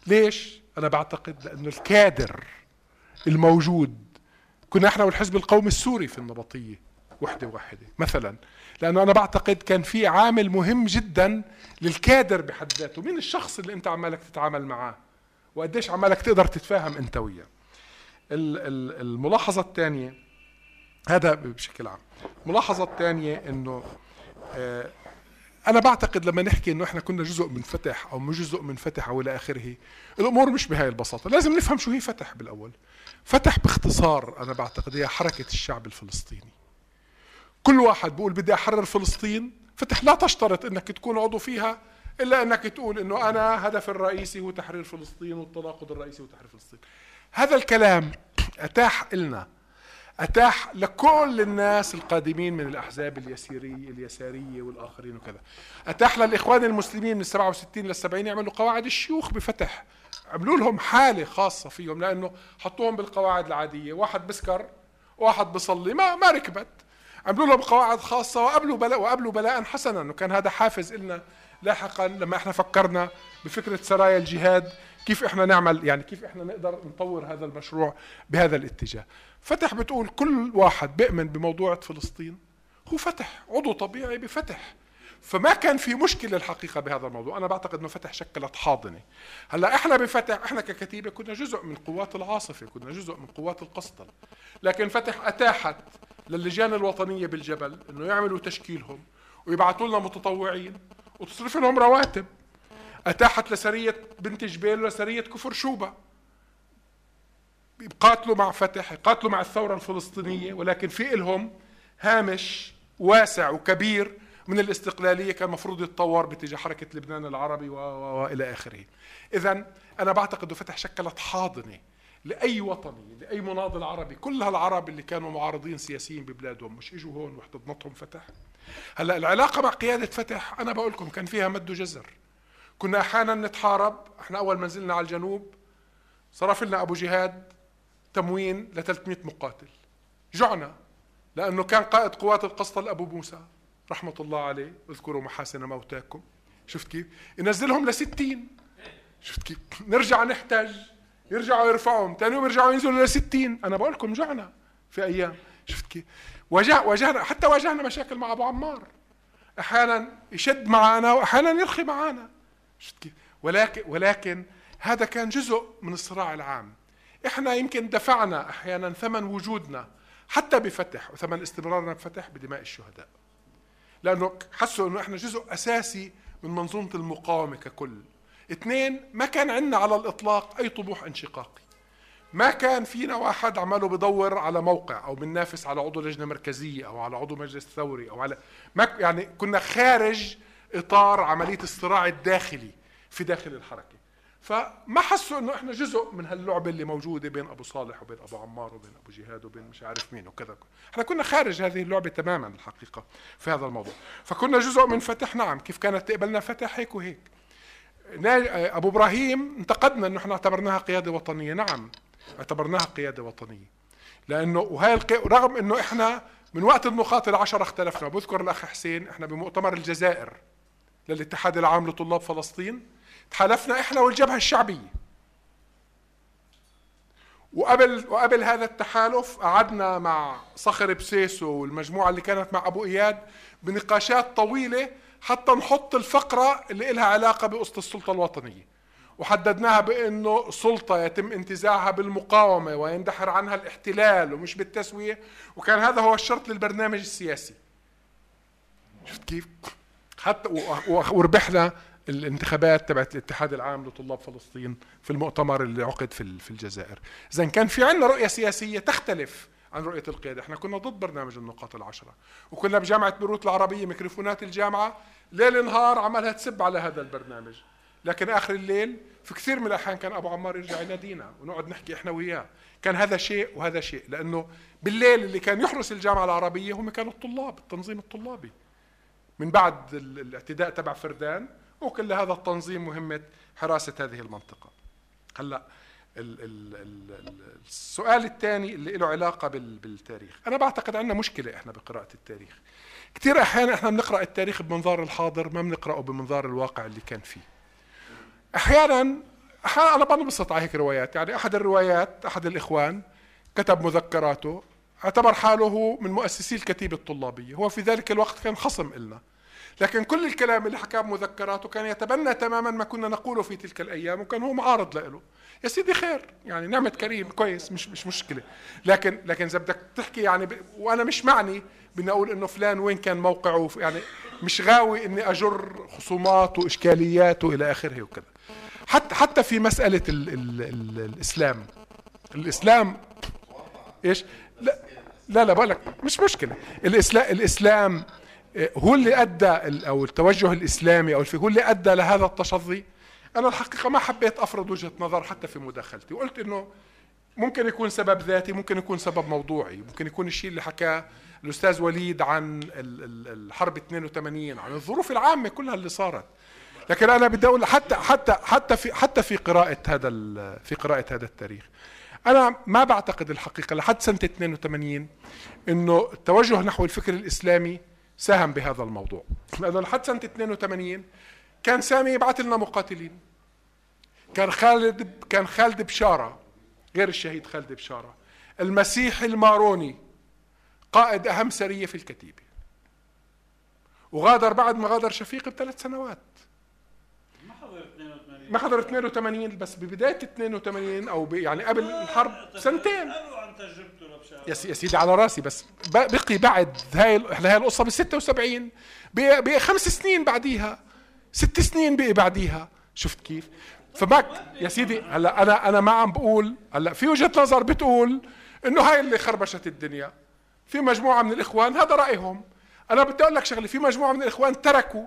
ليش؟ أنا بعتقد لأنه الكادر الموجود كنا إحنا والحزب القومي السوري في النبطية وحدة واحدة مثلا. لأنه أنا بعتقد كان في عامل مهم جدا للكادر بحد ذاته. مين الشخص اللي أنت عمالك تتعامل معاه؟ وقديش عمالك تقدر تتفاهم أنت وياه؟ الملاحظة الثانية هذا بشكل عام. الملاحظة الثانية أنه آه أنا بعتقد لما نحكي إنه إحنا كنا جزء من فتح أو مش جزء من فتح أو إلى آخره الأمور مش بهاي البساطة. لازم نفهم شو هي فتح بالأول. فتح باختصار أنا بعتقد هي حركة الشعب الفلسطيني. كل واحد بيقول بدي أحرر فلسطين فتح لا تشترط إنك تكون عضو فيها إلا إنك تقول إنه أنا هدفي الرئيسي هو تحرير فلسطين والتناقض الرئيسي هو تحرير فلسطين. هذا الكلام أتاح لنا أتاح لكل الناس القادمين من الأحزاب اليسيرية اليسارية والآخرين وكذا. أتاح للإخوان المسلمين من 67 لل 70 يعملوا قواعد الشيوخ بفتح. عملوا لهم حالة خاصة فيهم لأنه حطوهم بالقواعد العادية. واحد بسكر واحد بصلي ما ما ركبت. عملوا لهم قواعد خاصة وقبلوا بلاء وقبلوا بلاء حسنا. وكان هذا حافز لنا لاحقا لما إحنا فكرنا بفكرة سرايا الجهاد كيف إحنا نعمل يعني كيف إحنا نقدر نطور هذا المشروع بهذا الاتجاه. فتح بتقول كل واحد بيؤمن بموضوع فلسطين هو فتح عضو طبيعي بفتح. فما كان في مشكلة الحقيقة بهذا الموضوع. أنا بعتقد إنه فتح شكلت حاضنه هلأ إحنا بفتح إحنا ككتيبة كنا جزء من قوات العاصفة كنا جزء من قوات القسطل لكن فتح أتاحت للجان الوطنية بالجبل إنه يعملوا تشكيلهم ويبعثوا لنا متطوعين وتصرف لهم رواتب. أتاحت لسرية بنت جبيل ولسرية كفر شوبة. يقاتلوا مع فتح يقاتلوا مع الثورة الفلسطينية ولكن في لهم هامش واسع وكبير من الاستقلالية كان المفروض يتطور باتجاه حركة لبنان العربي وإلى آخره. اذا أنا بعتقد فتح شكلت حاضنة لأي وطني لأي مناضل عربي كل هالعرب اللي كانوا معارضين سياسيين ببلادهم مش إجوا هون واحتضنتهم فتح هلأ العلاقة مع قيادة فتح أنا بقول لكم كان فيها مد وجزر كنا أحيانا نتحارب إحنا أول ما نزلنا على الجنوب صرف لنا أبو جهاد تموين ل 300 مقاتل. جعنا لأنه كان قائد قوات القسطل ابو موسى. رحمة الله عليه. اذكروا محاسن موتاكم. شفت كيف؟ ينزلهم ل 60 شفت كيف؟ نرجع نحتاج. يرجعوا يرفعهم ثاني يوم يرجعوا ينزلوا ل 60 أنا بقول لكم جعنا في أيام. شفت كيف؟ واجه واجهنا حتى واجهنا مشاكل مع أبو عمار. أحيانا يشد معنا واحيانا يرخي معنا شفت كيف؟ ولكن ولكن هذا كان جزء من الصراع العام. إحنا يمكن دفعنا أحيانا ثمن وجودنا حتى بفتح وثمن استمرارنا بفتح بدماء الشهداء. لأنه حسوا إنه إحنا جزء أساسي من منظومة المقاومة ككل. اثنين ما كان عندنا على الإطلاق أي طموح انشقاقي. ما كان فينا واحد عماله بدور على موقع أو بننافس على عضو لجنة مركزية أو على عضو مجلس ثوري أو على ما يعني كنا خارج إطار عملية الصراع الداخلي في داخل الحركة. فما حسوا إنه إحنا جزء من هاللعبة اللي موجودة بين أبو صالح وبين أبو عمار وبين أبو جهاد وبين مش عارف مين وكذا. إحنا كنا خارج هذه اللعبة تماما الحقيقة في هذا الموضوع. فكنا جزء من فتح نعم كيف كانت تقبلنا فتح هيك وهيك. أبو إبراهيم انتقدنا إنه إحنا اعتبرناها قيادة وطنية. نعم اعتبرناها قيادة وطنية. لأنه وهي رغم إنه إحنا من وقت المقاتله عشرة اختلفنا. بذكر الأخ حسين إحنا بمؤتمر الجزائر للاتحاد العام لطلاب فلسطين. تحالفنا إحنا والجبهة الشعبية. وقبل وقبل هذا التحالف قعدنا مع صخر بسيسو والمجموعة اللي كانت مع أبو إياد بنقاشات طويلة حتى نحط الفقرة اللي لها علاقة بقصه السلطة الوطنية. وحددناها بإنه سلطة يتم انتزاعها بالمقاومة ويندحر عنها الاحتلال ومش بالتسوية. وكان هذا هو الشرط للبرنامج السياسي. شفت كيف؟ حتى وربحنا الانتخابات تبعت الاتحاد العام لطلاب فلسطين في المؤتمر اللي عقد في في الجزائر. اذا كان في عندنا رؤية سياسية تختلف عن رؤية القيادة. إحنا كنا ضد برنامج النقاط العشرة. وكنا بجامعة بيروت العربية ميكروفونات الجامعة ليل نهار عملها تسب على هذا البرنامج. لكن آخر الليل في كثير من الأحيان كان أبو عمار يرجع ينادينا ونقعد نحكي إحنا وياه. كان هذا شيء وهذا شيء لأنه بالليل اللي كان يحرس الجامعة العربية هم كانوا الطلاب التنظيم الطلابي. من بعد الاعتداء تبع فردان وكل هذا التنظيم مهمة حراسة هذه المنطقة. هلأ السؤال الثاني اللي له علاقة بالتاريخ. أنا بعتقد عندنا مشكلة إحنا بقراءة التاريخ. كثير أحيانا إحنا بنقرأ التاريخ بمنظار الحاضر ما بنقرأه بمنظار الواقع اللي كان فيه. أحيانا أحيانا أنا بنبسط على هيك روايات. يعني أحد الروايات أحد الإخوان كتب مذكراته. اعتبر حاله من مؤسسي الكتيبة الطلابية. هو في ذلك الوقت كان خصم إلنا. لكن كل الكلام اللي حكاه بمذكراته كان يتبنى تماما ما كنا نقوله في تلك الأيام وكان هو معارض له. يا سيدي خير يعني نعمة كريم كويس مش مش مشكلة. لكن لكن إذا بدك تحكي يعني ب... وأنا مش معني بإني أقول إنه فلان وين كان موقعه يعني مش غاوي إني أجر خصومات وإشكاليات وإلى آخره وكذا. حتى حتى في مسألة ال ال ال الإسلام. الإسلام إيش؟ لا لا لا بقول مش مشكلة. الإسلام الإسلام هو اللي أدى أو التوجه الإسلامي أو هو اللي أدى لهذا التصدي أنا الحقيقة ما حبيت أفرض وجهة نظر حتى في مداخلتي. وقلت إنه ممكن يكون سبب ذاتي ممكن يكون سبب موضوعي. ممكن يكون الشيء اللي حكاه الأستاذ وليد عن الحرب 82 عن الظروف العامة كلها اللي صارت. لكن أنا بدي أقول حتى حتى حتى في حتى في قراءة هذا في قراءة هذا التاريخ. أنا ما بعتقد الحقيقة لحد سنة 82 إنه التوجه نحو الفكر الإسلامي ساهم بهذا الموضوع. لأنه لحد سنة 82 كان سامي يبعث لنا مقاتلين. كان خالد كان خالد بشارة غير الشهيد خالد بشارة. المسيحي الماروني قائد أهم سرية في الكتيبة. وغادر بعد ما غادر شفيق بثلاث سنوات. ما حضر 82 ما حضر 82 بس ببداية 82 أو ب- يعني قبل الحرب سنتين. قالوا عن لبشار يا سي- يا سيدي على راسي بس. بقي بعد هاي هاي القصة بال 76 بقي خمس سنين بعديها. ست سنين بقي بعديها. شفت كيف؟ فبك يا سيدي هلأ أنا أنا ما عم بقول هلأ في وجهة نظر بتقول إنه هاي اللي خربشت الدنيا. في مجموعة من الإخوان هذا رأيهم. أنا بدي أقول لك شغلة في مجموعة من الإخوان تركوا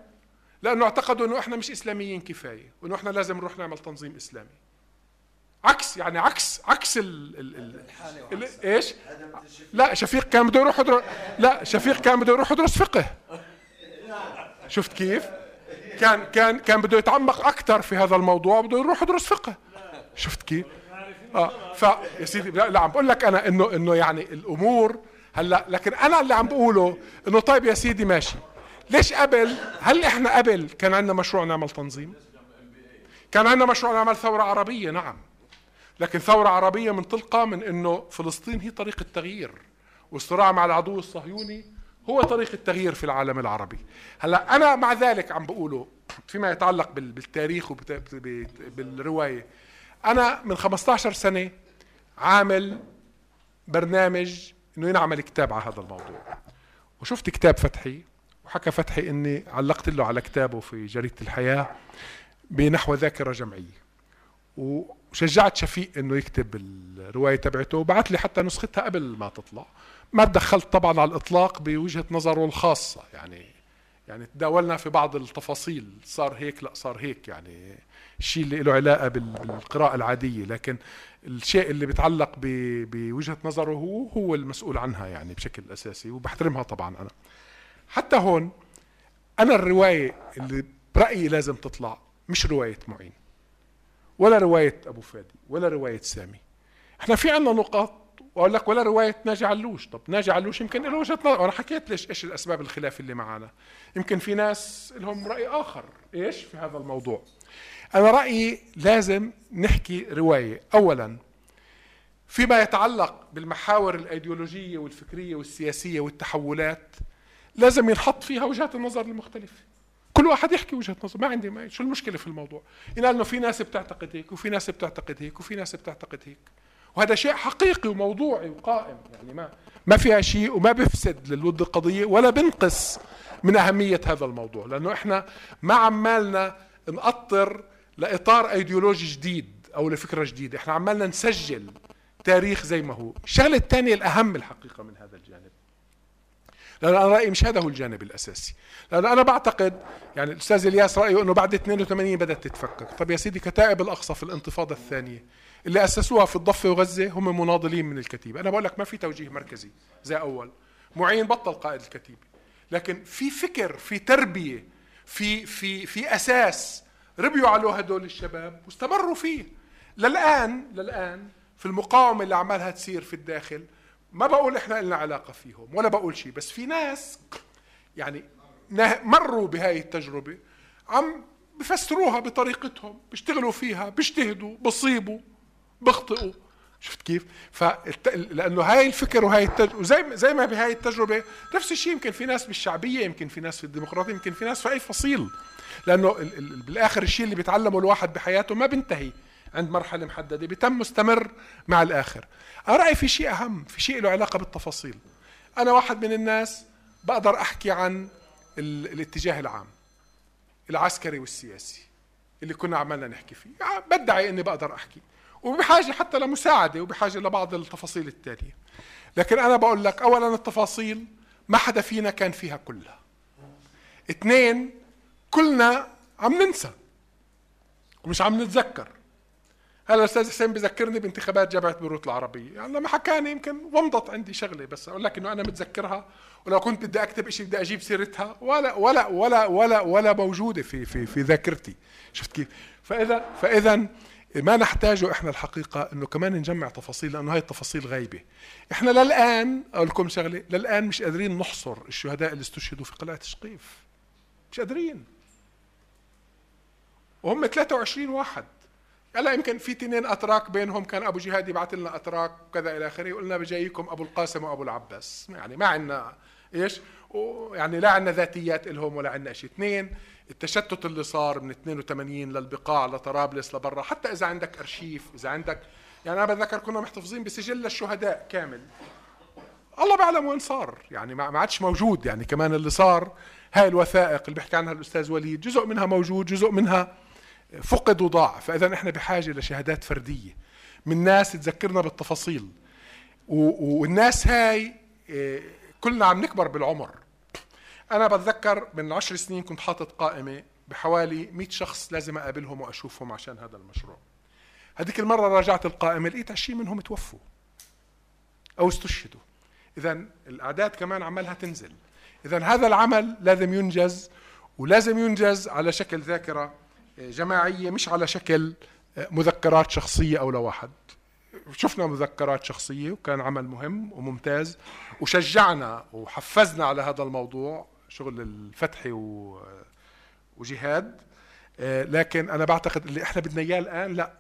لأنه اعتقدوا إنه إحنا مش إسلاميين كفاية وإنه إحنا لازم نروح نعمل تنظيم إسلامي. عكس يعني عكس عكس ال ال ال إيش؟ لا شفيق كان بده يروح يدرس لا شفيق كان بده يروح يدرس فقه شفت كيف؟ كان كان كان بده يتعمق أكثر في هذا الموضوع بده يروح يدرس فقه شفت كيف؟ آه ف يا سيدي لا, لا عم بقول لك أنا إنه إنه يعني الأمور هلأ لكن أنا اللي عم بقوله إنه طيب يا سيدي ماشي ليش قبل هل إحنا قبل كان عندنا مشروع نعمل تنظيم؟ كان عندنا مشروع نعمل ثورة عربية نعم لكن ثورة عربية منطلقة من إنه فلسطين هي طريق التغيير والصراع مع العدو الصهيوني هو طريق التغيير في العالم العربي. هلأ أنا مع ذلك عم بقوله فيما يتعلق بال- بالتاريخ وبالرواية أنا من 15 سنة عامل برنامج إنه ينعمل كتاب على هذا الموضوع. وشفت كتاب فتحي وحكى فتحي إني علقت له على كتابه في جريدة الحياة بنحو ذاكرة جمعية. وشجعت شفيق إنه يكتب الرواية تبعته وبعت لي حتى نسختها قبل ما تطلع. ما تدخلت طبعا على الإطلاق بوجهة نظره الخاصة. يعني يعني تداولنا في بعض التفاصيل. صار هيك لا صار هيك. يعني الشيء اللي له علاقة بال- بالقراءة العادية. لكن الشيء اللي بيتعلق ب- بوجهة نظره هو هو المسؤول عنها يعني بشكل أساسي وبحترمها طبعا أنا. حتى هون أنا الرواية اللي برأيي لازم تطلع مش رواية معين. ولا رواية أبو فادي ولا رواية سامي. إحنا في عنا نقاط وأقول لك ولا رواية ناجي علوش. طب ناجي علوش يمكن له وجهة نظر. وأنا حكيت ليش إيش الأسباب الخلاف اللي معنا يمكن في ناس لهم رأي آخر إيش؟ في هذا الموضوع. أنا رأيي لازم نحكي رواية. اولا فيما يتعلق بالمحاور الأيديولوجية والفكرية والسياسية والتحولات لازم ينحط فيها وجهات النظر المختلفة. كل واحد يحكي وجهة نظر. ما عندي ما شو المشكلة في الموضوع؟ ينقال إنه في ناس بتعتقد هيك وفي ناس بتعتقد هيك وفي ناس بتعتقد هيك. وهذا شيء حقيقي وموضوعي وقائم. يعني ما ما فيها شيء وما بفسد للود القضية ولا بنقص من أهمية هذا الموضوع. لأنه إحنا ما عمالنا نقطر لإطار إيديولوجي جديد أو لفكرة جديدة. إحنا عمالنا نسجل تاريخ زي ما هو. الشغلة الثانية الأهم الحقيقة من هذا الجانب لأن أنا رأيي مش هذا هو الجانب الأساسي. لأن أنا بعتقد يعني الأستاذ إلياس رأيه أنه بعد 82 بدأت تتفكك. طب يا سيدي كتائب الأقصى في الانتفاضة الثانية اللي أسسوها في الضفة وغزة هم مناضلين من الكتيبة. أنا بقول لك ما في توجيه مركزي زي أول. معين بطل قائد الكتيبة. لكن في فكر في تربية في في في أساس ربيوا عليه هدول الشباب واستمروا فيه. للآن للآن في المقاومة اللي عمالها تصير في الداخل ما بقول إحنا لنا علاقة فيهم ولا بقول شيء بس في ناس يعني مروا بهاي التجربة عم بفسروها بطريقتهم بيشتغلوا فيها بيجتهدوا بصيبوا بيخطئوا شفت كيف؟ فالت... لأنه هاي الفكر وهاي التج... وزي زي ما بهاي التجربة نفس الشيء يمكن في ناس بالشعبية يمكن في ناس في الديمقراطية يمكن في ناس في أي فصيل. لأنه ال... ال... بالآخر الشيء اللي بيتعلمه الواحد بحياته ما بينتهي. عند مرحلة محددة بيتم مستمر مع الآخر. أنا رايي في شيء أهم في شيء له علاقة بالتفاصيل. أنا واحد من الناس بقدر أحكي عن ال... الاتجاه العام العسكري والسياسي اللي كنا عمالنا نحكي فيه. يعني بدعي إني بقدر أحكي وبحاجة حتى لمساعدة وبحاجة لبعض التفاصيل التانية لكن أنا بقول لك اولا التفاصيل ما حدا فينا كان فيها كلها. اثنين كلنا عم ننسى ومش عم نتذكر. هلا الاستاذ حسين بذكرني بانتخابات جامعة بيروت العربية. يعني لما حكاني يمكن ومضت عندي شغلة بس أقول لك إنه أنا متذكرها ولو كنت بدي أكتب شيء بدي أجيب سيرتها ولا ولا ولا ولا ولا موجودة في في في ذاكرتي. شفت كيف؟ فاذا فإذا ما نحتاجه إحنا الحقيقة إنه كمان نجمع تفاصيل لأنه هاي التفاصيل غايبة. إحنا للآن أقول لكم شغلة للآن مش قادرين نحصر الشهداء اللي استشهدوا في قلعة شقيف. مش قادرين. وهم 23 واحد. هلا يمكن في تنين أتراك بينهم؟ كان أبو جهاد يبعث لنا أتراك وكذا إلى آخره وقلنا بجايكم أبو القاسم وأبو العباس. يعني ما عندنا إيش؟ يعني لا عندنا ذاتيات إلهم ولا عندنا شيء. اثنين التشتت اللي صار من 82 للبقاع لطرابلس لبرا. حتى إذا عندك أرشيف إذا عندك يعني أنا بتذكر كنا محتفظين بسجل الشهداء كامل. الله بيعلم وين صار. يعني ما عادش موجود. يعني كمان اللي صار هاي الوثائق اللي بيحكي عنها الأستاذ وليد جزء منها موجود جزء منها فقد وضاع فإذا إحنا بحاجة لشهادات فردية من ناس تذكرنا بالتفاصيل. والناس هاي آه، كلنا عم نكبر بالعمر. أنا بتذكر من عشر سنين كنت حاطط قائمة بحوالي 100 شخص لازم أقابلهم وأشوفهم عشان هذا المشروع. هذيك المرة راجعت القائمة لقيت 20 منهم توفوا أو استشهدوا. اذا الأعداد كمان عمالها تنزل. اذا هذا العمل لازم ينجز ولازم ينجز على شكل ذاكرة جماعية مش على شكل مذكرات شخصية أو لواحد شفنا مذكرات شخصية وكان عمل مهم وممتاز وشجعنا وحفزنا على هذا الموضوع شغل الفتحي وجهاد. لكن أنا بعتقد اللي إحنا بدنا إياه الآن لا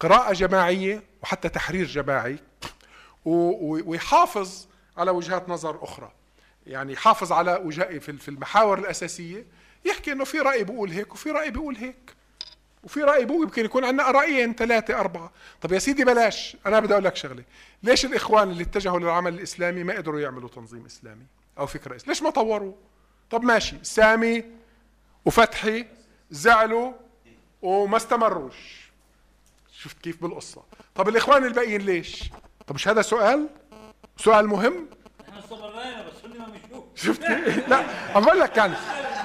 قراءة جماعية وحتى تحرير جماعي ويحافظ على وجهات نظر أخرى. يعني يحافظ على وجه في المحاور الأساسية يحكي إنه في رأي بيقول هيك وفي رأي بيقول هيك. وفي رأي بيقول يمكن يكون عندنا رأيين ثلاثة أربعة. طب يا سيدي بلاش. أنا بدي أقول لك شغلة. ليش الإخوان اللي اتجهوا للعمل الإسلامي ما قدروا يعملوا تنظيم إسلامي أو فكرة إسلامي؟ ليش ما طوروا؟ طب ماشي. سامي وفتحي زعلوا وما استمروش. شفت كيف بالقصة. طب الإخوان الباقيين ليش؟ طب مش هذا سؤال؟ سؤال مهم؟ إحنا استمرينا بس هن ما مشوا شفت لا عم بقول لك يعني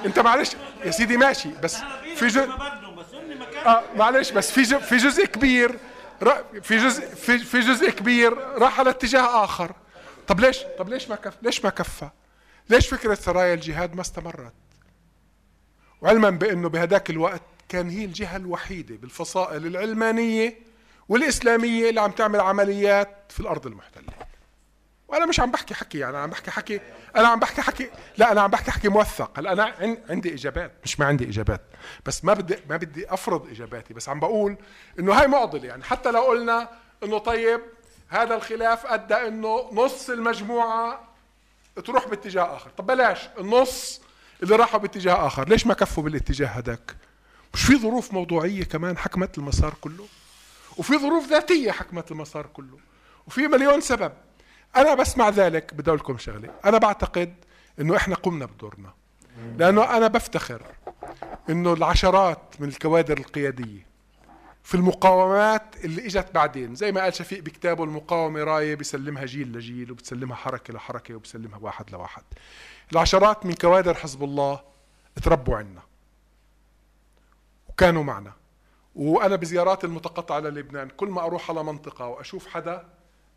انت معلش يا سيدي ماشي بس في جزء آه معلش بس في جزء في جزء كبير في جزء في, في جزء كبير راح على اتجاه آخر. طب ليش؟ طب ليش ما كف ليش ما كفى؟ ليش فكرة سرايا الجهاد ما استمرت؟ وعلما بأنه بهداك الوقت كان هي الجهة الوحيدة بالفصائل العلمانية والإسلامية اللي عم تعمل عمليات في الأرض المحتلة. وأنا مش عم بحكي حكي يعني عم بحكي حكي أنا عم بحكي حكي لا أنا عم بحكي حكي موثق. هلا أنا عندي إجابات مش ما عندي إجابات بس ما بدي ما بدي أفرض إجاباتي بس عم بقول إنه هاي معضلة يعني حتى لو قلنا إنه طيب هذا الخلاف أدى إنه نص المجموعة تروح باتجاه آخر. طب بلاش النص اللي راحوا باتجاه آخر ليش ما كفوا بالاتجاه هذاك مش في ظروف موضوعية كمان حكمت المسار كله؟ وفي ظروف ذاتية حكمت المسار كله؟ وفي مليون سبب. أنا بس مع ذلك بدي أقول لكم شغلة. أنا بعتقد إنه إحنا قمنا بدورنا. لأنه أنا بفتخر إنه العشرات من الكوادر القيادية في المقاومات اللي إجت بعدين زي ما قال شفيق بكتابه المقاومة راية بيسلمها جيل لجيل وبتسلمها حركة لحركة وبسلمها واحد لواحد. العشرات من كوادر حزب الله تربوا عنا وكانوا معنا. وأنا بزياراتي المتقطعة للبنان كل ما أروح على منطقة واشوف حدا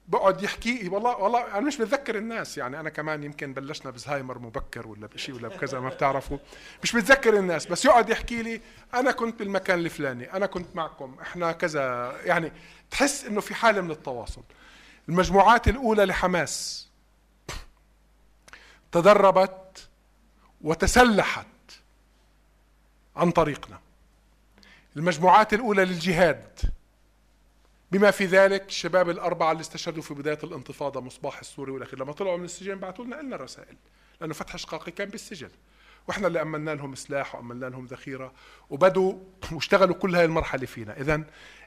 بقعد يحكي. والله والله أنا مش بتذكر الناس. يعني أنا كمان يمكن بلشنا بزهايمر مبكر ولا بشيء ولا بكذا ما بتعرفوا. مش بتذكر الناس بس يقعد يحكي لي أنا كنت بالمكان الفلاني أنا كنت معكم إحنا كذا. يعني تحس إنه في حالة من التواصل. المجموعات الأولى لحماس تدربت وتسلحت عن طريقنا. المجموعات الأولى للجهاد بما في ذلك الشباب الأربعة اللي استشهدوا في بداية الانتفاضة مصباح السوري والأخير لما طلعوا من السجن بعثوا لنا لنا رسائل لأنه فتح شقاقي كان بالسجن. وإحنا اللي امنا لهم سلاح وامنا لهم ذخيرة وبدوا واشتغلوا كل هاي المرحلة فينا. اذا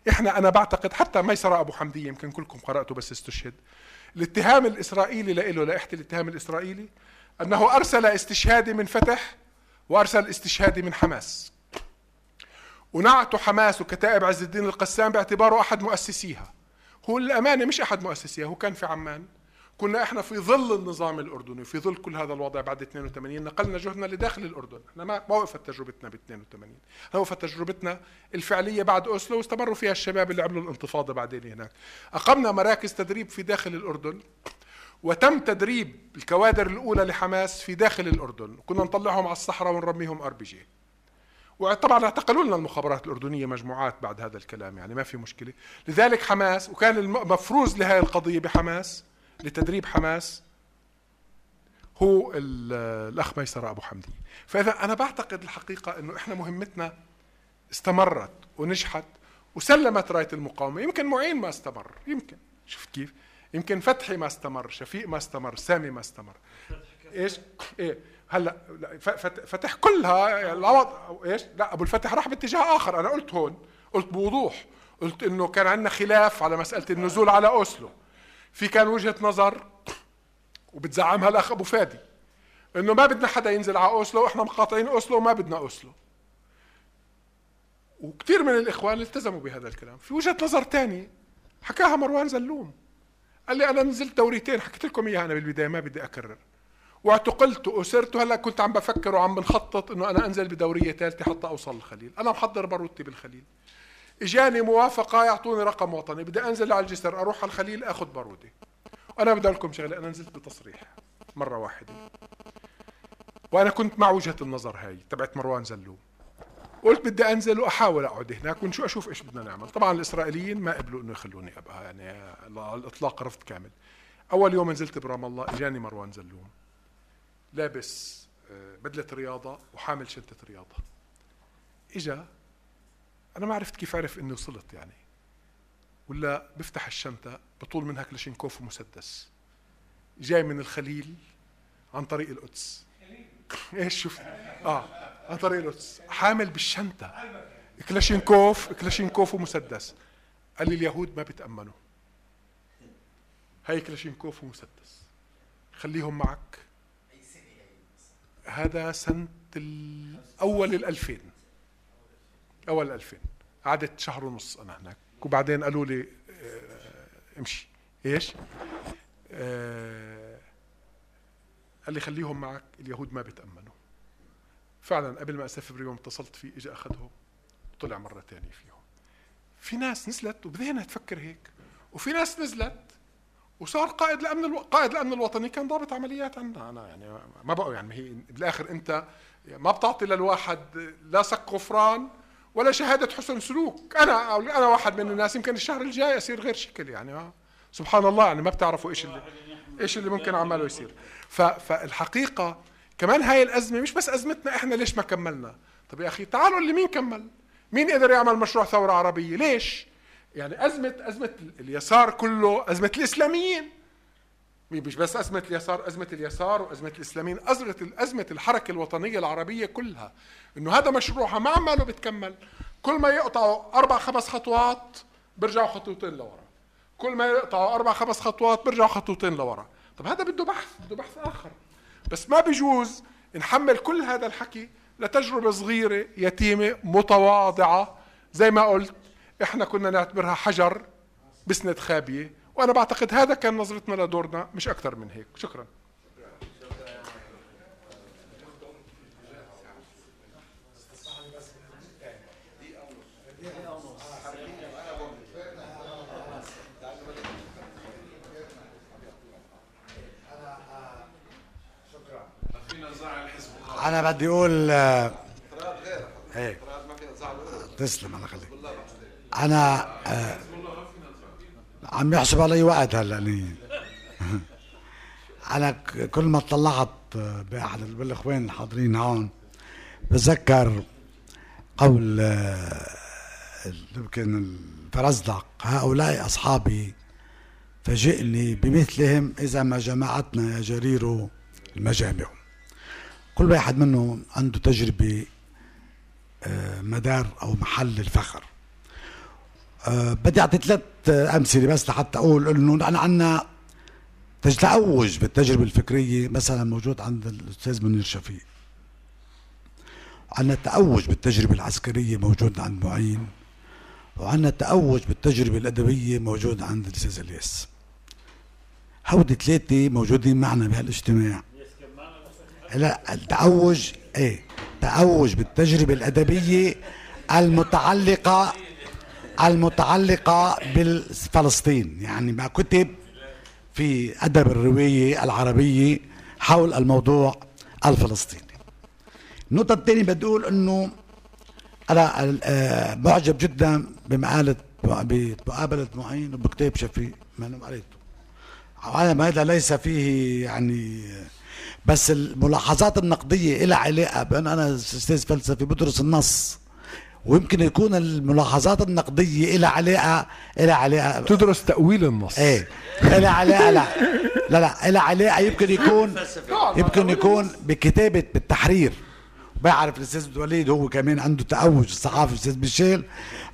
إحنا أنا بعتقد حتى ميسرة أبو حمدية يمكن كلكم قراته بس استشهد الاتهام الإسرائيلي له لائحه الاتهام الإسرائيلي أنه أرسل استشهادي من فتح وأرسل استشهادي من حماس. ونعتوا حماس وكتائب عز الدين القسام باعتباره أحد مؤسسيها. هو الامانه مش أحد مؤسسيها هو كان في عمان. كنا إحنا في ظل النظام الأردني في ظل كل هذا الوضع بعد 82 نقلنا جهدنا لداخل الأردن. إحنا ما وقفت تجربتنا ب 82 وقفت تجربتنا الفعلية بعد أوسلو واستمروا فيها الشباب اللي عملوا الانتفاضة بعدين هناك. أقمنا مراكز تدريب في داخل الأردن وتم تدريب الكوادر الأولى لحماس في داخل الأردن. كنا نطلعهم على الصحراء ونرميهم RPG. وطبعا اعتقلوا لنا المخابرات الأردنية مجموعات بعد هذا الكلام يعني ما في مشكلة. لذلك حماس وكان المفروز لهذه القضية بحماس لتدريب حماس هو الأخ ميسر أبو حمدي. فإذا أنا بعتقد الحقيقة أنه إحنا مهمتنا استمرت ونجحت وسلمت راية المقاومة. يمكن معين ما استمر يمكن. شفت كيف؟ يمكن فتحي ما استمر شفيق ما استمر سامي ما استمر. إيش؟ إيه. هلا فتح كلها العوض إيش؟ لا أبو الفتح راح باتجاه آخر أنا قلت هون قلت بوضوح قلت إنه كان عندنا خلاف على مسألة النزول على أوسلو. في كان وجهة نظر وبتزعمها الاخ أبو فادي إنه ما بدنا حدا ينزل على أوسلو وإحنا مقاطعين أوسلو وما بدنا أوسلو. وكثير من الإخوان التزموا بهذا الكلام. في وجهة نظر تاني حكاها مروان زلوم. قال لي أنا نزلت دوريتين حكيت لكم إياها أنا بالبداية ما بدي أكرر. واعتقلت واسرت وهلا كنت عم بفكر وعم بنخطط إنه أنا أنزل بدورية ثالثه حتى أوصل الخليل أنا محضر باروتي بالخليل. إجاني موافقة يعطوني رقم وطني. بدي أنزل على الجسر أروح على الخليل أخذ بارودي وأنا بدي أقول لكم شغلة أنا نزلت بتصريح مرة واحدة. وأنا كنت مع وجهة النظر هاي تبعت مروان زلوم قلت بدي أنزل وأحاول أقعد هناك ونشو أشوف إيش بدنا نعمل. طبعا الإسرائيليين ما قبلوا إنه يخلوني أبقى يعني على الإطلاق رفض كامل. أول يوم نزلت برام الله إجاني مروان زلوم لابس آه، بدله رياضة وحامل شنطة رياضة. إجا أنا ما عرفت كيف عرف إني وصلت يعني. ولا بفتح الشنطة بطول منها كلاشينكوف ومسدس. جاي من الخليل عن طريق القدس. إيش شفت آه عن طريق القدس. حامل بالشنطة. كلاشينكوف كلاشينكوف ومسدس. قال لي اليهود ما بيتأمنوا. هاي كلاشينكوف ومسدس. خليهم معك. هذا سنة أول الألفين. أول الألفين. قعدت شهر ونص أنا هناك. وبعدين قالوا لي آه، امشي. إيش؟ آه، قال لي خليهم معك اليهود ما بيتأمنوا. فعلا قبل ما أسافر يوم اتصلت فيه إجا أخذهم طلع مرة تانية فيهم. في ناس نزلت وبدينا تفكر هيك. وفي ناس نزلت وصار قائد الامن ألو... قائد الامن الوطني كان ضابط عمليات عندنا. أنا يعني ما بقى يعني هي بالآخر أنت ما بتعطي للواحد لا سق غفران ولا شهادة حسن سلوك. أنا أنا واحد من الناس يمكن الشهر الجاي اصير غير شكل يعني آه. سبحان الله يعني ما بتعرفوا إيش اللي إيش اللي ممكن اعمله يصير. ف... فالحقيقة كمان هاي الأزمة مش بس أزمتنا إحنا ليش ما كملنا؟ طب يا أخي تعالوا اللي مين كمل؟ مين قدر يعمل مشروع ثورة عربية؟ ليش؟ يعني أزمة أزمة اليسار كله أزمة الإسلاميين. مش بس أزمة اليسار أزمة اليسار وأزمة الإسلاميين أزمة أزمة الحركة الوطنية العربية كلها. إنه هذا مشروعها ما عماله بتكمل. كل ما يقطعوا أربع خمس خطوات بيرجعوا خطوتين لورا. كل ما يقطعوا أربع خمس خطوات بيرجعوا خطوتين لورا. طب هذا بده بحث بده بحث آخر. بس ما بيجوز نحمل كل هذا الحكي لتجربة صغيرة يتيمة متواضعة. زي ما قلت إحنا كنا نعتبرها حجر بسند خابية وأنا بعتقد هذا كان نظرتنا لدورنا مش أكثر من هيك. شكرا. أنا بدي أقول آه، إيه تسلم الله يخليك. أنا آه، عم يحسب علي وقت هلأ. أنا كل ما طلعت آه، بأحد ال- بالإخوان الحاضرين هون بتذكر قول آه، يمكن الفرزدق هؤلاء أصحابي فجئني بمثلهم إذا ما جمعتنا يا جرير المجامع كل واحد منهم عنده تجربة آه، مدار أو محل الفخر آه، بدي أعطي ثلاث أمثلة بس لحتى أقول إنه أنا عنا تج- تأوج بالتجربة الفكرية مثلا موجود عند الأستاذ منير شفيق. عندنا تأوج بالتجربة العسكرية موجود عند معين وعندنا تأوج بالتجربة الأدبية موجود عند الأستاذ إلياس. هودي ثلاثة موجودين معنا بهالاجتماع. لا التأوج إيه؟ تأوج بالتجربة الأدبية المتعلقة المتعلقة بالفلسطين. يعني مع كتب في أدب الرواية العربية حول الموضوع الفلسطيني. النقطة الثانية بدي أقول أنه أنا آه، معجب جدا بمقالة بمقابلة معين وبكتاب شفيق ما أنا قريته عالم هذا ليس فيه يعني بس الملاحظات النقدية إلى علاقة بأن أنا أستاذ فلسفي بدرس النص ويمكن يكون الملاحظات النقدية لها علاقه لها علاقه تدرس تأويل النص. إيه. لها علاقه لا. لا لا. لها علاقة يمكن يكون يمكن يكون بكتابه بالتحرير. بعرف الأستاذ وليد هو كمان عنده تأوج الصحافي الاستاذ ميشيل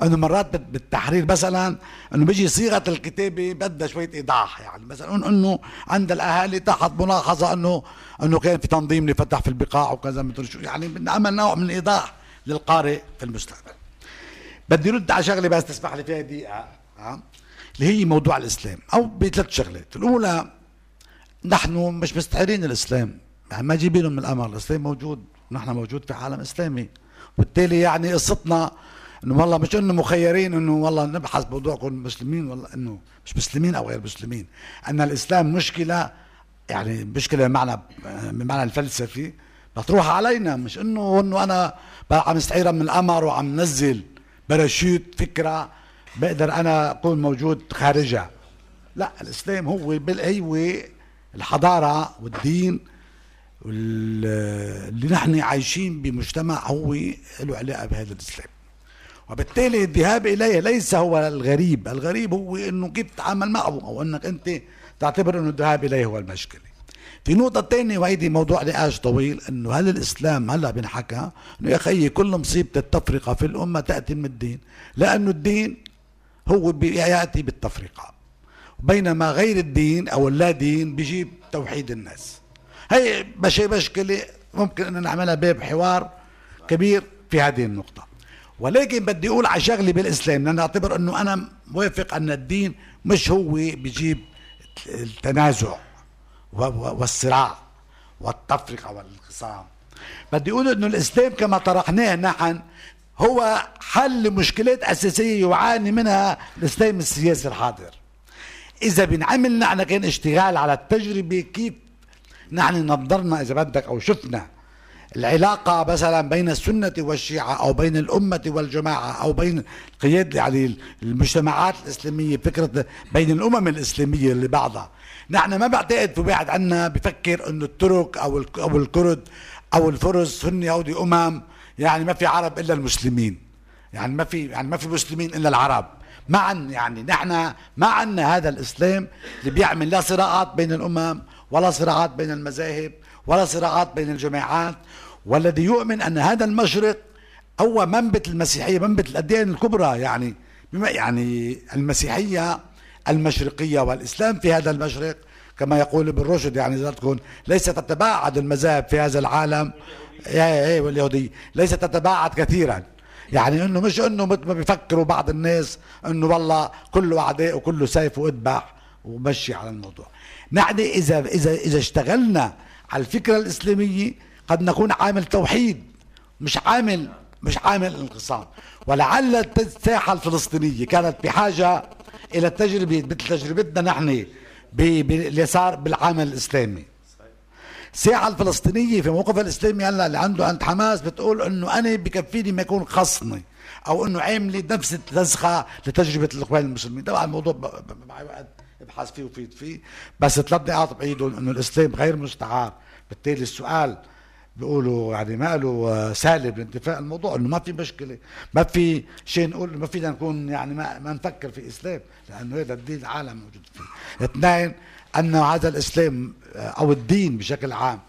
إنه مرات بالتحرير مثلا إنه بيجي صيغة الكتابة بدها شوية إيضاح يعني. مثلا انه عند الأهالي تحت ملاحظة انه إنه كان في تنظيم لفتح في البقاع وكذا مثل شو يعني بنعمل نوع من الإيضاح. للقارئ في المستقبل. بدي رد على شغلة بس تسمح لي فيها دقيقة ها؟ اللي هي موضوع الإسلام أو بثلاث شغلات. الأولى نحن مش مستعيرين الإسلام. يعني ما جايبينه من القمر الإسلام موجود نحن موجود في عالم إسلامي. وبالتالي يعني قصتنا إنه والله مش إنه مخيرين إنه والله نبحث موضوع كون مسلمين والله إنه مش مسلمين أو غير مسلمين. أن الإسلام مشكلة يعني مشكلة بمعنى بمعنى الفلسفي بتروح علينا مش إنه إنه أنا عم استعيرها من القمر وعم نزل باراشوت فكرة بقدر أنا أكون موجود خارجها. لا الإسلام هو هو الحضارة والدين وال- اللي نحن عايشين بمجتمع هو له علاقة بهذا الإسلام. وبالتالي الذهاب إليه ليس هو الغريب الغريب هو إنه كيف تتعامل معه أو إنك أنت تعتبر إنه الذهاب إليه هو المشكلة. في نقطة تانية وهيدي موضوع نقاش طويل إنه هل الإسلام هلأ بنحكى إنه يا أخي كل مصيبة التفرقة في الأمة تأتي من الدين؟ لأنه الدين هو بيأتي بالتفرقة. بينما غير الدين أو اللا دين بيجيب توحيد الناس. هي مش مشكلة ممكن إن نعملها باب حوار كبير في هذه النقطة. ولكن بدي أقول على شغلة بالإسلام لأن أعتبر إنه أنا موافق أن الدين مش هو بيجيب التنازع. والصراع والتفرقة والانقسام. بدي أقول إنه الإسلام كما طرحناه نحن هو حل مشكلات أساسية يعاني منها الإسلام السياسي الحاضر. إذا بنعمل نحن كان اشتغال على التجربة كيف نحن نظرنا إذا بدك أو شفنا العلاقة مثلا بين السنة والشيعة أو بين الأمة والجماعة أو بين قيادة يعني المجتمعات الإسلامية فكرة بين الأمم الإسلامية اللي بعضها. نحن ما بعتقد في واحد عنا بفكر أنه الترك الك- أو الكرد أو الفرس هن هودي أمم يعني ما في عرب إلا المسلمين. يعني ما في يعني ما في مسلمين إلا العرب. معا يعني نحن ما عنا هذا الإسلام اللي بيعمل لا صراعات بين الأمم ولا صراعات بين المذاهب ولا صراعات بين الجماعات. والذي يؤمن أن هذا المشرق هو منبت المسيحية منبت الأديان الكبرى يعني بما يعني المسيحية المشرقية والإسلام في هذا المشرق كما يقول ابن رشد يعني إذا تكون ليس تتباعد المذاهب في هذا العالم إيه إيه واليهودية ليس تتباعد كثيرا. يعني إنه مش إنه مثل ما بيفكروا بعض الناس إنه والله كله أعداء وكله سيف واذبح ومشي على الموضوع. نحن إذا إذا إذا اشتغلنا على الفكرة الإسلامية قد نكون عامل توحيد مش عامل مش عامل انقسام. ولعل الساحة الفلسطينية كانت بحاجة إلى التجربة مثل تجربتنا نحن ب- باللي صار بالعمل الإسلامي. الساحه الفلسطينية في موقفها الإسلامي هلا اللي عنده عند حماس بتقول إنه أنا بكفيني ما يكون خصني أو إنه عاملي نفس النسخه لتجربة الإخوان المسلمين. طبعا الموضوع معي وقت ابحث فيه وفيد فيه بس ثلاث نقاط بعيدهم إنه الإسلام غير مستعار. بالتالي السؤال بيقولوا يعني ما له سالب لانتفاء الموضوع انه ما في مشكلة ما في شيء نقول ما فينا نكون يعني ما, ما نفكر في إسلام لأنه هذا الدين العالم موجود فيه. اثنين أن هذا الإسلام أو الدين بشكل عام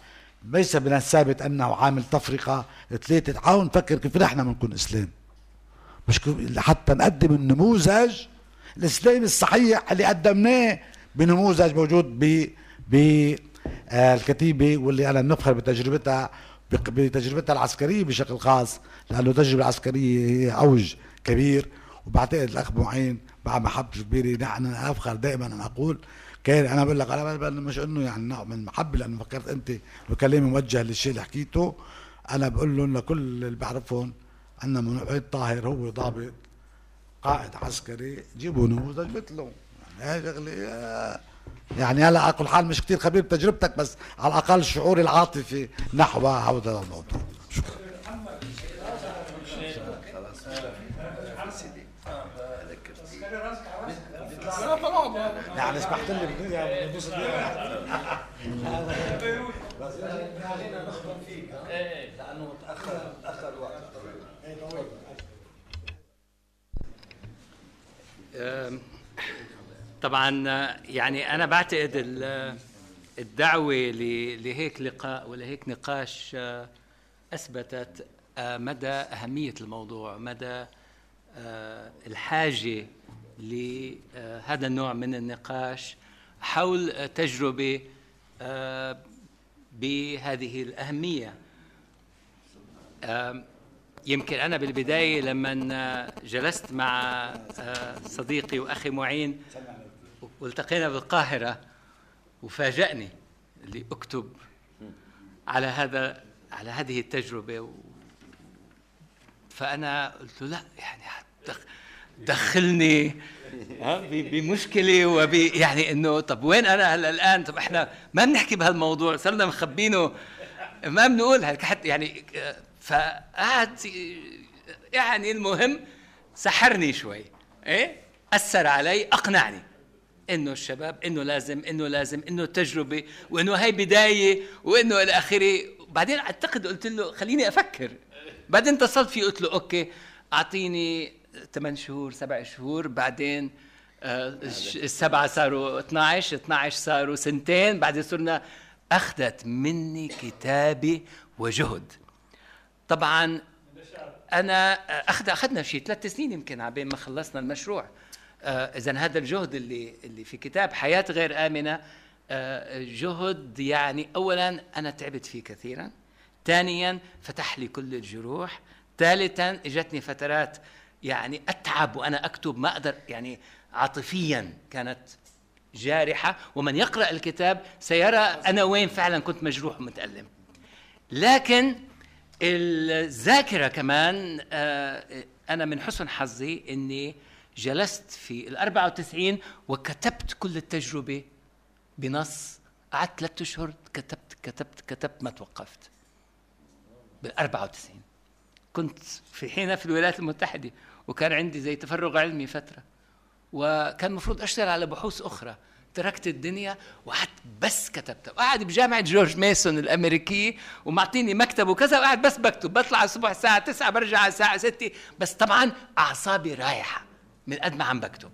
ليس من الثابت أنه عامل تفرقة ثلاثة تعالوا نفكر كيف نحن بنكون إسلام. مش حتى نقدم النموذج الإسلامي الصحيح اللي قدمناه بنموذج موجود ب ب آه، الكتيبة واللي أنا نفخر بتجربتها بتجربتها العسكرية بشكل خاص لأنه التجربه العسكريه هي أوج كبير. وبعتقد الأخ معين مع محبه كبيره نحن افخر دائما. ان أقول كان أنا بقول لك أنا ب- مش إنه يعني نوع من المحبه لأنه فكرت أنت بكلامي موجه للشيء اللي حكيته. أنا بقول لهم لكل اللي بعرفهم ان منوعين طاهر هو ضابط قائد عسكري جيبوا نموذج مثله يعني هاي شغلة آه، يعني هلا على كل حال مش كتير خبير بتجربتك بس على الأقل شعوري العاطفي نحو هذا الموضوع يعني سمحت لي بدنيا بنص لأنه متاخر متاخر الوقت آم، طبعا آه، يعني أنا بعتقد ال- الدعوة لهيك لقاء ولهيك نقاش آه، أثبتت آه، مدى أهمية الموضوع مدى آه، الحاجة لهذا النوع من النقاش حول آه، تجربة آه، بهذه الأهمية. يمكن أنا بالبداية لما جلست مع آه، صديقي وأخي معين والتقينا بالقاهرة وفاجأني اللي أكتب على هذا على هذه التجربة و فأنا قلت له لا يعني دخلني بمشكلة وب يعني إنه طب وين أنا هلأ الآن؟ طب إحنا ما بنحكي بهالموضوع صرنا مخبينه ما بنقول هيك حتى يعني فقعد يعني المهم سحرني شوي إيه؟ أثر علي أقنعني. إنه الشباب إنه لازم إنه لازم إنه التجربة وإنه هي بداية وإنه إلى اخره بعدين أعتقد قلت له خليني أفكر. بعدين اتصلت فيه قلت له أوكي أعطيني 8 شهور سبع شهور. بعدين آه، السبعة صاروا 12 12 صاروا سنتين. بعدين صرنا أخذت مني كتابه وجهد. طبعا أنا أخذ أخذنا شيء ثلاث سنين يمكن عبين ما خلصنا المشروع. اذا هذا الجهد اللي اللي في كتاب حياة غير آمنة آه، جهد يعني اولا أنا تعبت فيه كثيرا ثانيا فتح لي كل الجروح ثالثا إجتني فترات يعني أتعب وأنا أكتب ما أقدر يعني عاطفيا كانت جارحة ومن يقرأ الكتاب سيرى أنا وين فعلا كنت مجروح ومتألم. لكن الذاكرة كمان آه، أنا من حسن حظي إني جلست في ال 94 وكتبت كل التجربة بنص قعدت ثلاثة أشهر كتبت كتبت كتبت ما توقفت. بال 94 كنت في حينها في الولايات المتحدة وكان عندي زي تفرغ علمي فترة. وكان المفروض أشتغل على بحوث أخرى. تركت الدنيا وقعدت بس كتبت وقاعد بجامعة جورج ميسون الأمريكية ومعطيني مكتب وكذا وقاعد بس بكتب. بطلع الصبح الساعة 9 برجع على الساعة 6 بس طبعا أعصابي رايحة. من قد ما عم بكتب.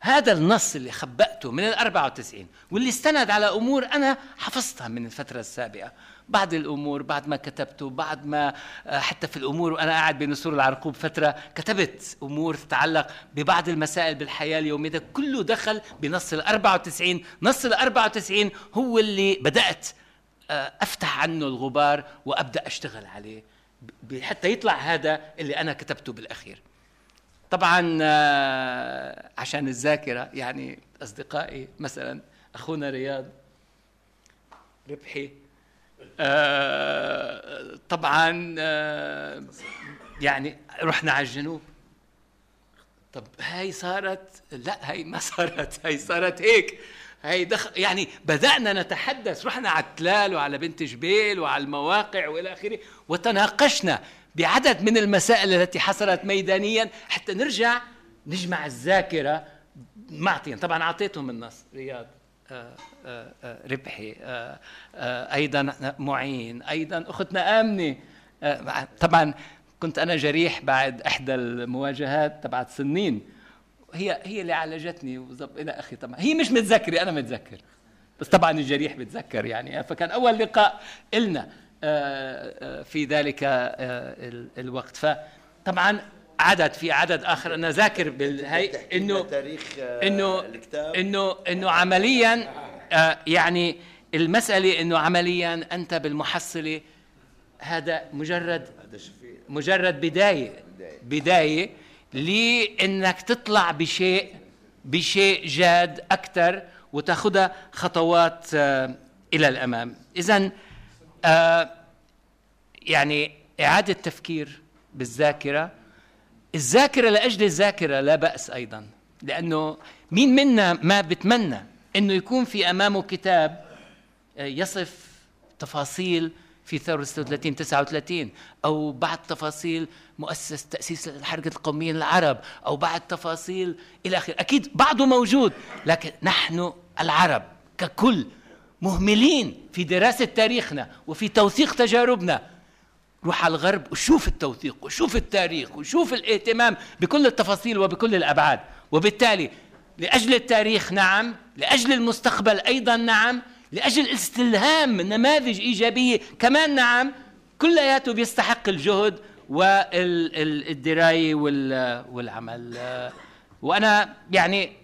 هذا النص اللي خبأته من ال 94 واللي استند على أمور أنا حفظتها من الفترة السابقة. بعض الأمور بعد ما كتبته بعد ما آه، حتى في الأمور وأنا قاعد بنسور العرقوب فترة كتبت أمور تتعلق ببعض المسائل بالحياة اليومية. ده كله دخل بنص ال 94 نص ال 94 هو اللي بدأت آه، أفتح عنه الغبار وأبدأ أشتغل عليه حتى يطلع هذا اللي أنا كتبته بالأخير. طبعا آه، عشان الذاكرة يعني أصدقائي مثلا أخونا رياض ربحي آه، طبعا آه، يعني رحنا على الجنوب. طب هاي صارت؟ لا هاي ما صارت هاي صارت هيك. هاي دخل يعني بدأنا نتحدث. رحنا على التلال وعلى بنت جبيل وعلى المواقع وإلى آخره وتناقشنا. بعدد من المسائل التي حصلت ميدانيا. حتى نرجع نجمع الذاكرة معطيا. طبعا أعطيتهم النص. رياض آه، آه، آه، ربحي أيضا معين أيضا أختنا آمنة. آه، طبعا كنت أنا جريح بعد إحدى المواجهات تبعت سنين. هي هي اللي عالجتني وزب إلى أخي. طبعا هي مش متذكرة أنا متذكر. بس طبعا الجريح بتذكر يعني. فكان أول لقاء آه، في ذلك آه، ال- الوقت. فطبعا عدد في عدد آخر. أنا ذاكر بالهي إنه تاريخ إنه إنه إنه عمليا آه، يعني المسألة إنه عمليا أنت بالمحصلة هذا مجرد مجرد بداية. بداية. لإنك تطلع بشيء بشيء جاد أكثر وتاخذها خطوات آه، إلى الأمام. اذا يعني إعادة تفكير بالذاكرة. الذاكرة لأجل الذاكرة لا بأس أيضا لأنه مين منا ما بتمنى إنه يكون في أمامه كتاب آه، يصف تفاصيل في ثورة 36 39 أو بعض تفاصيل مؤسس تأسيس الحركة القومية للعرب أو بعض تفاصيل إلى آخره. أكيد بعضه موجود لكن نحن العرب ككل مهملين في دراسة تاريخنا وفي توثيق تجاربنا. روح على الغرب وشوف التوثيق وشوف التاريخ وشوف الاهتمام بكل التفاصيل وبكل الأبعاد. وبالتالي لأجل التاريخ نعم لأجل المستقبل أيضا نعم لأجل استلهام نماذج إيجابية كمان نعم. كلياته بيستحق الجهد والدراية والعمل. وأنا يعني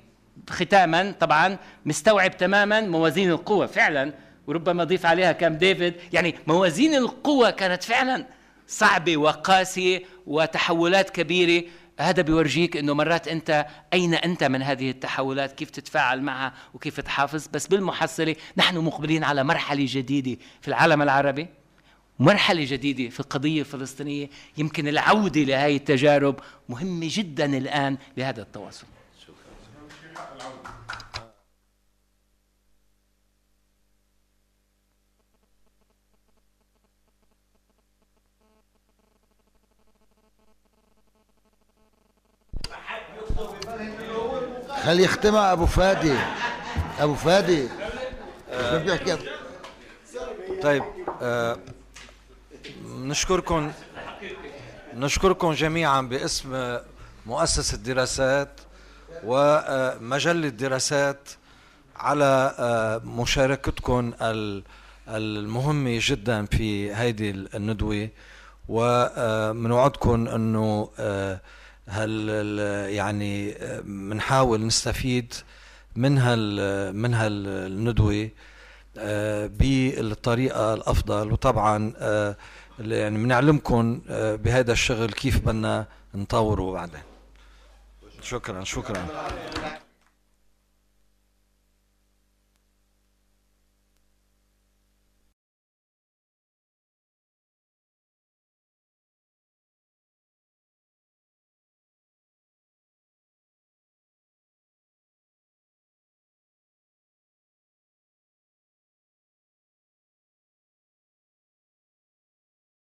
ختاما طبعا مستوعب تماما موازين القوى فعلا وربما اضيف عليها كام ديفيد. يعني موازين القوى كانت فعلا صعبة وقاسية وتحولات كبيرة. هذا بيورجيك إنه مرات أنت أين أنت من هذه التحولات؟ كيف تتفاعل معها وكيف تحافظ؟ بس بالمحصلة نحن مقبلين على مرحلة جديدة في العالم العربي مرحلة جديدة في القضية الفلسطينية. يمكن العودة لهذه التجارب مهمة جدا الآن لهذا التواصل. خلي يختمها أبو فادي؟ أبو فادي. شو بيحكي طيب آه نشكركم نشكركم جميعا باسم مؤسسة دراسات ومجلة دراسات على آه، مشاركتكم المهمة جدا في هذه الندوة. ومنوعدكم إنه هل يعني بنحاول نستفيد من هال من هالندوة آه، بالطريقة الأفضل. وطبعا آه، يعني بنعلمكم آه، بهذا الشغل كيف بدنا نطوره بعدين. شكرا شكرا.